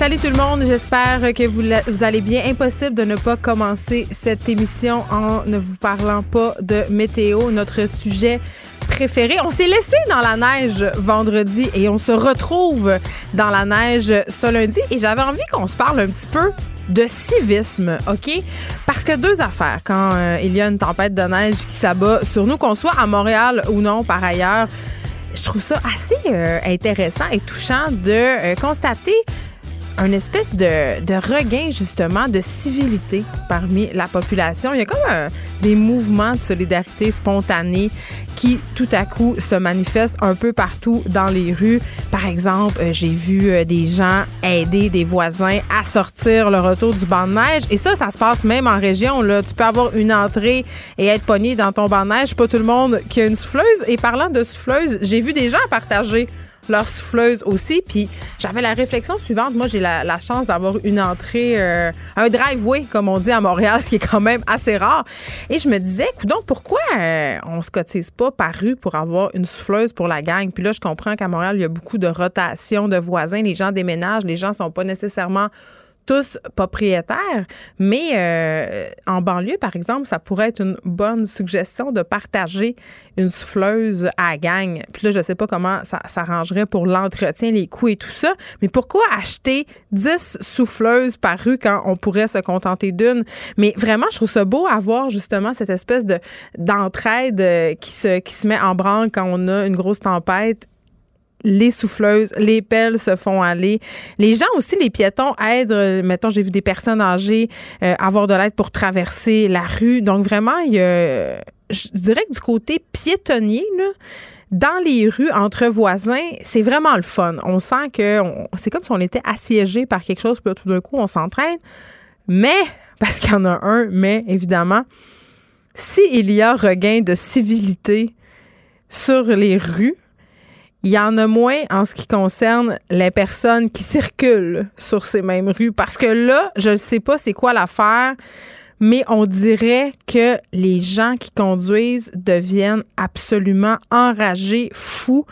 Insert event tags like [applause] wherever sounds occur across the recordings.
Salut tout le monde, j'espère que vous, allez bien. Impossible de ne pas commencer cette émission en ne vous parlant pas de météo, notre sujet préféré. On s'est laissé dans la neige vendredi et on se retrouve dans la neige ce lundi et j'avais envie qu'on se parle un petit peu de civisme, OK? Parce que deux affaires, quand euh, il y a une tempête de neige qui s'abat sur nous, qu'on soit à Montréal ou non par ailleurs, je trouve ça assez euh, intéressant et touchant de euh, constater un espèce de, regain justement de civilité parmi la population. Il y a comme des mouvements de solidarité spontanés qui tout à coup se manifestent un peu partout dans les rues. Par exemple, euh, j'ai vu euh, des gens aider des voisins à sortir le retour du banc de neige. Et ça, ça se passe même en région. Là. Tu peux avoir une entrée et être pogné dans ton banc de neige. Pas tout le monde qui a une souffleuse. Et parlant de souffleuse, j'ai vu des gens partager leur souffleuse aussi. Puis j'avais la réflexion suivante. Moi, j'ai la, chance d'avoir une entrée, euh, un driveway, comme on dit à Montréal, [laughs] ce qui est quand même assez rare. Et je me disais, donc pourquoi euh, on se cotise pas par rue pour avoir une souffleuse pour la gang? Puis là, je comprends qu'à Montréal, il y a beaucoup de rotation de voisins. Les gens déménagent, les gens sont pas nécessairement tous propriétaires, mais euh, en banlieue, par exemple, ça pourrait être une bonne suggestion de partager une souffleuse à gang. Puis là, je sais pas comment ça s'arrangerait pour l'entretien, les coûts et tout ça, mais pourquoi acheter 10 souffleuses par rue quand on pourrait se contenter d'une? Mais vraiment, je trouve ça beau avoir justement cette espèce de d'entraide euh, qui se met en branle quand on a une grosse tempête les souffleuses, les pelles se font aller. Les gens aussi, les piétons aident. Euh, mettons, j'ai vu des personnes âgées euh, avoir de l'aide pour traverser la rue. Donc vraiment, il y a, je dirais que du côté piétonnier, là, dans les rues entre voisins, c'est vraiment le fun. On sent que c'est comme si on était assiégé par quelque chose, puis tout d'un coup, on s'entraîne. Mais, [laughs] parce qu'il y en a un, mais évidemment, s'il y a regain de civilité sur les rues, il y en a moins en ce qui concerne les personnes qui circulent sur ces mêmes rues. Parce que là, je ne sais pas c'est quoi l'affaire, mais on dirait que les gens qui conduisent deviennent absolument enragés, fous.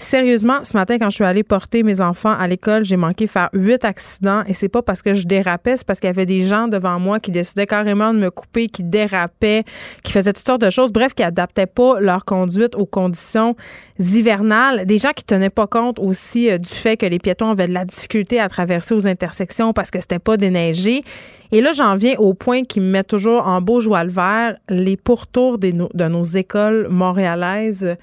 Sérieusement, ce matin, quand je suis allée porter mes enfants à l'école, j'ai manqué faire huit accidents et c'est pas parce que je dérapais, c'est parce qu'il y avait des gens devant moi qui décidaient carrément de me couper, qui dérapaient, qui faisaient toutes sortes de choses, bref, qui adaptaient pas leur conduite aux conditions hivernales. Des gens qui tenaient pas compte aussi euh, du fait que les piétons avaient de la difficulté à traverser aux intersections parce que c'était pas déneigé. Et là, j'en viens au point qui me met toujours en beau joie le vert, les pourtours de nos écoles montréalaises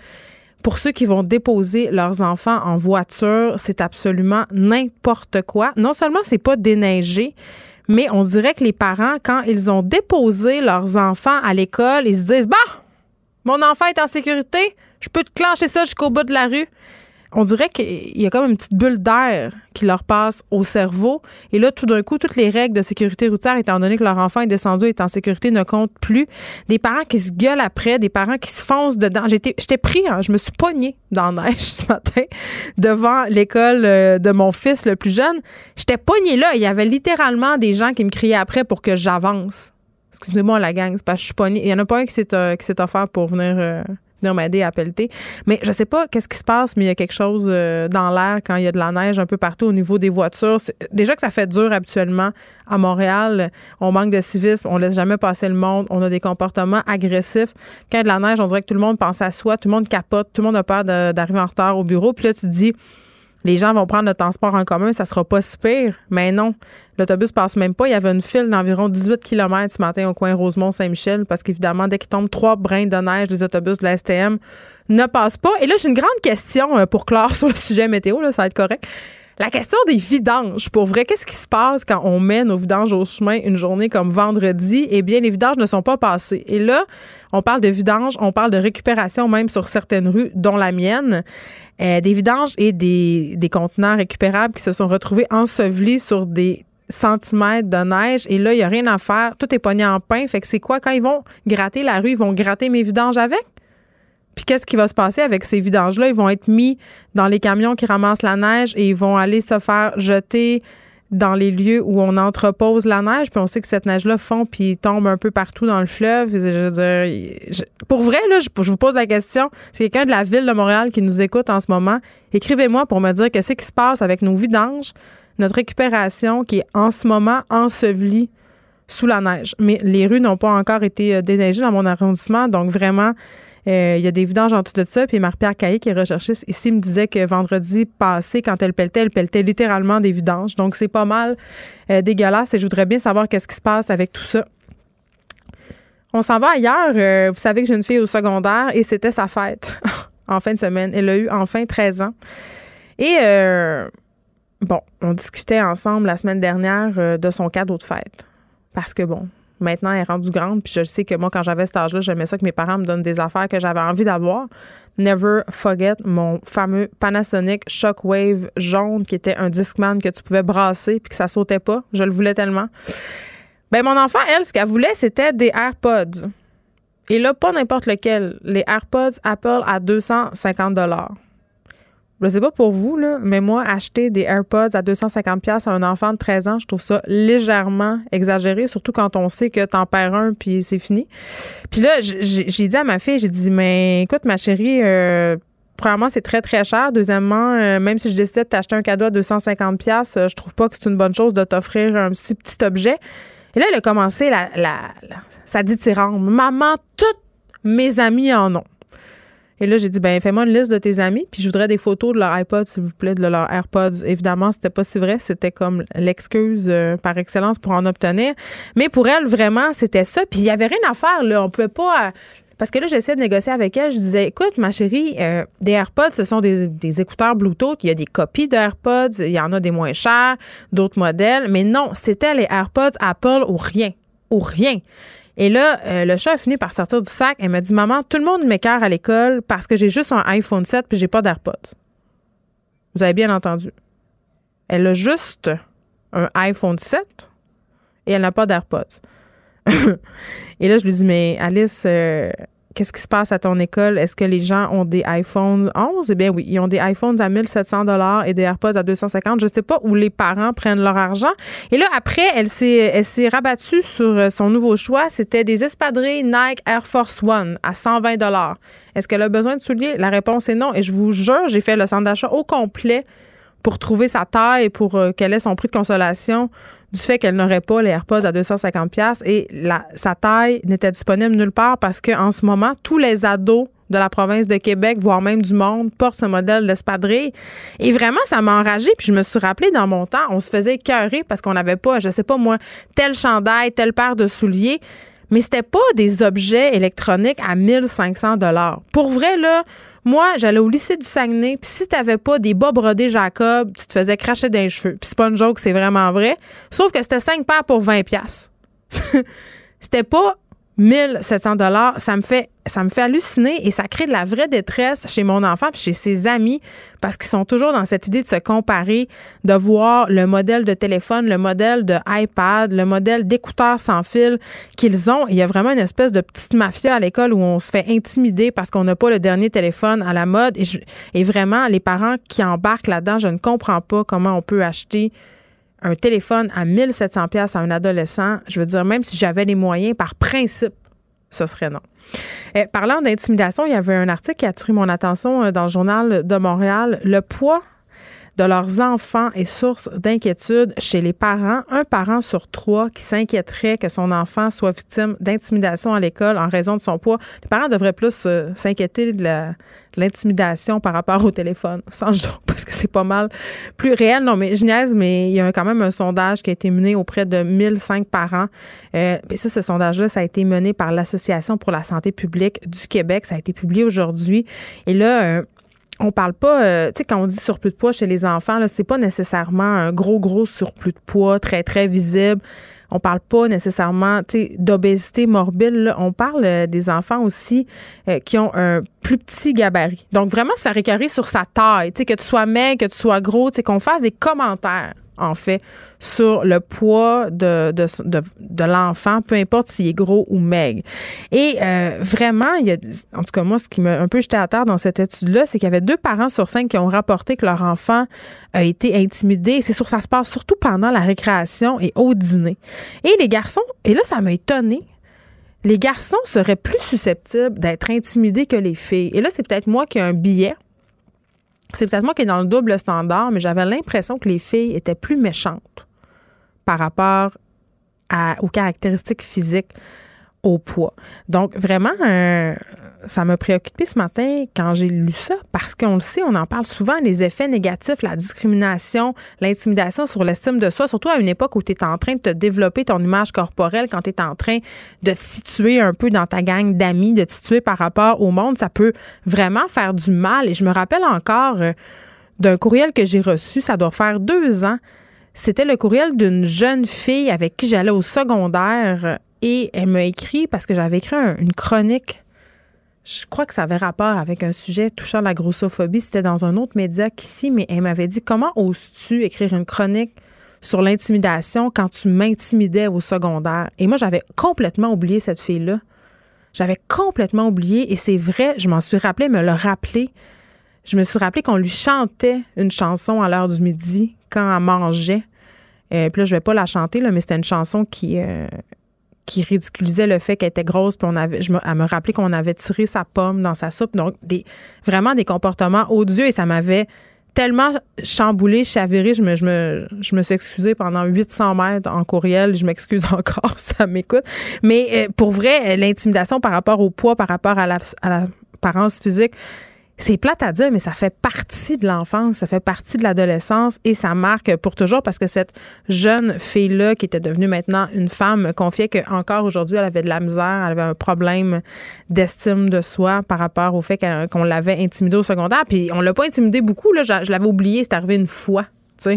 pour ceux qui vont déposer leurs enfants en voiture, c'est absolument n'importe quoi. Non seulement c'est pas déneigé, mais on dirait que les parents, quand ils ont déposé leurs enfants à l'école, ils se disent Bah, mon enfant est en sécurité, je peux te clencher ça jusqu'au bout de la rue on dirait qu'il y a comme une petite bulle d'air qui leur passe au cerveau. Et là, tout d'un coup, toutes les règles de sécurité routière, étant donné que leur enfant est descendu et est en sécurité, ne comptent plus. Des parents qui se gueulent après, des parents qui se foncent dedans. J'étais, pris, hein, je me suis pognée dans la neige [laughs] ce matin devant l'école euh, de mon fils le plus jeune. J'étais pognée là. Il y avait littéralement des gens qui me criaient après pour que j'avance. Excusez-moi la gang, c'est parce que je suis pognée. Il y en a pas un qui s'est, euh, offert pour venir... Euh, Mais je sais pas qu'est-ce qui se passe, mais il y a quelque chose euh, dans l'air quand il y a de la neige un peu partout au niveau des voitures. Déjà que ça fait dur habituellement à Montréal. On manque de civisme, on laisse jamais passer le monde, on a des comportements agressifs. Quand il y a de la neige, on dirait que tout le monde pense à soi, tout le monde capote, tout le monde a peur d'arriver en retard au bureau. Puis là, tu dis, les gens vont prendre le transport en commun, ça sera pas si pire. Mais non, l'autobus passe même pas. Il y avait une file d'environ 18 km ce matin au coin Rosemont-Saint-Michel parce qu'évidemment, dès qu'il tombe trois brins de neige, les autobus de la STM ne passent pas. Et là, j'ai une grande question euh, pour clore [laughs] sur le sujet météo, là, ça va être correct. La question des vidanges, pour vrai, qu'est-ce qui se passe quand on met nos vidanges au chemin une journée comme vendredi? Eh bien, les vidanges ne sont pas passées. Et là, on parle de vidanges, on parle de récupération même sur certaines rues, dont la mienne. Euh, des vidanges et des, des contenants récupérables qui se sont retrouvés ensevelis sur des centimètres de neige et là, il n'y a rien à faire. Tout est pogné en pain. Fait que c'est quoi? Quand ils vont gratter la rue, ils vont gratter mes vidanges avec? Puis qu'est-ce qui va se passer avec ces vidanges-là? Ils vont être mis dans les camions qui ramassent la neige et ils vont aller se faire jeter dans les lieux où on entrepose la neige, puis on sait que cette neige-là fond puis tombe un peu partout dans le fleuve. Je pour vrai, là, je, vous pose la question. C'est quelqu'un de la ville de Montréal qui nous écoute en ce moment. Écrivez-moi pour me dire qu'est-ce qui se passe avec nos vidanges, notre récupération qui est en ce moment ensevelie sous la neige. Mais les rues n'ont pas encore été euh, déneigées dans mon arrondissement, donc vraiment, il y a des vidanges en dessous de ça. Puis Marie-Pierre Caillé, qui est recherchiste ici, me disait que vendredi passé, quand elle pelletait, elle pelletait littéralement des vidanges. Donc, c'est pas mal euh, dégueulasse et je voudrais bien savoir qu'est-ce qui se passe avec tout ça. On s'en va ailleurs. Euh, vous savez que j'ai une fille au secondaire et c'était sa fête [laughs] en fin de semaine. Elle a eu enfin 13 ans. Et bon, on discutait ensemble la semaine dernière de son cadeau de fête. Parce que bon, Maintenant, elle est rendue grande. Puis je sais que moi, quand j'avais cet âge-là, j'aimais ça que mes parents me donnent des affaires que j'avais envie d'avoir. Never forget mon fameux Panasonic Shockwave jaune qui était un Discman que tu pouvais brasser puis que ça sautait pas. Je le voulais tellement. Ben mon enfant, elle, ce qu'elle voulait, c'était des AirPods. Et là, pas n'importe lequel. Les AirPods Apple à 250 dollars. Je sais pas pour vous, là, mais moi, acheter des AirPods à 250$ à un enfant de 13 ans, je trouve ça légèrement exagéré, surtout quand on sait que t'en perds un puis c'est fini. Puis là, j'ai dit à ma fille, j'ai dit, mais écoute, ma chérie, euh, premièrement, c'est très, très cher. Deuxièmement, euh, même si je décidais de t'acheter un cadeau à 250$, euh, je trouve pas que c'est une bonne chose de t'offrir un petit, petit objet. Et là, elle a commencé la, la, la sa. Maman, toutes mes amis en ont. Et là, j'ai dit, ben fais-moi une liste de tes amis, puis je voudrais des photos de leur iPod, s'il vous plaît, de leur AirPods. Évidemment, c'était pas si vrai, c'était comme l'excuse euh, par excellence pour en obtenir. Mais pour elle, vraiment, c'était ça. Puis il y avait rien à faire, là. On pouvait pas. Euh, parce que là, j'essayais de négocier avec elle. Je disais, écoute, ma chérie, euh, des AirPods, ce sont des, des, écouteurs Bluetooth. Il y a des copies d'AirPods. Il y en a des moins chers, d'autres modèles. Mais non, c'était les AirPods Apple ou rien. Ou rien. Et là, euh, le chat a fini par sortir du sac. Elle m'a dit Maman, tout le monde m'écarte à l'école parce que j'ai juste un iPhone 7 puis j'ai pas d'AirPods. Vous avez bien entendu. Elle a juste un iPhone 7 et elle n'a pas d'AirPods. [laughs] et là, je lui dis Mais Alice, euh, qu'est-ce qui se passe à ton école? Est-ce que les gens ont des iPhones 11? Eh bien oui, ils ont des iPhones à 1700 dollars et des AirPods à 250. Je ne sais pas où les parents prennent leur argent. Et là, après, elle s'est, rabattue sur euh, son nouveau choix. C'était des espadrilles Nike Air Force One à 120 dollars. Est-ce qu'elle a besoin de souliers? La réponse est non. Et je vous jure, j'ai fait le centre d'achat au complet pour trouver sa taille, pour euh, qu'elle ait son prix de consolation du fait qu'elle n'aurait pas les AirPods à 250 pièces et la, sa taille n'était disponible nulle part parce qu'en ce moment, tous les ados de la province de Québec, voire même du monde, portent ce modèle d'espadrille. Et vraiment, ça m'a enragé. Puis je me suis rappelé dans mon temps, on se faisait écœurer parce qu'on n'avait pas, je sais pas moi, tel chandail, telle paire de souliers. Mais c'était pas des objets électroniques à 1500 dollars. Pour vrai, là, moi, j'allais au lycée du Saguenay, puis si t'avais pas des bas brodés Jacob, tu te faisais cracher dans les cheveux. Puis c'est pas une joke, c'est vraiment vrai. Sauf que c'était 5 paires pour 20 pièces. [laughs] c'était pas 1700 dollars, ça me fait ça me fait halluciner et ça crée de la vraie détresse chez mon enfant puis chez ses amis parce qu'ils sont toujours dans cette idée de se comparer, de voir le modèle de téléphone, le modèle de iPad, le modèle d'écouteurs sans fil qu'ils ont. Il y a vraiment une espèce de petite mafia à l'école où on se fait intimider parce qu'on n'a pas le dernier téléphone à la mode et, et vraiment les parents qui embarquent là-dedans, je ne comprends pas comment on peut acheter un téléphone à 1700 pièces à un adolescent, je veux dire, même si j'avais les moyens, par principe, ce serait non. Eh, parlant d'intimidation, il y avait un article qui a attiré mon attention euh, dans le journal de Montréal. Le poids de leurs enfants est source d'inquiétude chez les parents. Un parent sur trois qui s'inquiéterait que son enfant soit victime d'intimidation à l'école en raison de son poids. Les parents devraient plus euh, s'inquiéter de l'intimidation par rapport au téléphone, [laughs] sans jour, parce que c'est pas mal plus réel. Non, mais je mais il y a quand même un sondage qui a été mené auprès de 1005 parents. Euh, et ça, ce sondage-là, ça a été mené par l'Association pour la santé publique du Québec. Ça a été publié aujourd'hui. Et là, on parle pas, euh, tu sais, quand on dit surplus de poids chez les enfants, là, c'est pas nécessairement un gros, gros surplus de poids très, très visible. On parle pas nécessairement, tu sais, d'obésité morbide. On parle euh, des enfants aussi euh, qui ont un plus petit gabarit. Donc, vraiment se faire écœurer sur sa taille, tu sais, que tu sois maigre, que tu sois gros, tu sais, qu'on fasse des commentaires en fait, sur le poids de, l'enfant, peu importe s'il est gros ou maigre. Et euh, vraiment, il y a, en tout cas, moi, ce qui m'a un peu jeté à terre dans cette étude-là, c'est qu'il y avait deux parents sur cinq qui ont rapporté que leur enfant a été intimidé. C'est sûr, ça se passe surtout pendant la récréation et au dîner. Et les garçons, et là, ça m'a étonné. Les garçons seraient plus susceptibles d'être intimidés que les filles. Et là, c'est peut-être moi qui ai un billet c'est peut-être moi qui est dans le double standard, mais j'avais l'impression que les filles étaient plus méchantes par rapport aux caractéristiques physiques au poids. Donc, vraiment, euh, ça m'a préoccupé ce matin quand j'ai lu ça parce qu'on le sait, on en parle souvent, les effets négatifs, la discrimination, l'intimidation sur l'estime de soi, surtout à une époque où tu es en train de te développer ton image corporelle, quand tu es en train de te situer un peu dans ta gang d'amis, de te situer par rapport au monde, ça peut vraiment faire du mal. Et je me rappelle encore euh, d'un courriel que j'ai reçu, ça doit faire deux ans. C'était le courriel d'une jeune fille avec qui j'allais au secondaire et elle m'a écrit parce que j'avais écrit une chronique. Je crois que ça avait rapport avec un sujet touchant la grossophobie. C'était dans un autre média qu'ici, mais elle m'avait dit Comment oses-tu écrire une chronique sur l'intimidation quand tu m'intimidais au secondaire? Et moi, j'avais complètement oublié cette fille-là. J'avais complètement oublié, et c'est vrai, je m'en suis rappelé, me le rappeler. Je me suis rappelé qu'on lui chantait une chanson à l'heure du midi quand elle mangeait. Euh, puis là, je vais pas la chanter, mais c'était une chanson qui, euh, qui ridiculisait le fait qu'elle était grosse, puis on avait, je me, elle me rappelait qu'on avait tiré sa pomme dans sa soupe. Donc, des, vraiment des comportements odieux et ça m'avait tellement chamboulé, chaviré, je me, je me, je me suis excusée pendant 800 mètres en courriel. Je m'excuse [laughs] encore, ça m'écoute. Mais euh, pour vrai, l'intimidation par rapport au poids, par rapport à la, à l'apparence physique, c'est plate à dire, mais ça fait partie de l'enfance, ça fait partie de l'adolescence et ça marque pour toujours parce que cette jeune fille-là, qui était devenue maintenant une femme, me confiait qu'encore aujourd'hui, elle avait de la misère, elle avait un problème d'estime de soi par rapport au fait qu'on l'avait intimidée au secondaire. Puis on l'a pas intimidée beaucoup, là, je, l'avais oublié, c'est arrivé une fois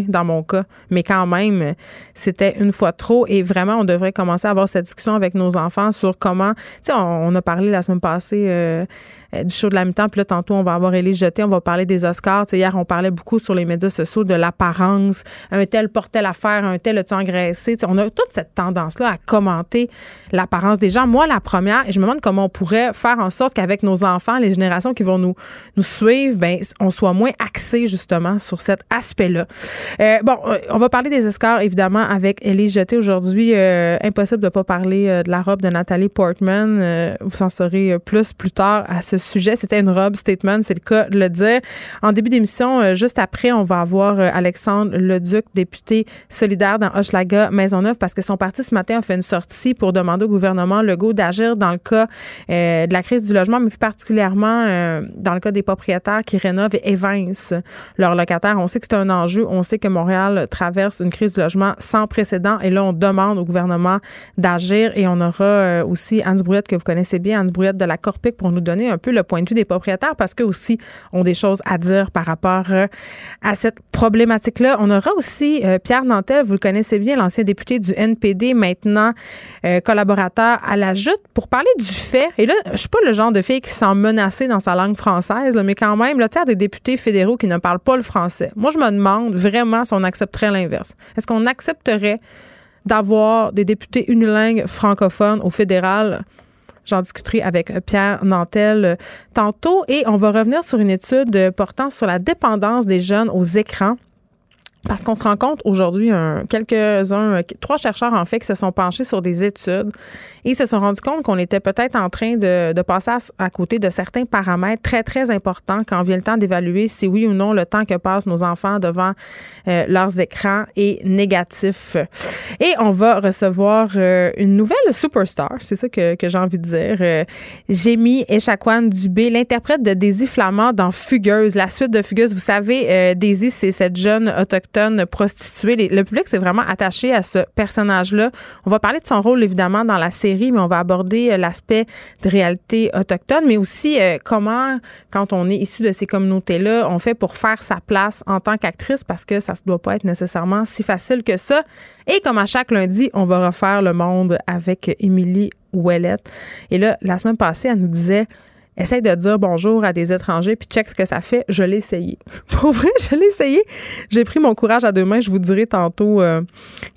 dans mon cas. Mais quand même, c'était une fois trop. Et vraiment, on devrait commencer à avoir cette discussion avec nos enfants sur comment. Tu sais, on, a parlé la semaine passée euh, du show de la mi-temps. Puis là, tantôt, on va avoir Élise Jeté. On va parler des Oscars. Tu sais, hier, on parlait beaucoup sur les médias sociaux de l'apparence. Un tel portait l'affaire, un tel a-tu engraissé? On a toute cette tendance-là à commenter l'apparence des gens. Moi, la première, et je me demande comment on pourrait faire en sorte qu'avec nos enfants, les générations qui vont nous, nous suivre, ben, on soit moins axé justement sur cet aspect-là. Euh, bon, euh, on va parler des Oscars, évidemment, avec Élise Jeté aujourd'hui. Euh, impossible de ne pas parler de la robe de Nathalie Portman. vous en saurez plus plus tard à ce sujet. C'était une robe statement, c'est le cas de le dire. En début d'émission, juste après, on va avoir Alexandre Leduc, député solidaire dans Hochelaga Maisonneuve, parce que son parti ce matin a fait une sortie pour demander au gouvernement Legault d'agir dans le cas de la crise du logement, mais plus particulièrement dans le cas des propriétaires qui rénovent et évincent leurs locataires. On sait que c'est un enjeu. On sait que Montréal traverse une crise de logement sans précédent et là, on demande au gouvernement d'agir et on aura euh, aussi Anne Brouillette que vous connaissez bien, Anne Brouillette de la Corpic pour nous donner un peu le point de vue des propriétaires parce qu'eux aussi ont des choses à dire par rapport euh, à cette problématique-là. On aura aussi euh, Pierre Nantel, vous le connaissez bien, l'ancien député du NPD, maintenant collaborateur à la Jute, pour parler du fait, et là, je suis pas le genre de fille qui se sent menacée dans sa langue française, mais quand même, là, tu des députés fédéraux qui ne parlent pas le français. Moi, je me demande vraiment si on accepterait l'inverse. Est-ce qu'on accepterait d'avoir des députés unilingues francophones au fédéral? J'en discuterai avec Pierre Nantel euh, tantôt. Et on va revenir sur une étude portant sur la dépendance des jeunes aux écrans. Parce qu'on se rend compte aujourd'hui, quelques-uns, trois chercheurs en fait, qui se sont penchés sur des études et se sont rendus compte qu'on était peut-être en train de, passer à, côté de certains paramètres très, très importants quand vient le temps d'évaluer si oui ou non le temps que passent nos enfants devant euh, leurs écrans est négatif. Et on va recevoir euh, une nouvelle superstar, c'est ça que, j'ai envie de dire. Euh, Jamie Echaquan Dubé, l'interprète de Daisy Flamand dans Fugueuse, la suite de Fugueuse. Vous savez, euh, Daisy, c'est cette jeune autochtone Le public s'est vraiment attaché à ce personnage-là. On va parler de son rôle, évidemment, dans la série, mais on va aborder euh, l'aspect de réalité autochtone, mais aussi euh, comment, quand on est issu de ces communautés-là, on fait pour faire sa place en tant qu'actrice, parce que ça ne doit pas être nécessairement si facile que ça. Et comme à chaque lundi, on va refaire le monde avec Émilie Ouellette. Et là, la semaine passée, elle nous disait essaye de dire bonjour à des étrangers puis check ce que ça fait. Je l'ai essayé. [laughs] Pour vrai, je l'ai essayé. J'ai pris mon courage à deux mains. Je vous dirai tantôt euh,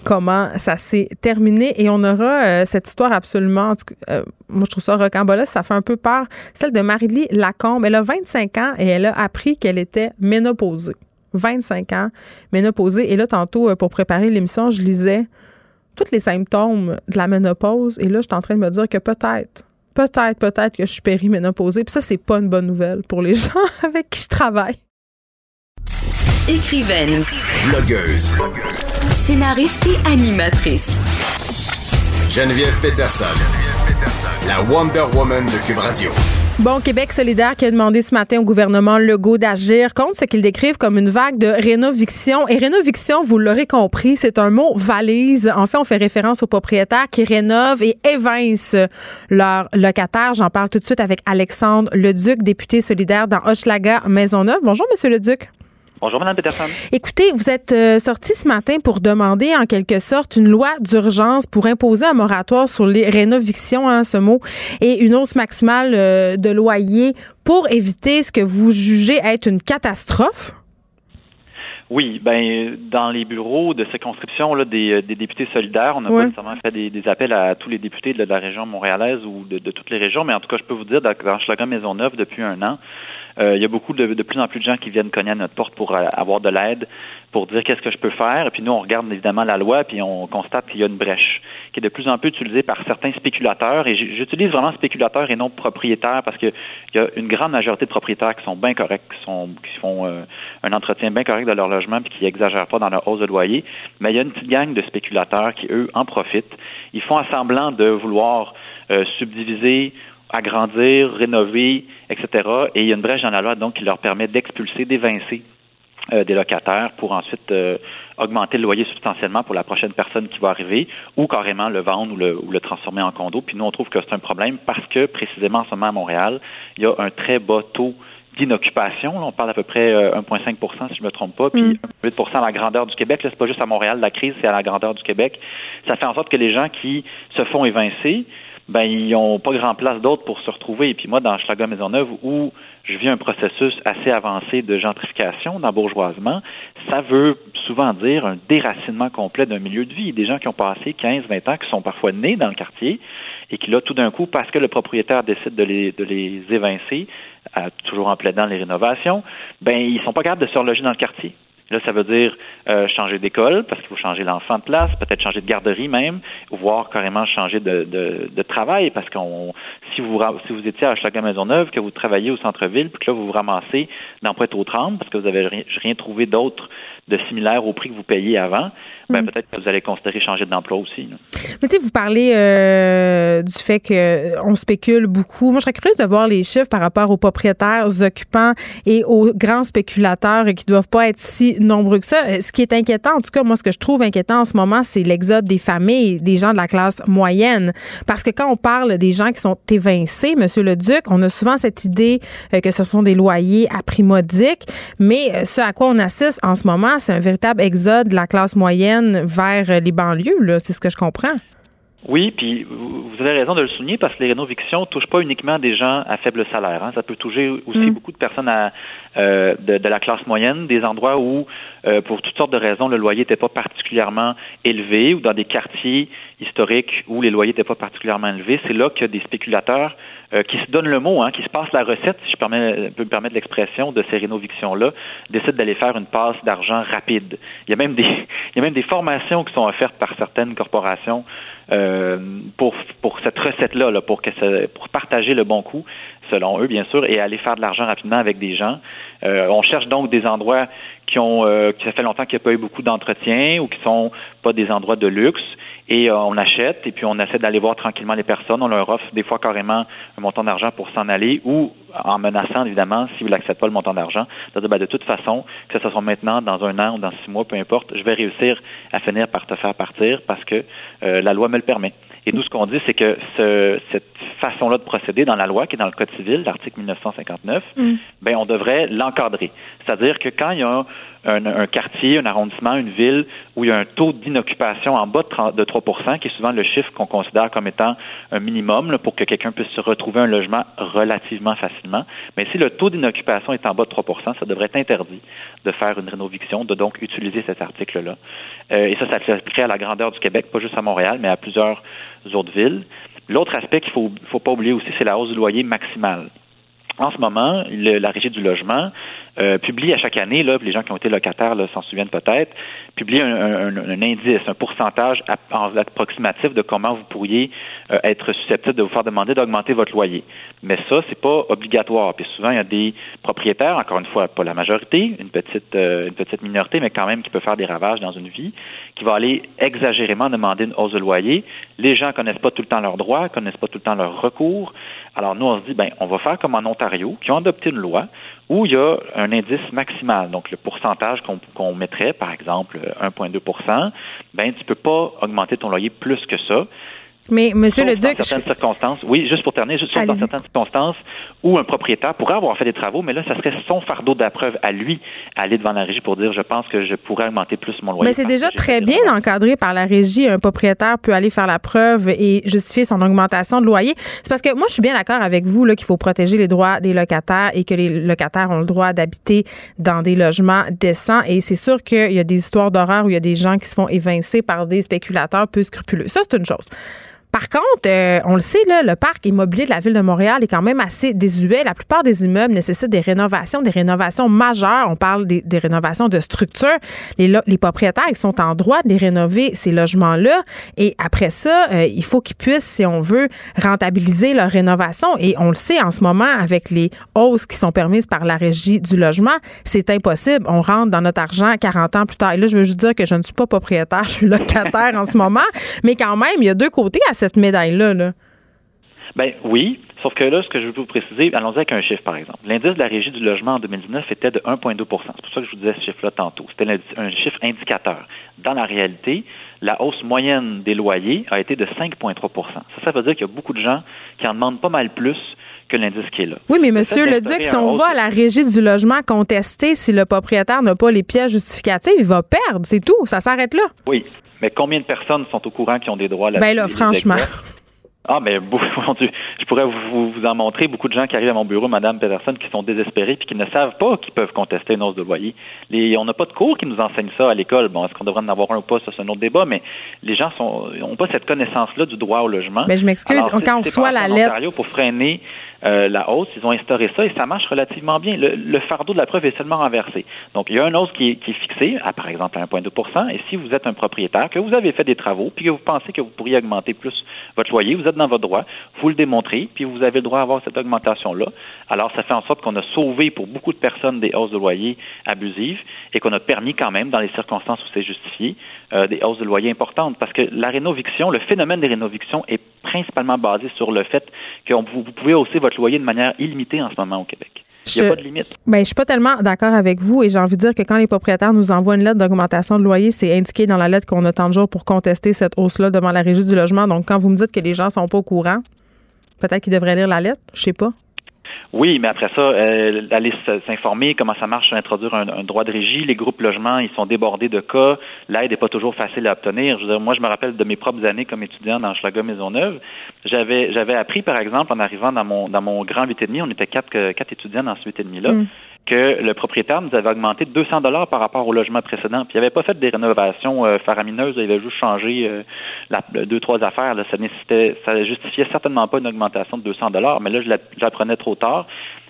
comment ça s'est terminé et on aura euh, cette histoire absolument. Euh, moi, je trouve ça rocambolesque. Ça fait un peu peur. Celle de Marie-Lie Lacombe. Elle a 25 ans et elle a appris qu'elle était ménopausée. 25 ans, ménopausée. Et là, tantôt, pour préparer l'émission, je lisais tous les symptômes de la ménopause. Et là, je suis en train de me dire que peut-être peut-être, peut-être que je suis périménopausée. Puis ça, c'est pas une bonne nouvelle pour les [laughs] gens avec qui je travaille. Écrivaine. Blogueuse. Scénariste et animatrice. Geneviève Peterson. La Wonder Woman de Cube Radio. Bon, Québec solidaire qui a demandé ce matin au gouvernement Legault d'agir contre ce qu'ils décrivent comme une vague de rénoviction. Et rénoviction, vous l'aurez compris, c'est un mot valise. En fait, on fait référence aux propriétaires qui rénovent et évincent leurs locataires. J'en parle tout de suite avec Alexandre Leduc, député solidaire dans Hochelaga Maisonneuve. Bonjour, Monsieur Leduc. Bonjour, Mme Peterson. Écoutez, vous êtes euh, sorti ce matin pour demander en quelque sorte une loi d'urgence pour imposer un moratoire sur les rénovictions, hein, ce mot, et une hausse maximale euh, de loyer pour éviter ce que vous jugez être une catastrophe? Oui, ben dans les bureaux de circonscription là, des, euh, des députés solidaires, on n'a pas nécessairement fait des, appels à tous les députés de la région montréalaise ou de, toutes les régions, mais en tout cas, je peux vous dire, dans, dans Maisonneuve, depuis un an, il y a beaucoup de, de, plus en plus de gens qui viennent cogner à notre porte pour euh, avoir de l'aide, pour dire qu'est-ce que je peux faire. Et puis nous, on regarde évidemment la loi, puis on constate qu'il y a une brèche qui est de plus en plus utilisée par certains spéculateurs. Et j'utilise vraiment spéculateurs et non propriétaires parce qu'il y a une grande majorité de propriétaires qui sont bien corrects, qui, sont, qui font euh, un entretien bien correct de leur logement, puis qui n'exagèrent pas dans leur hausse de loyer. Mais il y a une petite gang de spéculateurs qui, eux, en profitent. Ils font semblant de vouloir subdiviser agrandir, rénover, etc. Et il y a une brèche dans la loi donc qui leur permet d'expulser, d'évincer euh, des locataires pour ensuite euh, augmenter le loyer substantiellement pour la prochaine personne qui va arriver ou carrément le vendre ou le, ou le transformer en condo. Puis nous, on trouve que c'est un problème parce que précisément en ce moment à Montréal, il y a un très bas taux d'inoccupation. On parle à peu près 1,5% euh, si je ne me trompe pas, puis 8 mm. à la grandeur du Québec. Là, c'est pas juste à Montréal la crise, c'est à la grandeur du Québec. Ça fait en sorte que les gens qui se font évincer ben ils n'ont pas grand place d'autre pour se retrouver. Et puis moi, dans Schlager Maisonneuve, où je vis un processus assez avancé de gentrification, d'embourgeoisement, ça veut souvent dire un déracinement complet d'un milieu de vie. Des gens qui ont passé 15, 20 ans, qui sont parfois nés dans le quartier, et qui là, tout d'un coup, parce que le propriétaire décide de les, de les évincer, toujours en plaidant les rénovations, ben ils sont pas capables de se reloger dans le quartier. Là, ça veut dire euh, changer d'école parce qu'il faut changer l'enfant de place, peut-être changer de garderie même, voire carrément changer de, de, de travail parce qu'on si vous si vous étiez à Maison Maisonneuve, que vous travaillez au centre-ville, puis que là vous vous ramassez dans Pointe-aux-Trembles parce que vous avez rien, rien trouvé d'autre de similaire au prix que vous payiez avant, ben, mm. peut-être que vous allez considérer changer d'emploi aussi. Mais tu sais, vous parlez euh, du fait qu'on spécule beaucoup. Moi, je serais curieuse de voir les chiffres par rapport aux propriétaires occupants et aux grands spéculateurs qui ne doivent pas être si nombreux que ça. Euh, ce qui est inquiétant, en tout cas, moi, ce que je trouve inquiétant en ce moment, c'est l'exode des familles, des gens de la classe moyenne. Parce que quand on parle des gens qui sont évincés, Monsieur le Duc, on a souvent cette idée euh, que ce sont des loyers à prix modique, mais ce à quoi on assiste en ce moment, c'est un véritable exode de la classe moyenne vers les banlieues, c'est ce que je comprends. Oui, puis vous avez raison de le souligner parce que les rénovictions ne touchent pas uniquement des gens à faible salaire. Hein. Ça peut toucher aussi mm. beaucoup de personnes euh, de, la classe moyenne, des endroits où, euh, pour toutes sortes de raisons, le loyer n'était pas particulièrement élevé ou dans des quartiers historiques où les loyers n'étaient pas particulièrement élevés. C'est là a des spéculateurs euh, qui se donnent le mot, hein, qui se passent la recette, si je peux me permettre l'expression, de ces rénovictions-là, décident d'aller faire une passe d'argent rapide. Il y a même des, [laughs] il y a même des formations qui sont offertes par certaines corporations euh, pour, cette recette-là, là, pour, que pour partager le bon coup, selon eux, bien sûr, et aller faire de l'argent rapidement avec des gens. Euh, on cherche donc des endroits qui ont, euh, qui ça fait longtemps qu'il n'y a pas eu beaucoup d'entretien ou qui sont pas des endroits de luxe et euh, on achète et puis on essaie d'aller voir tranquillement les personnes. On leur offre des fois carrément un montant d'argent pour s'en aller ou en menaçant évidemment, si vous n'acceptez pas le montant d'argent, de dire ben, de toute façon, que ce soit maintenant, dans un an ou dans six mois, peu importe, je vais réussir à finir par te faire partir parce que la loi me le permet. Et nous, ce qu'on dit, c'est que ce, cette façon-là de procéder dans la loi, qui est dans le Code civil, l'article 1959, mm. ben, on devrait l'encadrer. C'est-à-dire que quand il y a un, quartier, un arrondissement, une ville où il y a un taux d'inoccupation en bas de, 3% qui est souvent le chiffre qu'on considère comme étant un minimum pour que quelqu'un puisse se retrouver un logement relativement facilement. Mais si le taux d'inoccupation est en bas de 3% ça devrait être interdit de faire une rénoviction, de donc utiliser cet article-là. Euh, et ça, ça s'appliquerait à la grandeur du Québec, pas juste à Montréal, mais à plusieurs autres villes. L'autre aspect qu'il ne faut, faut pas oublier aussi, c'est la hausse du loyer maximale. En ce moment, la Régie du logement euh, publie à chaque année, les gens qui ont été locataires s'en souviennent peut-être, publie un, indice, un pourcentage approximatif de comment vous pourriez euh, être susceptible de vous faire demander d'augmenter votre loyer. Mais ça, c'est pas obligatoire. Puis souvent, il y a des propriétaires, encore une fois, pas la majorité, une petite, euh, une petite minorité, mais quand même qui peut faire des ravages dans une vie, qui va aller exagérément demander une hausse de loyer. Les gens connaissent pas tout le temps leurs droits, connaissent pas tout le temps leurs recours. Alors nous, on se dit, ben, on va faire comme en Ontario, qui ont adopté une loi où il y a un indice maximal. Donc, le pourcentage qu'on mettrait, par exemple 1,2% ben, tu ne peux pas augmenter ton loyer plus que ça. Mais, Monsieur le Duc. Dans certaines circonstances, oui, juste pour terminer, juste dans certaines circonstances où un propriétaire pourrait avoir fait des travaux, mais là, ça serait son fardeau d'appreuve à lui, aller devant la régie pour dire je pense que je pourrais augmenter plus mon loyer. Mais c'est déjà très bien encadré par la régie. Un propriétaire peut aller faire la preuve et justifier son augmentation de loyer. C'est parce que moi, je suis bien d'accord avec vous qu'il faut protéger les droits des locataires et que les locataires ont le droit d'habiter dans des logements décents. Et c'est sûr qu'il y a des histoires d'horreur où il y a des gens qui se font évincer par des spéculateurs peu scrupuleux. Ça, c'est une chose. Par contre, euh, on le sait, là, le parc immobilier de la ville de Montréal est quand même assez désuet. La plupart des immeubles nécessitent des rénovations, des rénovations majeures. On parle des, rénovations de structures. Les, les, propriétaires, ils sont en droit de les rénover, ces logements-là. Et après ça, euh, il faut qu'ils puissent, si on veut, rentabiliser leur rénovation. Et on le sait en ce moment, avec les hausses qui sont permises par la régie du logement, c'est impossible. On rentre dans notre argent 40 ans plus tard. Et là, je veux juste dire que je ne suis pas propriétaire, je suis locataire en ce moment. Mais quand même, il y a deux côtés à médaille-là. Là? Ben oui, sauf que là, ce que je veux vous préciser, allons-y avec un chiffre, par exemple. L'indice de la régie du logement en 2019 était de 1,2% C'est pour ça que je vous disais ce chiffre-là tantôt. C'était un chiffre indicateur. Dans la réalité, la hausse moyenne des loyers a été de 5,3 Ça, ça veut dire qu'il y a beaucoup de gens qui en demandent pas mal plus que l'indice qui est là. Oui, mais Monsieur Leduc, si on va à la régie du logement contester si le propriétaire n'a pas les pièces justificatives, il va perdre, c'est tout, ça s'arrête là. Oui, mais combien de personnes sont au courant qui ont des droits là-dessus? Ben là, franchement. Ah, mais [laughs] je pourrais vous, vous, en montrer beaucoup de gens qui arrivent à mon bureau, Madame Peterson, qui sont désespérés puis qui ne savent pas qu'ils peuvent contester une hausse de loyer. Les, on n'a pas de cours qui nous enseignent ça à l'école. Bon, est-ce qu'on devrait en avoir un ou pas, ça c'est un autre débat, mais les gens n'ont pas cette connaissance-là du droit au logement. Mais je m'excuse, quand on reçoit la lettre. Pour freiner euh, la hausse, ils ont instauré ça et ça marche relativement bien. Le, fardeau de la preuve est seulement renversé. Donc, il y a une hausse qui est, fixée à, par exemple, à 1,2% et si vous êtes un propriétaire, que vous avez fait des travaux, puis que vous pensez que vous pourriez augmenter plus votre loyer, vous êtes dans votre droit, vous le démontrez, puis vous avez le droit d'avoir cette augmentation-là. Alors, ça fait en sorte qu'on a sauvé pour beaucoup de personnes des hausses de loyer abusives et qu'on a permis quand même, dans les circonstances où c'est justifié, euh, des hausses de loyer importantes. Parce que la rénoviction, le phénomène des rénovictions est principalement basé sur le fait que vous pouvez hausser votre loyer de manière illimitée en ce moment au Québec. Il n'y a pas de limite. Ben, je suis pas tellement d'accord avec vous et j'ai envie de dire que quand les propriétaires nous envoient une lettre d'augmentation de loyer, c'est indiqué dans la lettre qu'on a tant de jours pour contester cette hausse-là devant la régie du logement. Donc, quand vous me dites que les gens sont pas au courant, peut-être qu'ils devraient lire la lettre, je sais pas. Oui, mais après ça, euh, aller s'informer comment ça marche, introduire un, droit de régie. Les groupes logements, ils sont débordés de cas. L'aide n'est pas toujours facile à obtenir. Je veux dire, moi, je me rappelle de mes propres années comme étudiant dans Schlager Maisonneuve. J'avais, j'avais appris, par exemple, en arrivant dans mon, dans mon grand 8,5, on était quatre, quatre étudiants dans ce 8,5-là. Mm que le propriétaire nous avait augmenté de 200 dollars par rapport au logement précédent. Puis il n'avait pas fait des rénovations euh, faramineuses, il avait juste changé euh, la, deux trois affaires. Là. Ça nécessitait, ça justifiait certainement pas une augmentation de 200 dollars. Mais là, je l'apprenais trop tard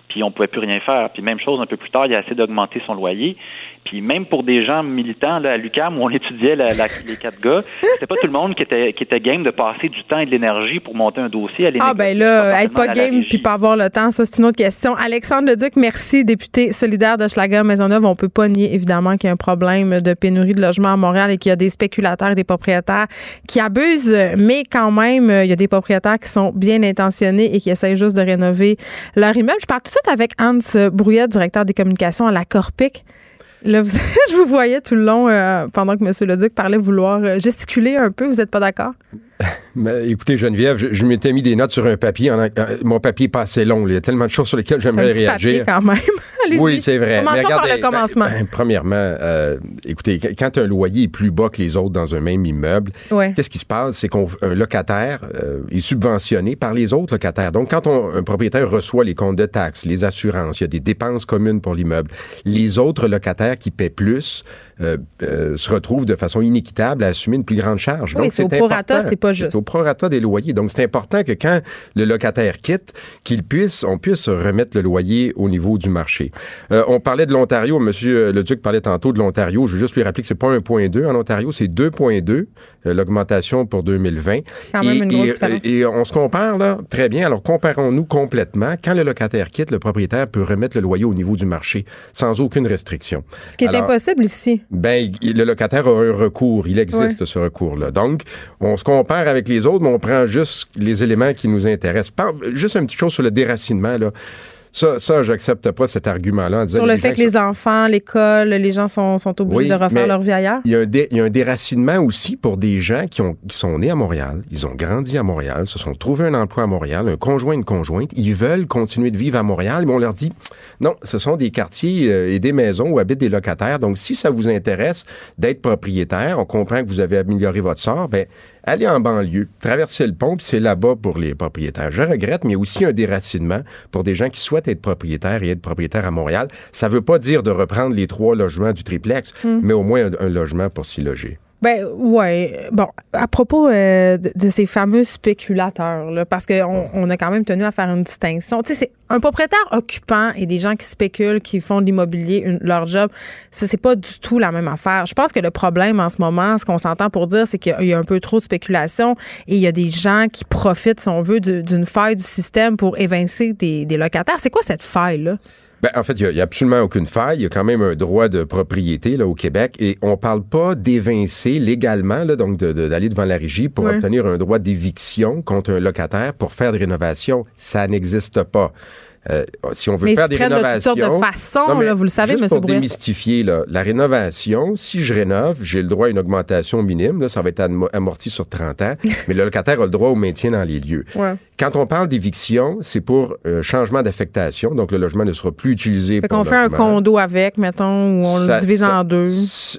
puis on pouvait plus rien faire. Puis même chose, un peu plus tard, il a essayé d'augmenter son loyer. Puis même pour des gens militants là, à l'UCAM où on étudiait la, les quatre gars, c'était pas tout le monde qui était qui était game de passer du temps et de l'énergie pour monter un dossier. À ah ben là, être pas game puis pas avoir le temps, ça c'est une autre question. Alexandre Leduc, merci, député solidaire de Schlager Maisonneuve. On peut pas nier évidemment qu'il y a un problème de pénurie de logements à Montréal et qu'il y a des spéculateurs et des propriétaires qui abusent, mais quand même, il y a des propriétaires qui sont bien intentionnés et qui essayent juste de rénover leur immeuble. Je parle tout de suite avec Hans Brouillet, directeur des communications à la Corpic. Là, [laughs] je vous voyais tout le long euh, pendant que M. Leduc parlait vouloir euh, gesticuler un peu. Vous n'êtes pas d'accord? [laughs] Mais, écoutez, Geneviève, je, m'étais mis des notes sur un papier. En, mon papier pas assez long. Il y a tellement de choses sur lesquelles j'aimerais réagir. Papier quand même. [laughs] oui, c'est vrai. Commençons Mais regardez, par le commencement. Ben, premièrement, euh, écoutez, quand un loyer est plus bas que les autres dans un même immeuble, qu'est-ce qui se passe? C'est qu'un locataire euh, est subventionné par les autres locataires. Donc, quand un propriétaire reçoit les comptes de taxes, les assurances, il y a des dépenses communes pour l'immeuble, les autres locataires qui paient plus euh, se retrouvent de façon inéquitable à assumer une plus grande charge. Oui, c'est pas juste. C'est au prorata des loyers. Donc, c'est important que quand le locataire quitte, qu'il puisse, on puisse remettre le loyer au niveau du marché. Euh, on parlait de l'Ontario. Monsieur le Duc parlait tantôt de l'Ontario. Je veux juste lui rappeler que c'est pas 1.2 en Ontario, c'est 2.2 euh, l'augmentation pour 2020. Quand même et, une grosse et, on se compare là très bien. Alors comparons-nous complètement. Quand le locataire quitte, le propriétaire peut remettre le loyer au niveau du marché sans aucune restriction. Ce qui est impossible ici. Ben le locataire a un recours. Il existe ce recours-là. Donc on se compare avec les autres, mais on prend juste les éléments qui nous intéressent. Juste une petite chose sur le déracinement là. Ça, ça j'accepte pas cet argument-là. Sur le fait que les enfants, l'école, les gens sont, sont obligés de refaire leur vie ailleurs? Il y, a un il y a un déracinement aussi pour des gens qui, ont, qui sont nés à Montréal, ils ont grandi à Montréal, se sont trouvés un emploi à Montréal, un conjoint, une conjointe, ils veulent continuer de vivre à Montréal, mais on leur dit, non, ce sont des quartiers euh, et des maisons où habitent des locataires, donc si ça vous intéresse d'être propriétaire, on comprend que vous avez amélioré votre sort, ben aller en banlieue, traverser le pont, puis c'est là-bas pour les propriétaires. Je regrette, mais il y a aussi un déracinement pour des gens qui souhaitent être propriétaires et être propriétaires à Montréal. Ça ne veut pas dire de reprendre les trois logements du triplex, hmm. mais au moins un logement pour s'y loger. Ben ouais. Bon, à propos euh, de, ces fameux spéculateurs, là, parce qu'on on a quand même tenu à faire une distinction. Tu sais, c'est un propriétaire occupant et des gens qui spéculent, qui font de l'immobilier leur job. Ça, c'est pas du tout la même affaire. Je pense que le problème en ce moment, ce qu'on s'entend pour dire, c'est qu'il y a un peu trop de spéculation et il y a des gens qui profitent, si on veut, d'une faille du système pour évincer des, des locataires. C'est quoi cette faille-là? Ben, en fait, il n'y a, absolument aucune faille. Il y a quand même un droit de propriété là, au Québec et on parle pas d'évincer légalement, là, donc d'aller devant la régie pour obtenir un droit d'éviction contre un locataire pour faire des rénovations. Ça n'existe pas. Euh, si on veut faire des rénovations. De, toutes de façons, là, vous le savez, juste pour démystifier, là, la rénovation, si je rénove, j'ai le droit à une augmentation minime. Là, ça va être amorti sur 30 ans, [laughs] mais le locataire a le droit au maintien dans les lieux. Quand on parle d'éviction, c'est pour un changement d'affectation, donc le logement ne sera plus utilisé. Fait qu'on fait un condo avec, mettons, ou on le divise en deux.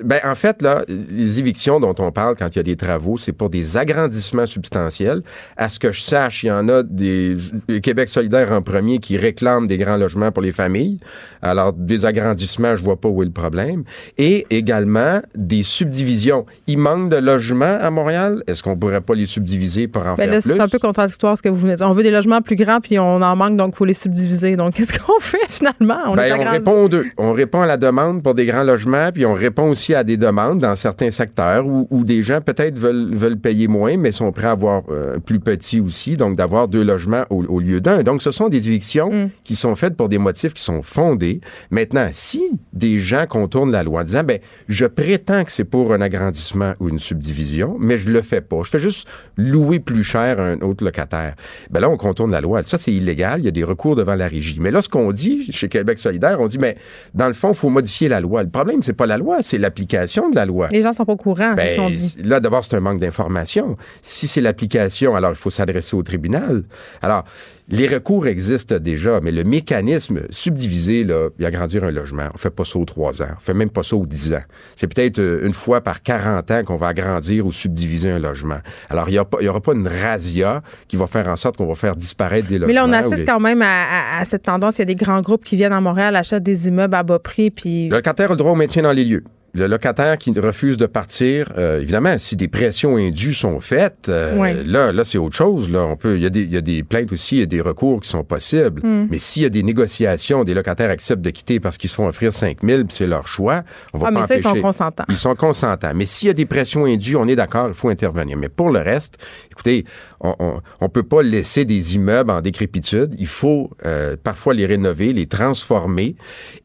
Ben, en fait, là, les évictions dont on parle quand il y a des travaux, c'est pour des agrandissements substantiels. À ce que je sache, il y en a des Québec solidaire en premier qui réclament des grands logements pour les familles. Alors, des agrandissements, je vois pas où est le problème. Et également des subdivisions. Il manque de logements à Montréal. Est-ce qu'on pourrait pas les subdiviser pour en ben faire là, C'est un peu contradictoire ce que vous venez de dire. On veut des logements plus grands puis on en manque, donc il faut les subdiviser. Donc, [laughs] qu'est-ce qu'on fait finalement? On, ben, on répond aux deux. On répond à la demande pour des grands logements puis on répond aussi à des demandes dans certains secteurs où, où des gens peut-être veulent, veulent payer moins mais sont prêts à avoir euh, plus petit aussi, donc d'avoir deux logements au, au lieu d'un. Donc, ce sont des évictions mm. Qui sont faites pour des motifs qui sont fondés. Maintenant, si des gens contournent la loi en disant, ben, je prétends que c'est pour un agrandissement ou une subdivision, mais je le fais pas. Je fais juste louer plus cher à un autre locataire. Ben là, on contourne la loi. Ça, c'est illégal. Il y a des recours devant la régie. Mais là, ce qu'on dit chez Québec solidaire, on dit, mais dans le fond, il faut modifier la loi. Le problème, c'est pas la loi, c'est l'application de la loi. Les gens sont pas au courant, c'est ce qu'on ben, dit. Là, d'abord, c'est un manque d'information. Si c'est l'application, alors il faut s'adresser au tribunal. Alors, les recours existent déjà, mais le mécanisme subdivisé, là, il agrandir un logement, on fait pas ça aux trois ans, on fait même pas ça aux dix ans. C'est peut-être euh, une fois par 40 ans qu'on va agrandir ou subdiviser un logement. Alors, il n'y aura pas une razzia qui va faire en sorte qu'on va faire disparaître des logements. Mais là, on assiste quand même à, cette tendance. Il y a des grands groupes qui viennent à Montréal, achètent des immeubles à bas prix. Puis... Le locataire a le droit au maintien dans les lieux le locataire qui refuse de partir, euh, évidemment, si des pressions indues sont faites, euh, là, là, c'est autre chose. Là, on peut, il y, a des, il y a des plaintes aussi, il y a des recours qui sont possibles. Hmm. Mais s'il y a des négociations, des locataires acceptent de quitter parce qu'ils se font offrir 5 000, c'est leur choix. On va ah, mais ça, ils sont consentants. Ils sont consentants. Mais s'il y a des pressions indues, on est d'accord, il faut intervenir. Mais pour le reste, écoutez, on, on, peut pas laisser des immeubles en décrépitude. Il faut euh, parfois les rénover, les transformer.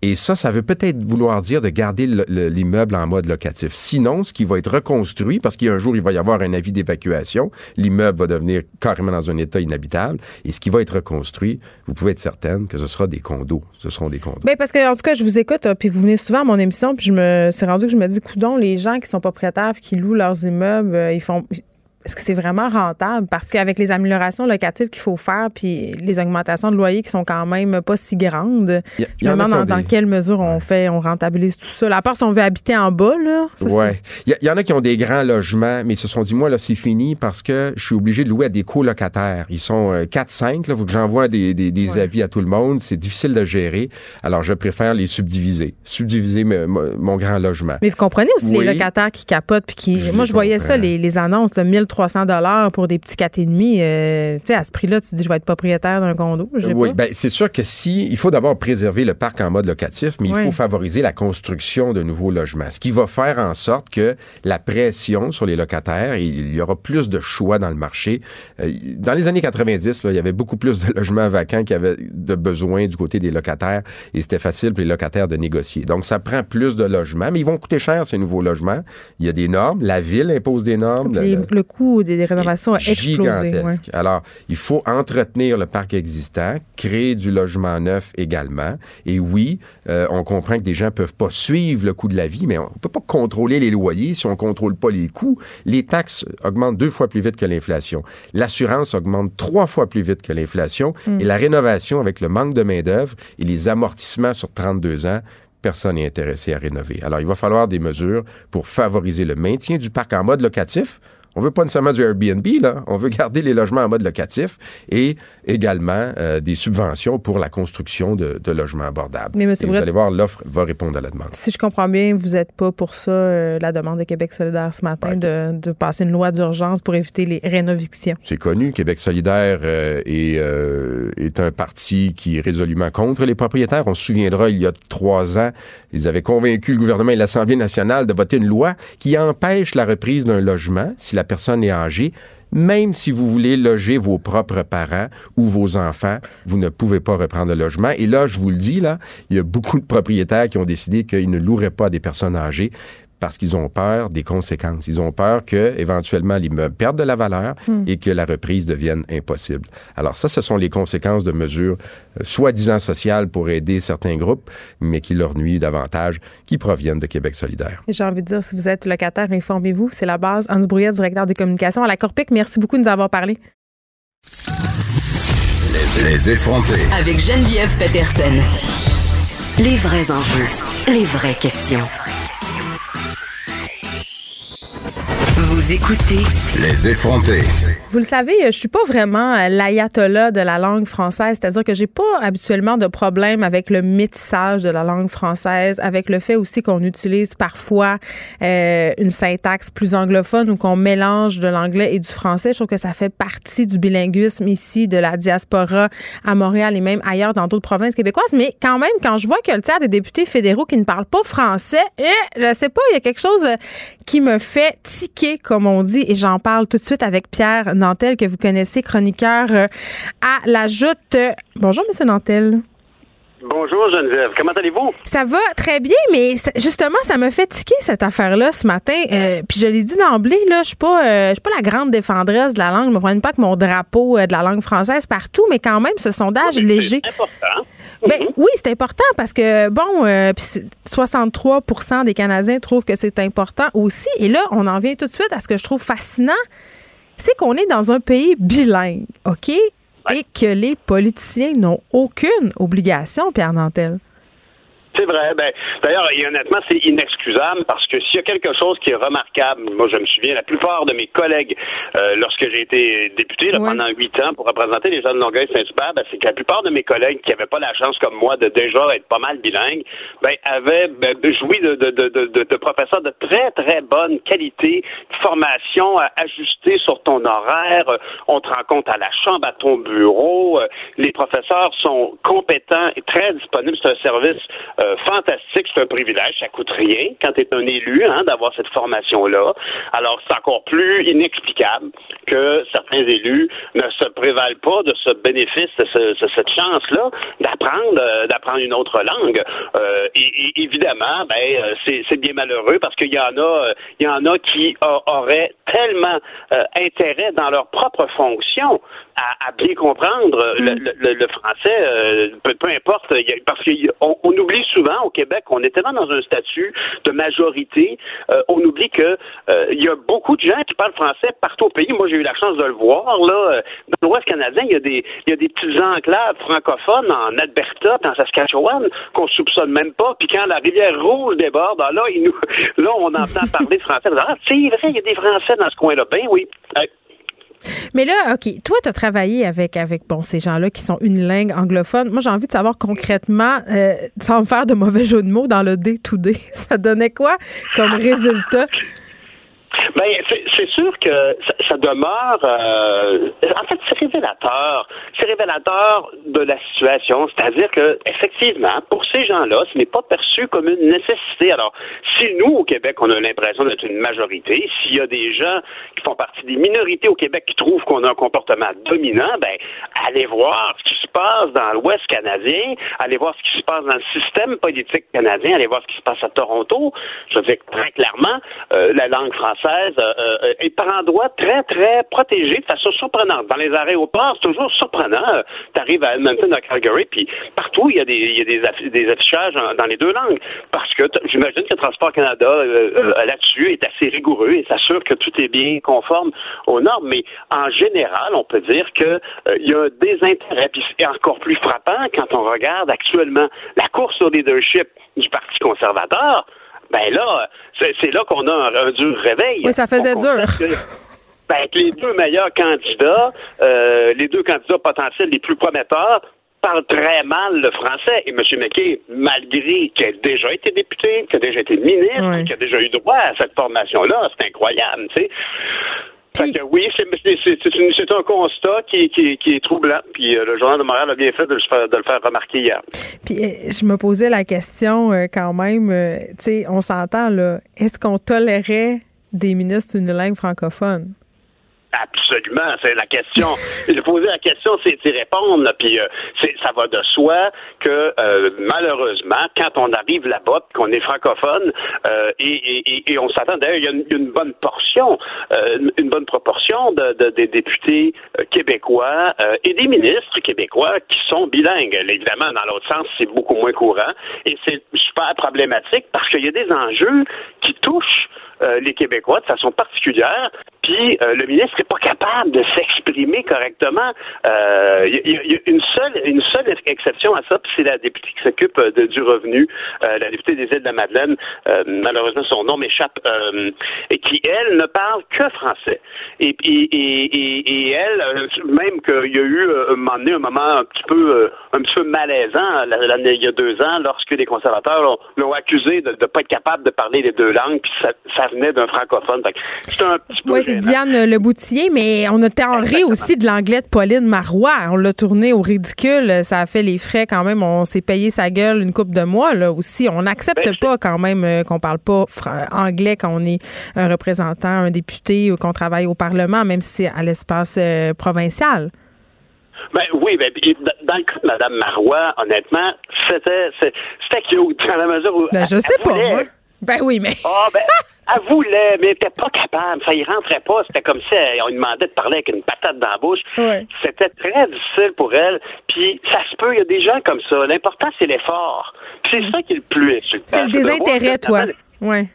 Et ça, ça veut peut-être vouloir dire de garder l'immeuble en mode locatif. Sinon, ce qui va être reconstruit, parce qu'un jour, il va y avoir un avis d'évacuation, l'immeuble va devenir carrément dans un état inhabitable, et ce qui va être reconstruit, vous pouvez être certaine que ce sera des condos. Ce seront des condos. Ben, parce que, en tout cas, je vous écoute, hein, puis vous venez souvent à mon émission, puis je me, c'est rendu que je me dis, coudon, les gens qui sont propriétaires puis qui louent leurs immeubles, euh, ils font, est-ce que c'est vraiment rentable? Parce qu'avec les améliorations locatives qu'il faut faire, puis les augmentations de loyers qui sont quand même pas si grandes, je me demande dans, quelle mesure on fait, on rentabilise tout ça. à part si on veut habiter en bas, là. Oui. Il y, en a qui ont des grands logements, mais ils se sont dit, moi, là, c'est fini parce que je suis obligé de louer à des colocataires. Ils sont 4-5, euh, là. Il faut que j'envoie des, des, avis à tout le monde. C'est difficile de gérer. Alors, je préfère les subdiviser. Subdiviser mon grand logement. Mais vous comprenez aussi les locataires qui capotent, puis qui. moi, je voyais ça, les, les annonces, le 1000 300 dollars pour des petits 4,5, euh, tu sais, à ce prix-là, tu te dis, je vais être propriétaire d'un condo. Oui, bien, c'est sûr que si, il faut d'abord préserver le parc en mode locatif, mais il faut favoriser la construction de nouveaux logements, ce qui va faire en sorte que la pression sur les locataires, il y aura plus de choix dans le marché. Euh, dans les années 90, là, il y avait beaucoup plus de logements vacants qu'il y avait de besoins du côté des locataires et c'était facile pour les locataires de négocier. Donc, ça prend plus de logements, mais ils vont coûter cher, ces nouveaux logements. Il y a des normes, la ville impose des normes. le coût des, rénovations a explosé. Alors, il faut entretenir le parc existant, créer du logement neuf également. Et oui, euh, on comprend que des gens peuvent pas suivre le coût de la vie, mais on peut pas contrôler les loyers si on contrôle pas les coûts. Les taxes augmentent deux fois plus vite que l'inflation. L'assurance augmente trois fois plus vite que l'inflation. Hmm. Et la rénovation, avec le manque de main-d'œuvre et les amortissements sur 32 ans, personne n'est intéressé à rénover. Alors, il va falloir des mesures pour favoriser le maintien du parc en mode locatif on veut pas nécessairement du Airbnb, là. On veut garder les logements en mode locatif et également euh, des subventions pour la construction de, logements abordables. Mais vous allez voir, l'offre va répondre à la demande. Si je comprends bien, vous n'êtes pas pour ça, euh, la demande de Québec solidaire ce matin, de, passer une loi d'urgence pour éviter les rénovictions. C'est connu. Québec solidaire euh, est, est un parti qui est résolument contre les propriétaires. On se souviendra, il y a trois ans, ils avaient convaincu le gouvernement et l'Assemblée nationale de voter une loi qui empêche la reprise d'un logement si la personne est âgée, même si vous voulez loger vos propres parents ou vos enfants, vous ne pouvez pas reprendre le logement. Et là, je vous le dis, là, il y a beaucoup de propriétaires qui ont décidé qu'ils ne loueraient pas des personnes âgées parce qu'ils ont peur des conséquences. Ils ont peur que éventuellement l'immeuble perde de la valeur hmm. et que la reprise devienne impossible. Alors ça, ce sont les conséquences de mesures euh, soi-disant sociales pour aider certains groupes, mais qui leur nuisent davantage, qui proviennent de Québec solidaire. J'ai envie de dire, si vous êtes locataire, informez-vous. C'est la base. Hans Brouillet, directeur des communications à la Corpic. Merci beaucoup de nous avoir parlé. Les effrontés. Avec Geneviève Peterson. Les vrais enjeux. Les vraies questions. Vous écoutez Les effrontés. Vous le savez, je suis pas vraiment l'ayatollah de la langue française, c'est-à-dire que j'ai pas habituellement de problème avec le métissage de la langue française, avec le fait aussi qu'on utilise parfois euh, une syntaxe plus anglophone ou qu'on mélange de l'anglais et du français. Je trouve que ça fait partie du bilinguisme ici, de la diaspora à Montréal et même ailleurs dans d'autres provinces québécoises. Mais quand même, quand je vois que le tiers des députés fédéraux qui ne parlent pas français, eh, je sais pas, il y a quelque chose qui me fait tiquer, comme on dit, et j'en parle tout de suite avec Pierre Nantel, que vous connaissez, chroniqueur euh, à la Joute. Bonjour, Monsieur Nantel. Bonjour Geneviève, comment allez-vous? Ça va très bien, mais justement, ça me fait tiquer cette affaire-là ce matin. Euh, puis je l'ai dit d'emblée, là, je suis pas, euh, je suis pas la grande défendresse de la langue. Je me prenne pas que mon drapeau de la langue française partout, mais quand même, ce sondage léger. C'est important. Ben, oui, c'est important parce que, bon, 63% des Canadiens trouvent que c'est important aussi. Et là, on en vient tout de suite à ce que je trouve fascinant c'est qu'on est dans un pays bilingue, OK? Et que les politiciens n'ont aucune obligation, Pierre Nantel. C'est vrai. Ben, D'ailleurs, honnêtement, c'est inexcusable parce que s'il y a quelque chose qui est remarquable, moi, je me souviens, la plupart de mes collègues, euh, lorsque j'ai été député pendant huit ans pour représenter les gens de Longueuil-Saint-Hubert, ben, c'est que la plupart de mes collègues qui n'avaient pas la chance, comme moi, de déjà être pas mal bilingues, ben, avaient ben, joui de, de, de, de, professeurs de très, très bonne qualité, de formation ajustée sur ton horaire, on te rencontre à la chambre, à ton bureau, les professeurs sont compétents et très disponibles. C'est un service euh, fantastique, c'est un privilège, ça coûte rien quand tu es un élu hein, d'avoir cette formation-là. Alors, c'est encore plus inexplicable que certains élus ne se prévalent pas de ce bénéfice, de, cette chance-là d'apprendre euh, d'apprendre une autre langue. Euh, et, évidemment, ben, c'est bien malheureux parce qu'il y en a il y en a qui auraient tellement intérêt dans leur propre fonction à, bien comprendre mm. le, français, peu, importe, parce qu'on on oublie souvent au Québec, on est tellement dans un statut de majorité, euh, on oublie que euh, il y a beaucoup de gens qui parlent français partout au pays. Moi, j'ai eu la chance de le voir là. Euh, dans l'Ouest canadien, il y a des il y a des petites enclaves francophones en Alberta, en Saskatchewan qu'on soupçonne même pas. Puis quand la rivière Rouge déborde, ah, là, il nous, [laughs] là, on entend parler français. Ah, c'est vrai, il y a des Français dans ce coin-là. Ben oui. Mais là, OK, toi, tu as travaillé avec, avec bon, ces gens-là qui sont une langue anglophone. Moi, j'ai envie de savoir concrètement, euh, sans me faire de mauvais jeu de mots, dans le day-to-day, [laughs] ça donnait quoi comme résultat? Ben, c'est sûr que ça, demeure. Euh, en fait, c'est révélateur. C'est révélateur de la situation. C'est-à-dire que, effectivement, pour ces gens-là, ce n'est pas perçu comme une nécessité. Alors, si nous, au Québec, on a l'impression d'être une majorité, s'il y a des gens qui font partie des minorités au Québec qui trouvent qu'on a un comportement dominant, ben, allez voir ce qui se passe dans l'Ouest canadien, allez voir ce qui se passe dans le système politique canadien, allez voir ce qui se passe à Toronto. Je veux dire très clairement, euh, la langue française française euh, euh, est par endroits très, très protégée de façon surprenante. Dans les aéroports, c'est toujours surprenant. tu arrives à Edmonton, à Calgary, puis partout, il y a des, affichages dans les deux langues. Parce que j'imagine que Transport Canada, euh, là-dessus, est assez rigoureux et s'assure que tout est bien conforme aux normes. Mais en général, on peut dire qu'il y a un désintérêt. Puis c'est encore plus frappant quand on regarde actuellement la course au leadership du Parti conservateur ben là, c'est là qu'on a un, dur réveil. Oui, ça faisait dur. ben, les deux meilleurs candidats, euh, les deux candidats potentiels les plus prometteurs, parlent très mal le français. Et M. McKay, malgré qu'il ait déjà été député, qu'il a déjà été ministre, qu'il a déjà eu droit à cette formation-là, c'est incroyable, tu sais oui, c'est un constat qui, est troublant. Puis euh, le journal de Montréal a bien fait de le, faire, de le faire remarquer hier. Puis euh, je me posais la question euh, quand même, tu sais, on s'entend là, est-ce qu'on tolérait des ministres d'une langue francophone? Absolument, c'est la question. De poser la question, c'est d'y répondre. Puis euh, ça va de soi que euh, malheureusement, quand on arrive là-bas, qu'on est francophone, euh, et, on s'attend d'ailleurs, il y a une, bonne portion, une bonne proportion de, des députés québécois et des ministres québécois qui sont bilingues. Évidemment, dans l'autre sens, c'est beaucoup moins courant, et c'est super problématique parce qu'il y a des enjeux qui touchent les Québécois de façon particulière. Puis euh, le ministre n'est pas capable de s'exprimer correctement. Euh, il y, a une seule, exception à ça, c'est la députée qui s'occupe euh, du revenu, la députée des îles de la Madeleine. malheureusement, son nom m'échappe, et qui elle ne parle que français. Et, et, elle, même qu'il y a eu un moment un moment un petit peu, un petit peu malaisant il y a deux ans, lorsque les conservateurs l'ont accusé de ne pas être capable de parler les deux langues, venait d'un francophone. C'est un petit peu c'est Diane Leboutillier, mais on a tenré aussi de l'anglais de Pauline Marois. On l'a tourné au ridicule. Ça a fait les frais quand même. On s'est payé sa gueule une coupe de mois là aussi. On n'accepte ben, pas quand même euh, qu'on parle pas anglais quand on est un représentant, un député ou qu'on travaille au Parlement, même si c'est à l'espace euh, provincial. Ben oui, ben, dans le cas de Mme Marois, honnêtement, c'était c'était cute [laughs] dans la mesure où. Ben, je sais pas, moi. Ben oui, mais. Ah, ben, [laughs] elle voulait, mais elle n'était pas capable. Ça y rentrait pas. C'était comme si on lui demandait de parler avec une patate dans la bouche. C'était très difficile pour elle. Puis ça se peut, il y a des gens comme ça. L'important, c'est l'effort. c'est ça qui est le plus C'est le désintérêt, toi. Oui.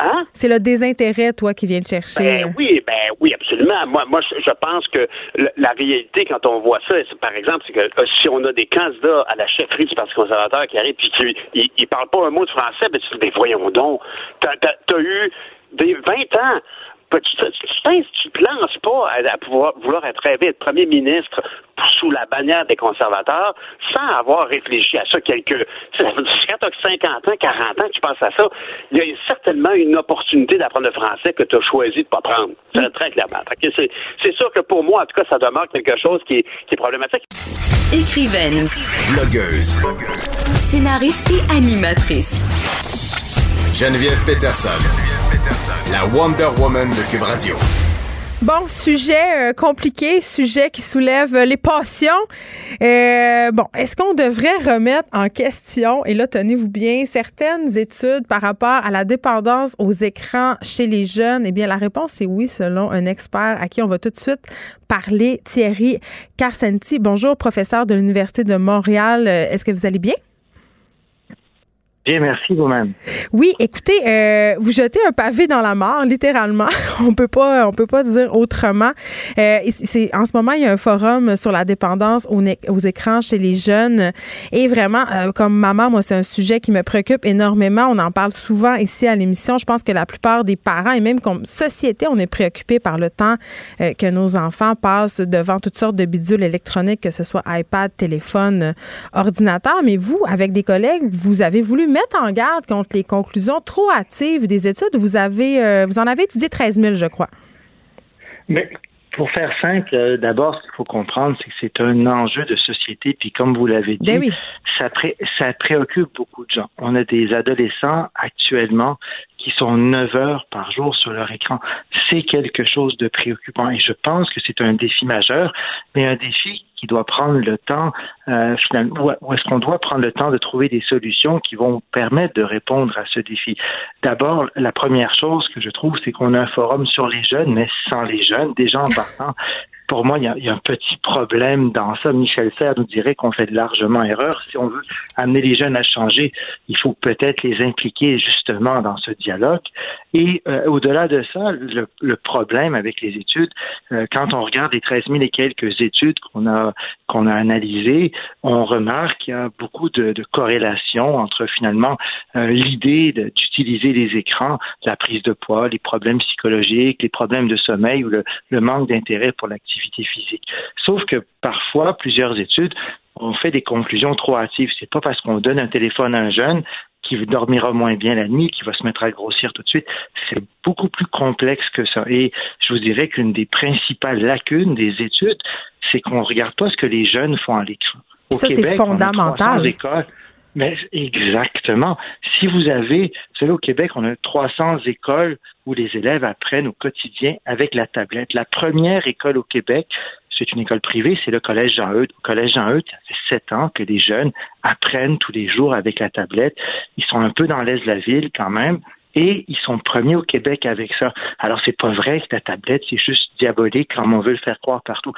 Hein? C'est le désintérêt, toi, qui vient de chercher. Ben oui, ben oui, absolument. Moi, moi, je pense que la réalité, quand on voit ça, par exemple, c'est que euh, si on a des candidats à la chefferie du Parti conservateur qui arrivent et qui ils, parlent pas un mot de français, ben tu dis, voyons donc, t'as as, eu des 20 ans tu, tu, tu, te lances pas à, pouvoir vouloir être rêvé être premier ministre sous la bannière des conservateurs sans avoir réfléchi à ça quelques. [laughs] Quand tu as 50 ans, 40 ans, tu penses à ça, il y a certainement une opportunité d'apprendre le français que tu as choisi de ne pas prendre. C'est très clairement. C'est sûr que pour moi, en tout cas, ça demeure quelque chose qui est, qui est problématique. Écrivaine. Blogueuse. Scénariste et animatrice. Geneviève Peterson. La Wonder Woman de Cube Radio. Bon, sujet euh, compliqué, sujet qui soulève les passions. Euh, bon, est-ce qu'on devrait remettre en question, et là, tenez-vous bien, certaines études par rapport à la dépendance aux écrans chez les jeunes? Eh bien, la réponse est oui, selon un expert à qui on va tout de suite parler, Thierry Carcenti. Bonjour, professeur de l'Université de Montréal. Euh, est-ce que vous allez bien? Bien, merci vous-même. Oui, écoutez, euh, vous jetez un pavé dans la mort, littéralement. [laughs] on peut pas, on peut pas dire autrement. Euh, c'est en ce moment, il y a un forum sur la dépendance aux, écrans chez les jeunes. Et vraiment, euh, comme maman, moi, c'est un sujet qui me préoccupe énormément. On en parle souvent ici à l'émission. Je pense que la plupart des parents et même comme société, on est préoccupé par le temps euh, que nos enfants passent devant toutes sortes de bidules électroniques, que ce soit iPad, téléphone, ordinateur. Mais vous, avec des collègues, vous avez voulu mettre en garde contre les conclusions trop hâtives des études. Vous avez, euh, vous en avez étudié 13 000, je crois. Mais pour faire simple, euh, d'abord, ce qu'il faut comprendre, c'est que c'est un enjeu de société. Puis comme vous l'avez dit, ben ça, ça préoccupe beaucoup de gens. On a des adolescents actuellement qui sont 9 heures par jour sur leur écran. C'est quelque chose de préoccupant et je pense que c'est un défi majeur, mais un défi qui doit prendre le temps, euh, finalement, ou est-ce qu'on doit prendre le temps de trouver des solutions qui vont permettre de répondre à ce défi? D'abord, la première chose que je trouve, c'est qu'on a un forum sur les jeunes, mais sans les jeunes, déjà en partant, pour moi, il y, a, un petit problème dans ça. Michel Serre nous dirait qu'on fait largement erreur. Si on veut amener les jeunes à changer, il faut peut-être les impliquer justement dans ce dialogue. Et euh, au-delà de ça, le, problème avec les études, euh, quand on regarde les 13 000 et quelques études qu'on a qu'on a analysées, on remarque qu'il y a beaucoup de, de corrélations entre finalement euh, l'idée d'utiliser les écrans, la prise de poids, les problèmes psychologiques, les problèmes de sommeil ou le, le manque d'intérêt pour l'activité physique. Sauf que parfois, plusieurs études ont fait des conclusions trop hâtives. C'est pas parce qu'on donne un téléphone à un jeune qui dormira moins bien la nuit, qui va se mettre à grossir tout de suite. C'est beaucoup plus complexe que ça. Et je vous dirais qu'une des principales lacunes des études, c'est qu'on ne regarde pas ce que les jeunes font à l'écran. Ça, c'est fondamental. Mais exactement. Si vous avez, vous savez, au Québec, on a 300 écoles où les élèves apprennent au quotidien avec la tablette. La première école au Québec, c'est une école privée, c'est le Collège Jean-Eudes. Au Collège Jean-Eudes, ça fait sept ans que les jeunes apprennent tous les jours avec la tablette. Ils sont un peu dans l'est de la ville quand même, et ils sont premiers au Québec avec ça. Alors, c'est pas vrai que la tablette, c'est juste diabolique comme on veut le faire croire partout.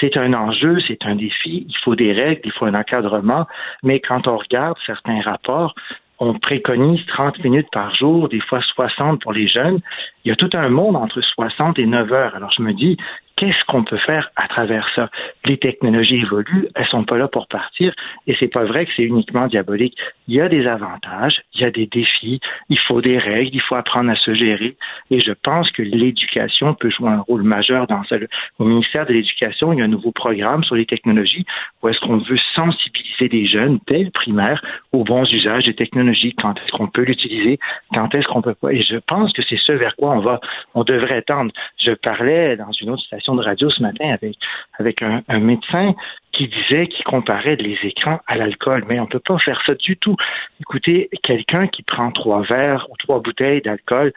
C'est un enjeu, c'est un défi, il faut des règles, il faut un encadrement, mais quand on regarde certains rapports, on préconise 30 minutes par jour, des fois 60 pour les jeunes. Il y a tout un monde entre 60 et 9 heures. Alors je me dis, Qu'est-ce qu'on peut faire à travers ça? Les technologies évoluent, elles sont pas là pour partir, et c'est pas vrai que c'est uniquement diabolique. Il y a des avantages, il y a des défis, il faut des règles, il faut apprendre à se gérer, et je pense que l'éducation peut jouer un rôle majeur dans ça. Au ministère de l'Éducation, il y a un nouveau programme sur les technologies où est-ce qu'on veut sensibiliser les jeunes dès le primaire aux bons usages des technologies, quand est-ce qu'on peut l'utiliser, quand est-ce qu'on peut pas. Et je pense que c'est ce vers quoi on devrait tendre. Je parlais dans une autre station de radio ce matin avec, avec un, médecin qui disait, qui comparait les écrans à l'alcool. Mais on ne peut pas faire ça du tout. Écoutez, quelqu'un qui prend trois verres ou trois bouteilles d'alcool,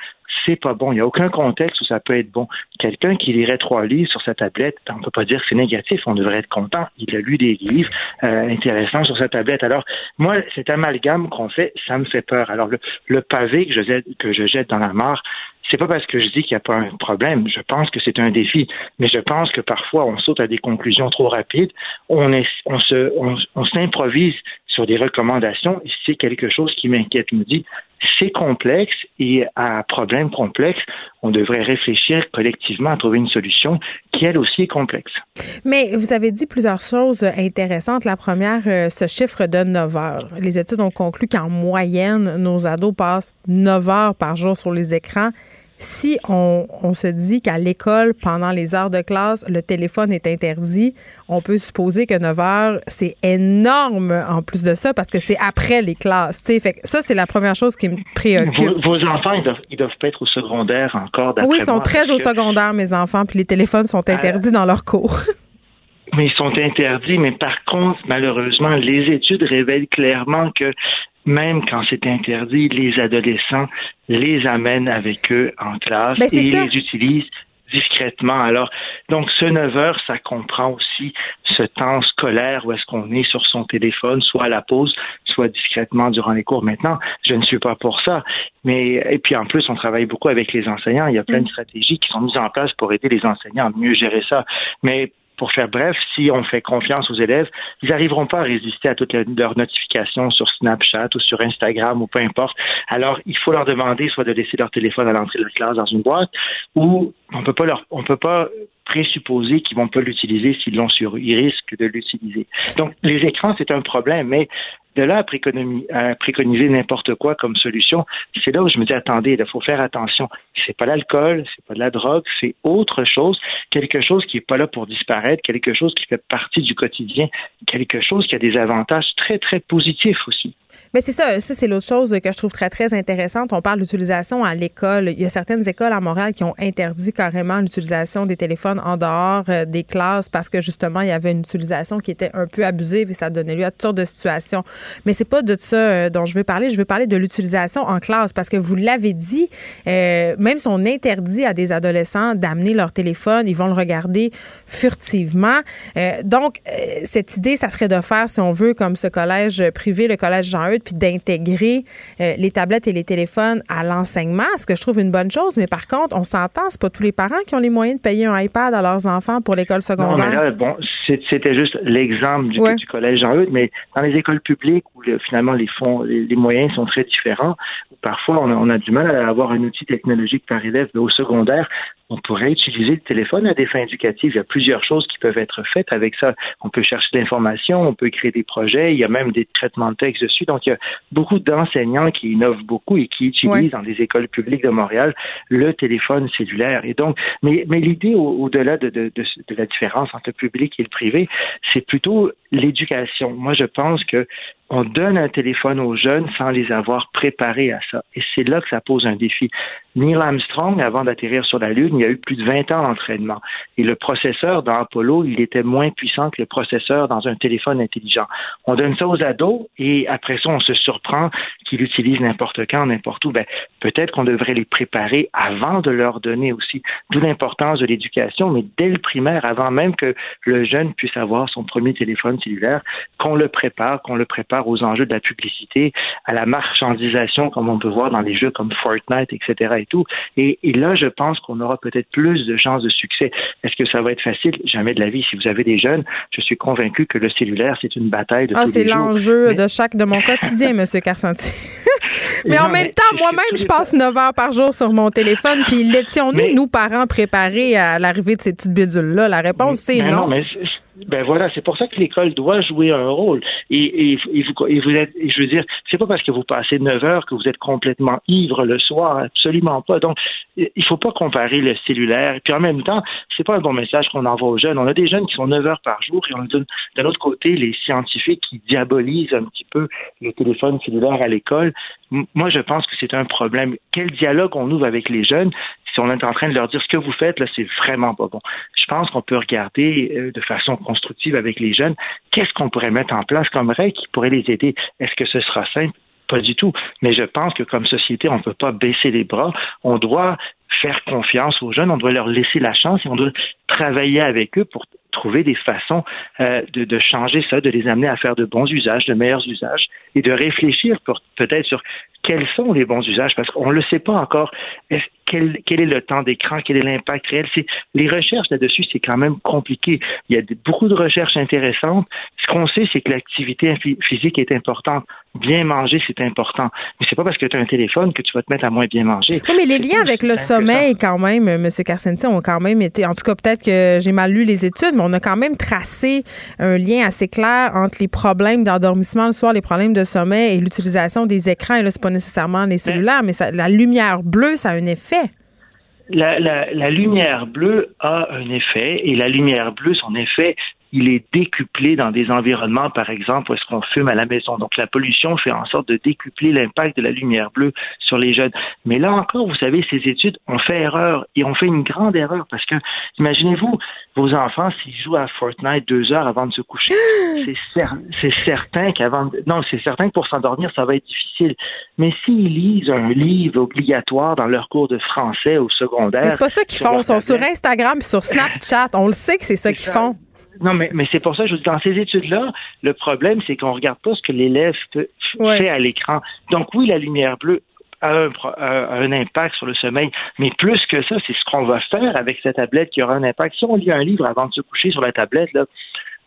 c'est pas bon. Il n'y a aucun contexte où ça peut être bon. Quelqu'un qui lirait trois livres sur sa tablette, on ne peut pas dire que c'est négatif. On devrait être content. Il a lu des livres euh, intéressants sur sa tablette. Alors, moi, cet amalgame qu'on fait, ça me fait peur. Alors, le, pavé que je, jette, que je jette dans la mare, c'est pas parce que je dis qu'il n'y a pas un problème. Je pense que c'est un défi, mais je pense que parfois on saute à des conclusions trop rapides. On, est, on se, on, s'improvise sur des recommandations et c'est quelque chose qui m'inquiète. Je me dis, c'est complexe et à problème complexe, on devrait réfléchir collectivement à trouver une solution qui, elle aussi, est complexe. Mais vous avez dit plusieurs choses intéressantes. La première, euh, ce chiffre de 9 heures. Les études ont conclu qu'en moyenne, nos ados passent 9 heures par jour sur les écrans si on, se dit qu'à l'école, pendant les heures de classe, le téléphone est interdit, on peut supposer que 9 heures, c'est énorme en plus de ça parce que c'est après les classes. Fait ça, c'est la première chose qui me préoccupe. Vos, enfants, ils doivent, doivent pas être au secondaire encore. Oui, ils sont très au secondaire, mes enfants, puis les téléphones sont interdits dans leurs cours. [laughs] mais ils sont interdits. Mais par contre, malheureusement, les études révèlent clairement que même quand c'est interdit, les adolescents les amènent avec eux en classe ben, et les utilisent discrètement. Alors, donc ce 9 heures, ça comprend aussi ce temps scolaire où est-ce qu'on est sur son téléphone, soit à la pause, soit discrètement durant les cours. Maintenant, je ne suis pas pour ça. Mais, et puis en plus, on travaille beaucoup avec les enseignants. Il y a plein de mm. stratégies qui sont mises en place pour aider les enseignants à mieux gérer ça. Mais pour faire bref, si on fait confiance aux élèves, ils n'arriveront pas à résister à toutes leurs notifications sur Snapchat ou sur Instagram ou peu importe. Alors, il faut leur demander soit de laisser leur téléphone à l'entrée de la classe dans une boîte, ou on peut pas leur, on peut pas présupposer qu'ils vont pas l'utiliser s'ils l'ont sur, ils risquent de l'utiliser. Donc, les écrans, c'est un problème, mais de là à, préconiser n'importe quoi comme solution, c'est là où je me dis attendez, il faut faire attention. C'est pas l'alcool, c'est pas de la drogue, c'est autre chose, quelque chose qui est pas là pour disparaître, quelque chose qui fait partie du quotidien, quelque chose qui a des avantages très très positifs aussi. Mais c'est ça, ça c'est l'autre chose que je trouve très très intéressante. On parle d'utilisation à l'école. Il y a certaines écoles à Montréal qui ont interdit carrément l'utilisation des téléphones en dehors euh, des classes parce que justement il y avait une utilisation qui était un peu abusive et ça donnait lieu à toutes sortes de situations. Mais c'est pas de ça euh, dont je veux parler. Je veux parler de l'utilisation en classe parce que vous l'avez dit, euh, même si on interdit à des adolescents d'amener leur téléphone, ils vont le regarder furtivement. donc cette idée, ça serait de faire, si on veut, comme ce collège privé, le collège Jean-Eudes, puis d'intégrer les tablettes et les téléphones à l'enseignement, ce que je trouve une bonne chose. Mais par contre, on s'entend, c'est pas tous les parents qui ont les moyens de payer un iPad à leurs enfants pour l'école secondaire. Non, mais là, bon, c'était juste l'exemple du, du, collège Jean-Eudes, mais dans les écoles publiques où finalement les fonds, les, moyens sont très différents, parfois on a, on a, du mal à avoir un outil technologique par élève, mais au secondaire, on pourrait utiliser le téléphone à des fins éducatives. Il y a plusieurs choses qui peuvent être faites avec ça. On peut chercher de l'information, on peut créer des projets, il y a même des traitements de texte dessus. Donc, il y a beaucoup d'enseignants qui innovent beaucoup et qui utilisent dans des écoles publiques de Montréal le téléphone cellulaire. Et donc, mais, mais l'idée au-delà de, de, de, de, la différence entre le public et le privé, c'est plutôt l'éducation. Moi, je pense que on donne un téléphone aux jeunes sans les avoir préparés à ça. Et c'est là que ça pose un défi. Neil Armstrong, avant d'atterrir sur la Lune, il y a eu plus de 20 ans d'entraînement. Et le processeur dans Apollo, il était moins puissant que le processeur dans un téléphone intelligent. On donne ça aux ados et après ça, on se surprend qu'ils l'utilisent n'importe quand, n'importe où. Ben, peut-être qu'on devrait les préparer avant de leur donner aussi. D'où l'importance de l'éducation, mais dès le primaire, avant même que le jeune puisse avoir son premier téléphone cellulaire, qu'on le prépare, qu'on le prépare aux enjeux de la publicité, à la marchandisation, comme on peut voir dans les jeux comme Fortnite, etc. et tout. Et, là, je pense qu'on aura peut-être plus de chances de succès. Est-ce que ça va être facile? Jamais de la vie. Si vous avez des jeunes, je suis convaincu que le cellulaire, c'est une bataille de ah, c'est l'enjeu de chaque de mon quotidien, Monsieur Carcenti. [laughs] mais en même temps, moi-même, je passe 9 heures par jour sur mon téléphone. Puis l'étions-nous, nous, parents, préparés à l'arrivée de ces petites bidules-là? La réponse, c'est non. non mais ben voilà, c'est pour ça que l'école doit jouer un rôle. Et, vous, êtes, je veux dire, c'est pas parce que vous passez 9 heures que vous êtes complètement ivre le soir, absolument pas. Donc, il faut pas comparer le cellulaire. Puis en même temps, c'est pas un bon message qu'on envoie aux jeunes. On a des jeunes qui sont 9 heures par jour et on a d'un autre côté les scientifiques qui diabolisent un petit peu le téléphone cellulaire à l'école. Moi, je pense que c'est un problème. Quel dialogue on ouvre avec les jeunes? On est en train de leur dire ce que vous faites, là, c'est vraiment pas bon. Je pense qu'on peut regarder euh, de façon constructive avec les jeunes qu'est-ce qu'on pourrait mettre en place comme règle qui pourrait les aider. Est-ce que ce sera simple? Pas du tout. Mais je pense que comme société, on ne peut pas baisser les bras. On doit faire confiance aux jeunes, on doit leur laisser la chance et on doit travailler avec eux pour trouver des façons euh, de, de, changer ça, de les amener à faire de bons usages, de meilleurs usages, et de réfléchir peut-être sur quels sont les bons usages, parce qu'on ne le sait pas encore. Quel, quel, est le temps d'écran, quel est l'impact réel? C'est, les recherches là-dessus, c'est quand même compliqué. Il y a beaucoup de recherches intéressantes. Ce qu'on sait, c'est que l'activité physique est importante. Bien manger, c'est important. Mais c'est pas parce que tu as un téléphone que tu vas te mettre à moins bien manger. Oui, mais les liens avec le sommeil, quand même, M. Carcenti, ont quand même été, en tout cas, peut-être que j'ai mal lu les études, mais on a quand même tracé un lien assez clair entre les problèmes d'endormissement le soir, les problèmes de sommeil et l'utilisation des écrans. Et là, c'est pas nécessairement les cellulaires, mais, la lumière bleue, ça a un effet. La, la, lumière bleue a un effet et la lumière bleue, son effet il est décuplé dans des environnements, par exemple, où est-ce qu'on fume à la maison. Donc, la pollution fait en sorte de décupler l'impact de la lumière bleue sur les jeunes. Mais là encore, vous savez, ces études ont fait erreur et ont fait une grande erreur parce que, imaginez-vous, vos enfants, s'ils jouent à Fortnite deux heures avant de se coucher, [gasps] c'est certain qu'avant, non, c'est certain que pour s'endormir, ça va être difficile. Mais s'ils lisent un livre obligatoire dans leur cours de français au secondaire. C'est pas ça qu'ils font. Ils sont sur Instagram, sur Snapchat. On le sait que c'est ça qu'ils font. Non, mais, mais c'est pour ça, je dis, dans ces études-là, le problème, c'est qu'on regarde pas ce que l'élève fait à l'écran. Donc oui, la lumière bleue a un, a un, impact sur le sommeil, mais plus que ça, c'est ce qu'on va faire avec cette tablette qui aura un impact. Si on lit un livre avant de se coucher sur la tablette, là,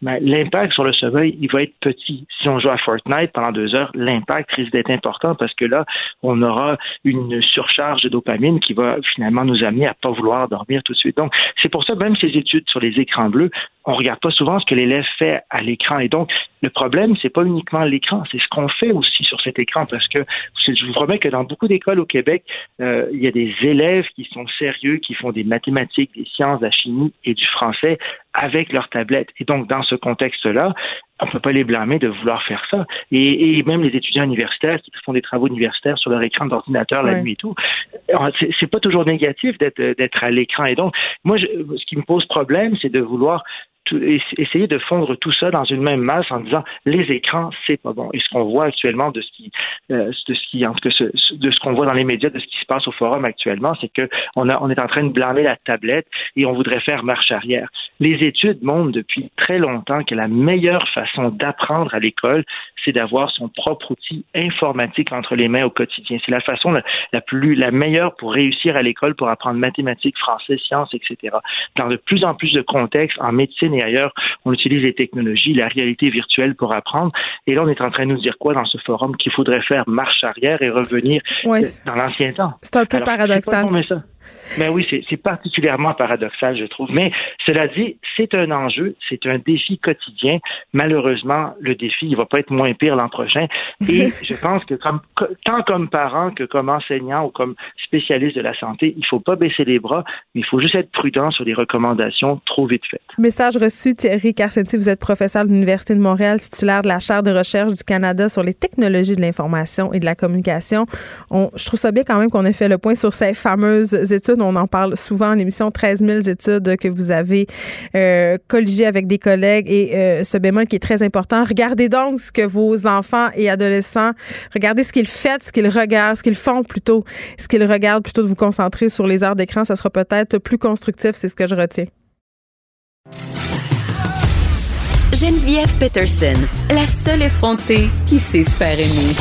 mais l'impact sur le sommeil, il va être petit. Si on joue à Fortnite pendant deux heures, l'impact risque d'être important parce que là, on aura une surcharge de dopamine qui va finalement nous amener à pas vouloir dormir tout de suite. Donc, c'est pour ça, même ces études sur les écrans bleus, on regarde pas souvent ce que l'élève fait à l'écran. Et donc, le problème, c'est pas uniquement l'écran, c'est ce qu'on fait aussi sur cet écran, parce que je vous promets que dans beaucoup d'écoles au Québec, euh, il y a des élèves qui sont sérieux, qui font des mathématiques, des sciences, de la chimie et du français avec leur tablette. Et donc, dans ce contexte-là, on ne peut pas les blâmer de vouloir faire ça. Et, même les étudiants universitaires qui font des travaux universitaires sur leur écran d'ordinateur la nuit et tout, c'est pas toujours négatif d'être à l'écran. Et donc, moi, ce qui me pose problème, c'est de vouloir essayer de fondre tout ça dans une même masse en disant les écrans c'est pas bon. Et ce qu'on voit actuellement de ce euh, en tout cas de ce qu'on voit dans les médias de ce qui se passe au forum actuellement c'est que on est en train de blâmer la tablette et on voudrait faire marche arrière. Les études montrent depuis très longtemps que la meilleure façon d'apprendre à l'école c'est d'avoir son propre outil informatique entre les mains au quotidien. C'est la façon la, plus la meilleure pour réussir à l'école pour apprendre mathématiques français sciences etc dans de plus en plus de contextes en médecine et ailleurs, on utilise les technologies, la réalité virtuelle pour apprendre. Et là, on est en train de nous dire quoi dans ce forum qu'il faudrait faire marche arrière et revenir dans l'ancien temps. C'est un peu paradoxal. Mais oui, c'est particulièrement paradoxal, je trouve. Mais cela dit, c'est un enjeu, c'est un défi quotidien. Malheureusement, le défi, il va pas être moins pire l'an prochain. Et [laughs] je pense que comme, tant comme parent que comme enseignant ou comme spécialiste de la santé, il faut pas baisser les bras, mais il faut juste être prudent sur les recommandations trop vite faites. Message reçu, Thierry Carcenti, vous êtes professeur de l'Université de Montréal, titulaire de la chaire de recherche du Canada sur les technologies de l'information et de la communication. On, je trouve ça bien quand même qu'on ait fait le point sur ces fameuses études. On en parle souvent en émission, 13 000 études que vous avez euh, colligées avec des collègues et euh, ce bémol qui est très important. Regardez donc ce que vos enfants et adolescents, regardez ce qu'ils font, ce qu'ils regardent, ce qu'ils font plutôt, ce qu'ils regardent plutôt de vous concentrer sur les heures d'écran. Ça sera peut-être plus constructif, c'est ce que je retiens. Geneviève Peterson, la seule effrontée qui sait se faire aimer.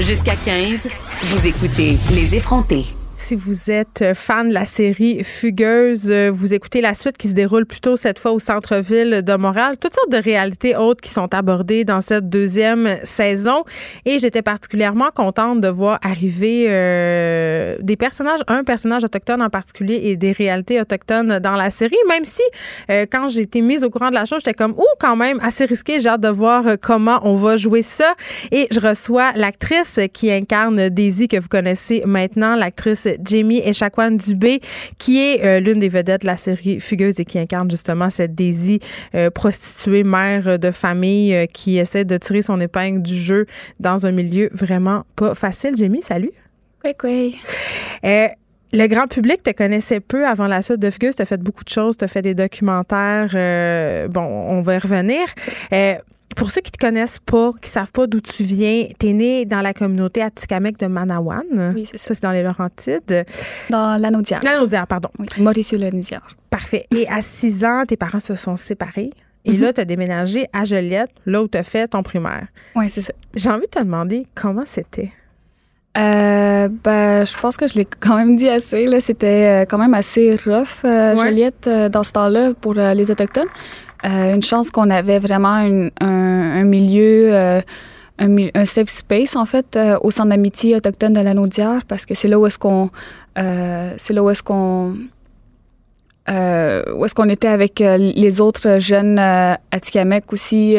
Jusqu'à 15, vous écoutez Les effrontés. Si vous êtes fan de la série Fugueuse, vous écoutez la suite qui se déroule plutôt cette fois au centre-ville de Montréal. Toutes sortes de réalités autres qui sont abordées dans cette deuxième saison. Et j'étais particulièrement contente de voir arriver euh, des personnages, un personnage autochtone en particulier et des réalités autochtones dans la série. Même si, euh, quand j'ai été mise au courant de la chose, j'étais comme, oh, quand même, assez risqué. J'ai hâte de voir euh, comment on va jouer ça. Et je reçois l'actrice qui incarne Daisy, que vous connaissez maintenant, l'actrice Jamie Echaquan Dubé, qui est euh, l'une des vedettes de la série Fugueuse et qui incarne justement cette Daisy euh, prostituée, mère de famille, euh, qui essaie de tirer son épingle du jeu dans un milieu vraiment pas facile. Jamie, salut. Oui, oui. Le grand public te connaissait peu avant la suite de Fugueuse. Tu as fait beaucoup de choses, tu as fait des documentaires. bon, on va y revenir pour ceux qui te connaissent pas, qui savent pas d'où tu viens, tu es né dans la communauté Atikamek de Manawan. Oui, c'est ça. Ça, c'est dans les Laurentides. Dans l'Anaudière. L'Anaudière, pardon. Oui, Mauricio-Lanaudière. Parfait. Et à 6 ans, tes parents se sont séparés. Et mhm. là, tu as déménagé à Joliette, là où tu as fait ton primaire. Oui, c'est ça. J'ai envie de te demander comment c'était. Euh, ben, je pense que je l'ai quand même dit assez. Là, c'était euh, quand même assez rough, euh, Joliette, euh, dans ce temps-là, pour les Autochtones. Euh, une chance qu'on avait vraiment un, milieu, euh, un, safe space, en fait, euh, au centre d'amitié autochtone de la Naudière, parce que c'est là où est-ce qu'on. c'est là où est-ce qu'on. où est-ce qu'on était avec les autres jeunes Atikamek aussi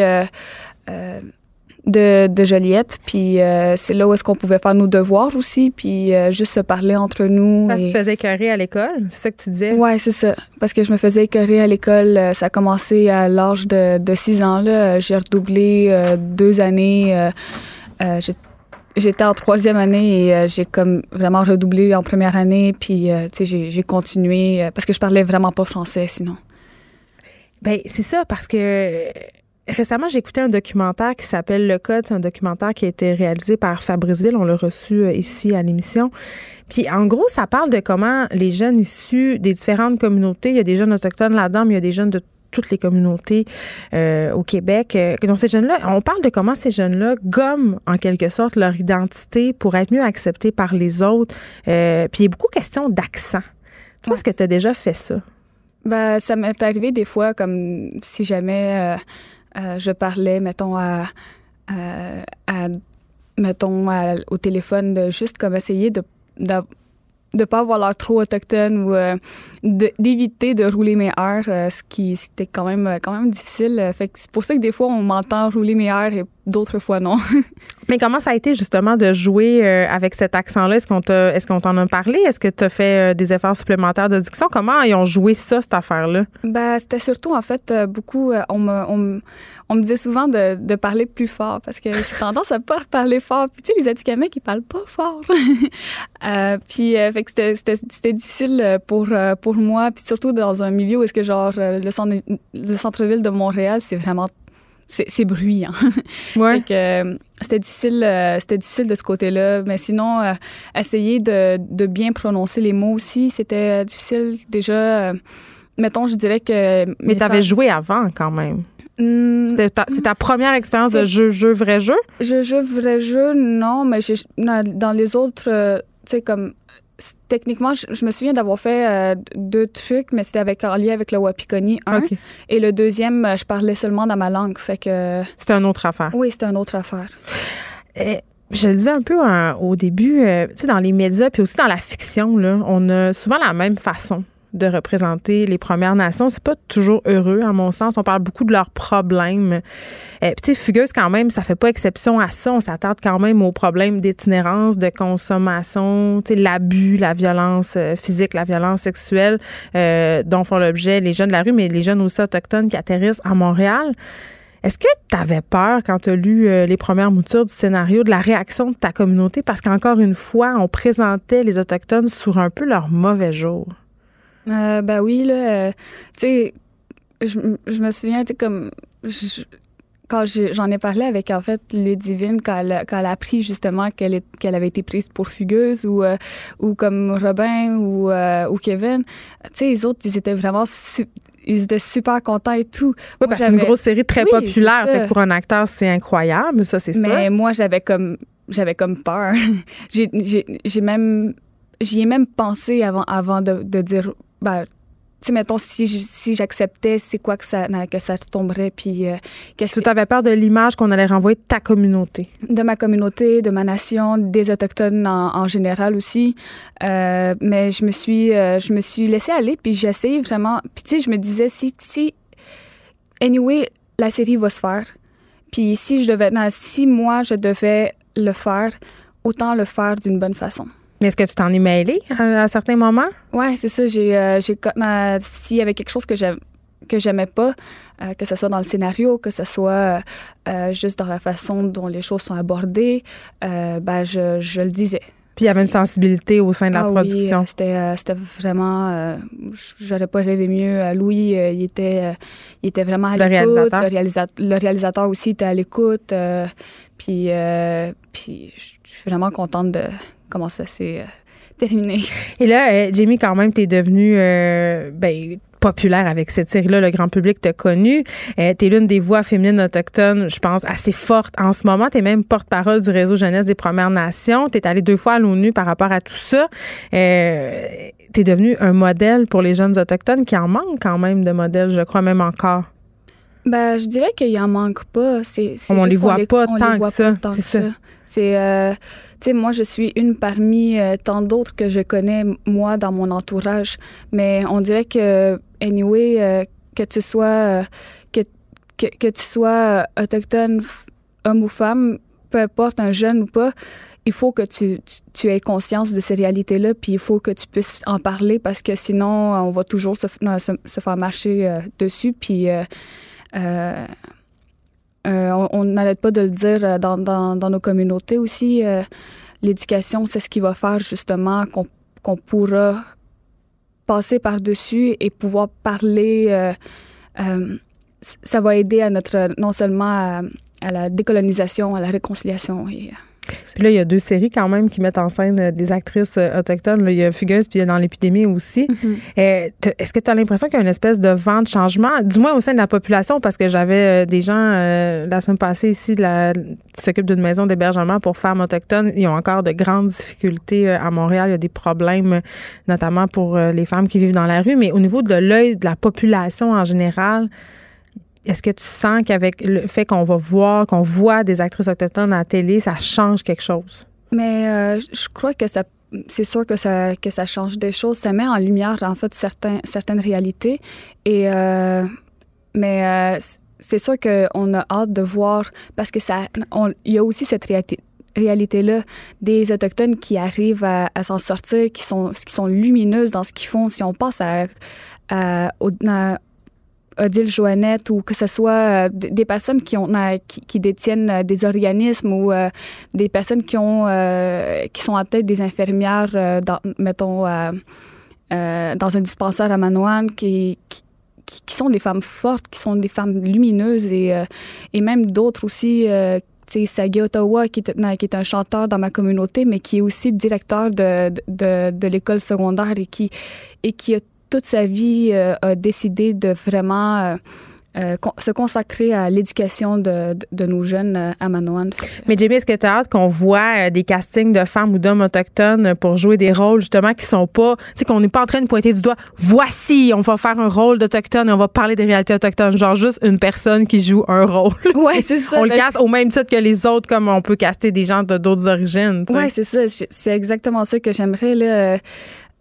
de, de Joliette. Puis euh, c'est là où est-ce qu'on pouvait faire nos devoirs aussi, puis euh, juste se parler entre nous. Parce que tu faisais écœurer à l'école, c'est ça que tu disais? Oui, c'est ça. Parce que je me faisais écœurer à l'école. Euh, ça a commencé à l'âge de, de 6 ans. Là. J'ai redoublé deux années. J'étais en troisième année et j'ai comme vraiment redoublé en première année. Puis, tu sais, j'ai continué parce que je parlais vraiment pas français sinon. Ben c'est ça, parce que récemment, j'ai écouté un documentaire qui s'appelle Le Code. C'est un documentaire qui a été réalisé par Fabriceville. On l'a reçu euh, ici à l'émission. Puis, en gros, ça parle de comment les jeunes issus des différentes communautés, il y a des jeunes autochtones là-dedans, mais il y a des jeunes de toutes les communautés euh, au Québec. Euh, donc, ces jeunes-là, on parle de comment ces jeunes-là gomment en quelque sorte leur identité pour être mieux acceptés par les autres. puis, il y a beaucoup question d'accent. Toi, est-ce que tu as déjà fait ça? Ben, ça m'est arrivé des fois, comme si jamais euh, je parlais, mettons, à, mettons, au téléphone, juste comme essayer de, de pas avoir l'air trop autochtone ou euh, d'éviter de, rouler mes airs, euh, ce qui c'était quand même quand même difficile. C'est pour ça que des fois on m'entend rouler mes airs et d'autres fois non. [laughs] Mais comment ça a été justement de jouer euh, avec cet accent-là? Est-ce qu'on est-ce qu'on t'en a parlé? Est-ce que tu as fait euh, des efforts supplémentaires de diction? Comment ils ont joué ça, cette affaire-là? Ben, c'était surtout, en fait, euh, beaucoup, on me, on, on me disait souvent de, de, parler plus fort parce que j'ai tendance à pas [laughs] parler fort. Puis, tu sais, les Atikamekw, ils parlent pas fort. [laughs] puis, fait que c'était difficile pour, pour moi. Puis, surtout dans un milieu où est-ce que, genre, le, centre, le centre-ville de Montréal, c'est vraiment c'est bruyant. [laughs] Ouais. Euh, c'était difficile, euh, c'était difficile de ce côté-là. Mais sinon, euh, essayer de, de, bien prononcer les mots aussi, c'était difficile. Déjà, mettons, je dirais que. Mais tu avais joué avant quand même. Hmm. C'était ta, ta, première expérience de jeu, jeu, vrai jeu? Jeu, jeu, vrai jeu, non, mais dans les autres, tu sais, comme techniquement, je, me souviens d'avoir fait euh, deux trucs, mais c'était avec en lien avec le Wapikoni, un. Et le deuxième, euh, je parlais seulement dans ma langue. Fait que. C'était une autre affaire. Oui, c'était une autre affaire. Et je le disais un peu hein, au début, euh, tu sais, dans les médias, puis aussi dans la fiction, là, on a souvent la même façon de représenter les Premières Nations. C'est pas toujours heureux, à mon sens. On parle beaucoup de leurs problèmes. Euh, tu sais, Fugueuse, quand même, ça fait pas exception à ça. On s'attarde quand même aux problèmes d'itinérance, de consommation, l'abus, la violence euh, physique, la violence sexuelle euh, dont font l'objet les jeunes de la rue, mais les jeunes aussi autochtones qui atterrissent à Montréal. Est-ce que tu avais peur quand tu as lu les premières moutures du scénario de la réaction de ta communauté? Parce qu'encore une fois, on présentait les Autochtones sur un peu leur mauvais jour. Euh, ben oui, là, euh, tu sais, je, je, me souviens, tu sais, comme, quand j'en ai parlé avec, en fait, les divines, quand elle, quand elle a appris justement qu'elle qu'elle avait été prise pour fugueuse, ou, euh, ou comme Robin ou, ou Kevin, tu sais, les autres, ils étaient vraiment... ils étaient super contents et tout. Oui, parce que c'est une grosse série très populaire. Fait pour un acteur, c'est incroyable, ça, c'est sûr. Mais moi, j'avais comme, j'avais comme peur. [laughs] j'ai même, j'y ai même pensé avant, avant de, de dire ben, tu sais, mettons, si, si j'acceptais, c'est quoi que ça, que ça tomberait, puis euh, qu'est-ce que... Tu avais peur de l'image qu'on allait renvoyer de ta communauté? De ma communauté, de ma nation, des Autochtones en, général aussi. Euh, mais je me suis, euh, je me suis laissée aller, puis essayé vraiment... Puis tu sais, je me disais, si, si... Anyway, la série va se faire. Puis si je devais... si moi, je devais le faire, autant le faire d'une bonne façon. Mais est-ce que tu t'en es mêlé à, certains moments? Oui, c'est ça. J'ai, euh, s'il y avait quelque chose que j'aimais que j'aimais pas, euh, que ce soit dans le scénario, que ce soit euh, juste dans la façon dont les choses sont abordées, ben je, je, le disais. Puis il y avait une sensibilité au sein de la ah production. Oui, c'était, c'était vraiment. j'aurais pas rêvé mieux. Louis, il, était, il était vraiment à le Réalisateur. Le, réalisateur. le réalisateur aussi était à l'écoute. puis, puis je suis vraiment contente de comment ça s'est euh, terminé. Et là, euh, Jamie, quand même, tu es devenue euh, ben, populaire avec cette série-là. Le grand public t'a connu. Euh, tu es l'une des voix féminines autochtones, je pense, assez forte en ce moment. Tu es même porte-parole du réseau jeunesse des Premières Nations. Tu es allée deux fois à l'ONU par rapport à tout ça. Euh, tu es devenue un modèle pour les jeunes autochtones qui en manquent quand même de modèles, je crois même encore. Ben, je dirais qu'il en manque pas. C'est, on, les voit pas tant que ça. C'est ça. C'est, euh, tu sais, moi, je suis une parmi euh, tant d'autres que je connais, moi, dans mon entourage. Mais on dirait que, anyway, euh, que tu sois, que, que, tu sois autochtone, homme ou femme, peu importe, un jeune ou pas, il faut que tu, tu, aies conscience de ces réalités-là, puis il faut que tu puisses en parler parce que sinon, on va toujours se, se, faire marcher euh, dessus. Puis euh, euh, on n'arrête pas de le dire dans, dans, nos communautés aussi. L'éducation, c'est ce qui va faire justement qu'on pourra passer par-dessus et pouvoir parler. ça va aider à notre, non seulement à, à la décolonisation, à la réconciliation. Puis là, il y a deux séries quand même qui mettent en scène euh, des actrices euh, autochtones. il y a Fugueuse, puis il y a dans l'épidémie aussi. Mm-hmm. Euh, est-ce que tu as l'impression qu'il y a une espèce de vent de changement, du moins au sein de la population, parce que j'avais des gens la semaine passée ici qui s'occupent d'une maison d'hébergement pour femmes autochtones. Ils ont encore de grandes difficultés à Montréal. Il y a des problèmes, notamment pour les femmes qui vivent dans la rue. Mais au niveau de l'œil de la population en général, est-ce que tu sens qu'avec le fait qu'on va voir, qu'on voit des actrices autochtones à la télé, ça change quelque chose? Mais euh, je crois que ça c'est sûr que ça, que ça change des choses. Ça met en lumière, en fait, certains, certaines réalités. Et, euh, mais euh, c'est sûr qu'on a hâte de voir, parce que ça, y a aussi cette réalité, réalité-là des Autochtones qui arrivent à, s'en sortir, qui sont, qui sont lumineuses dans ce qu'ils font. Si on passe à, à, Odile Joannette ou que ce soit euh, des personnes qui, ont, qui, détiennent euh, des organismes ou euh, des personnes qui, ont, qui sont à tête des infirmières, dans, mettons, dans un dispensaire à Manoine, qui, qui, sont des femmes fortes, qui sont des femmes lumineuses et, et même d'autres aussi. sais, Sagi Ottawa, qui est, qui est, un chanteur dans ma communauté, mais qui est aussi directeur de, de, de l'école secondaire et qui, et qui a toute sa vie euh, a décidé de vraiment euh, euh, se consacrer à l'éducation de, de, nos jeunes à Manoan. Mais Jamie, est-ce que tu as hâte qu'on voit des castings de femmes ou d'hommes autochtones pour jouer des rôles justement qui sont pas, tu sais, qu'on n'est pas en train de pointer du doigt, voici, on va faire un rôle d'autochtone et on va parler des réalités autochtones, genre juste une personne qui joue un rôle. [laughs] Oui, c'est ça. on le ben, casse au même titre que les autres, comme on peut caster des gens de d'autres origines. Oui, c'est ça. C'est exactement ça que j'aimerais.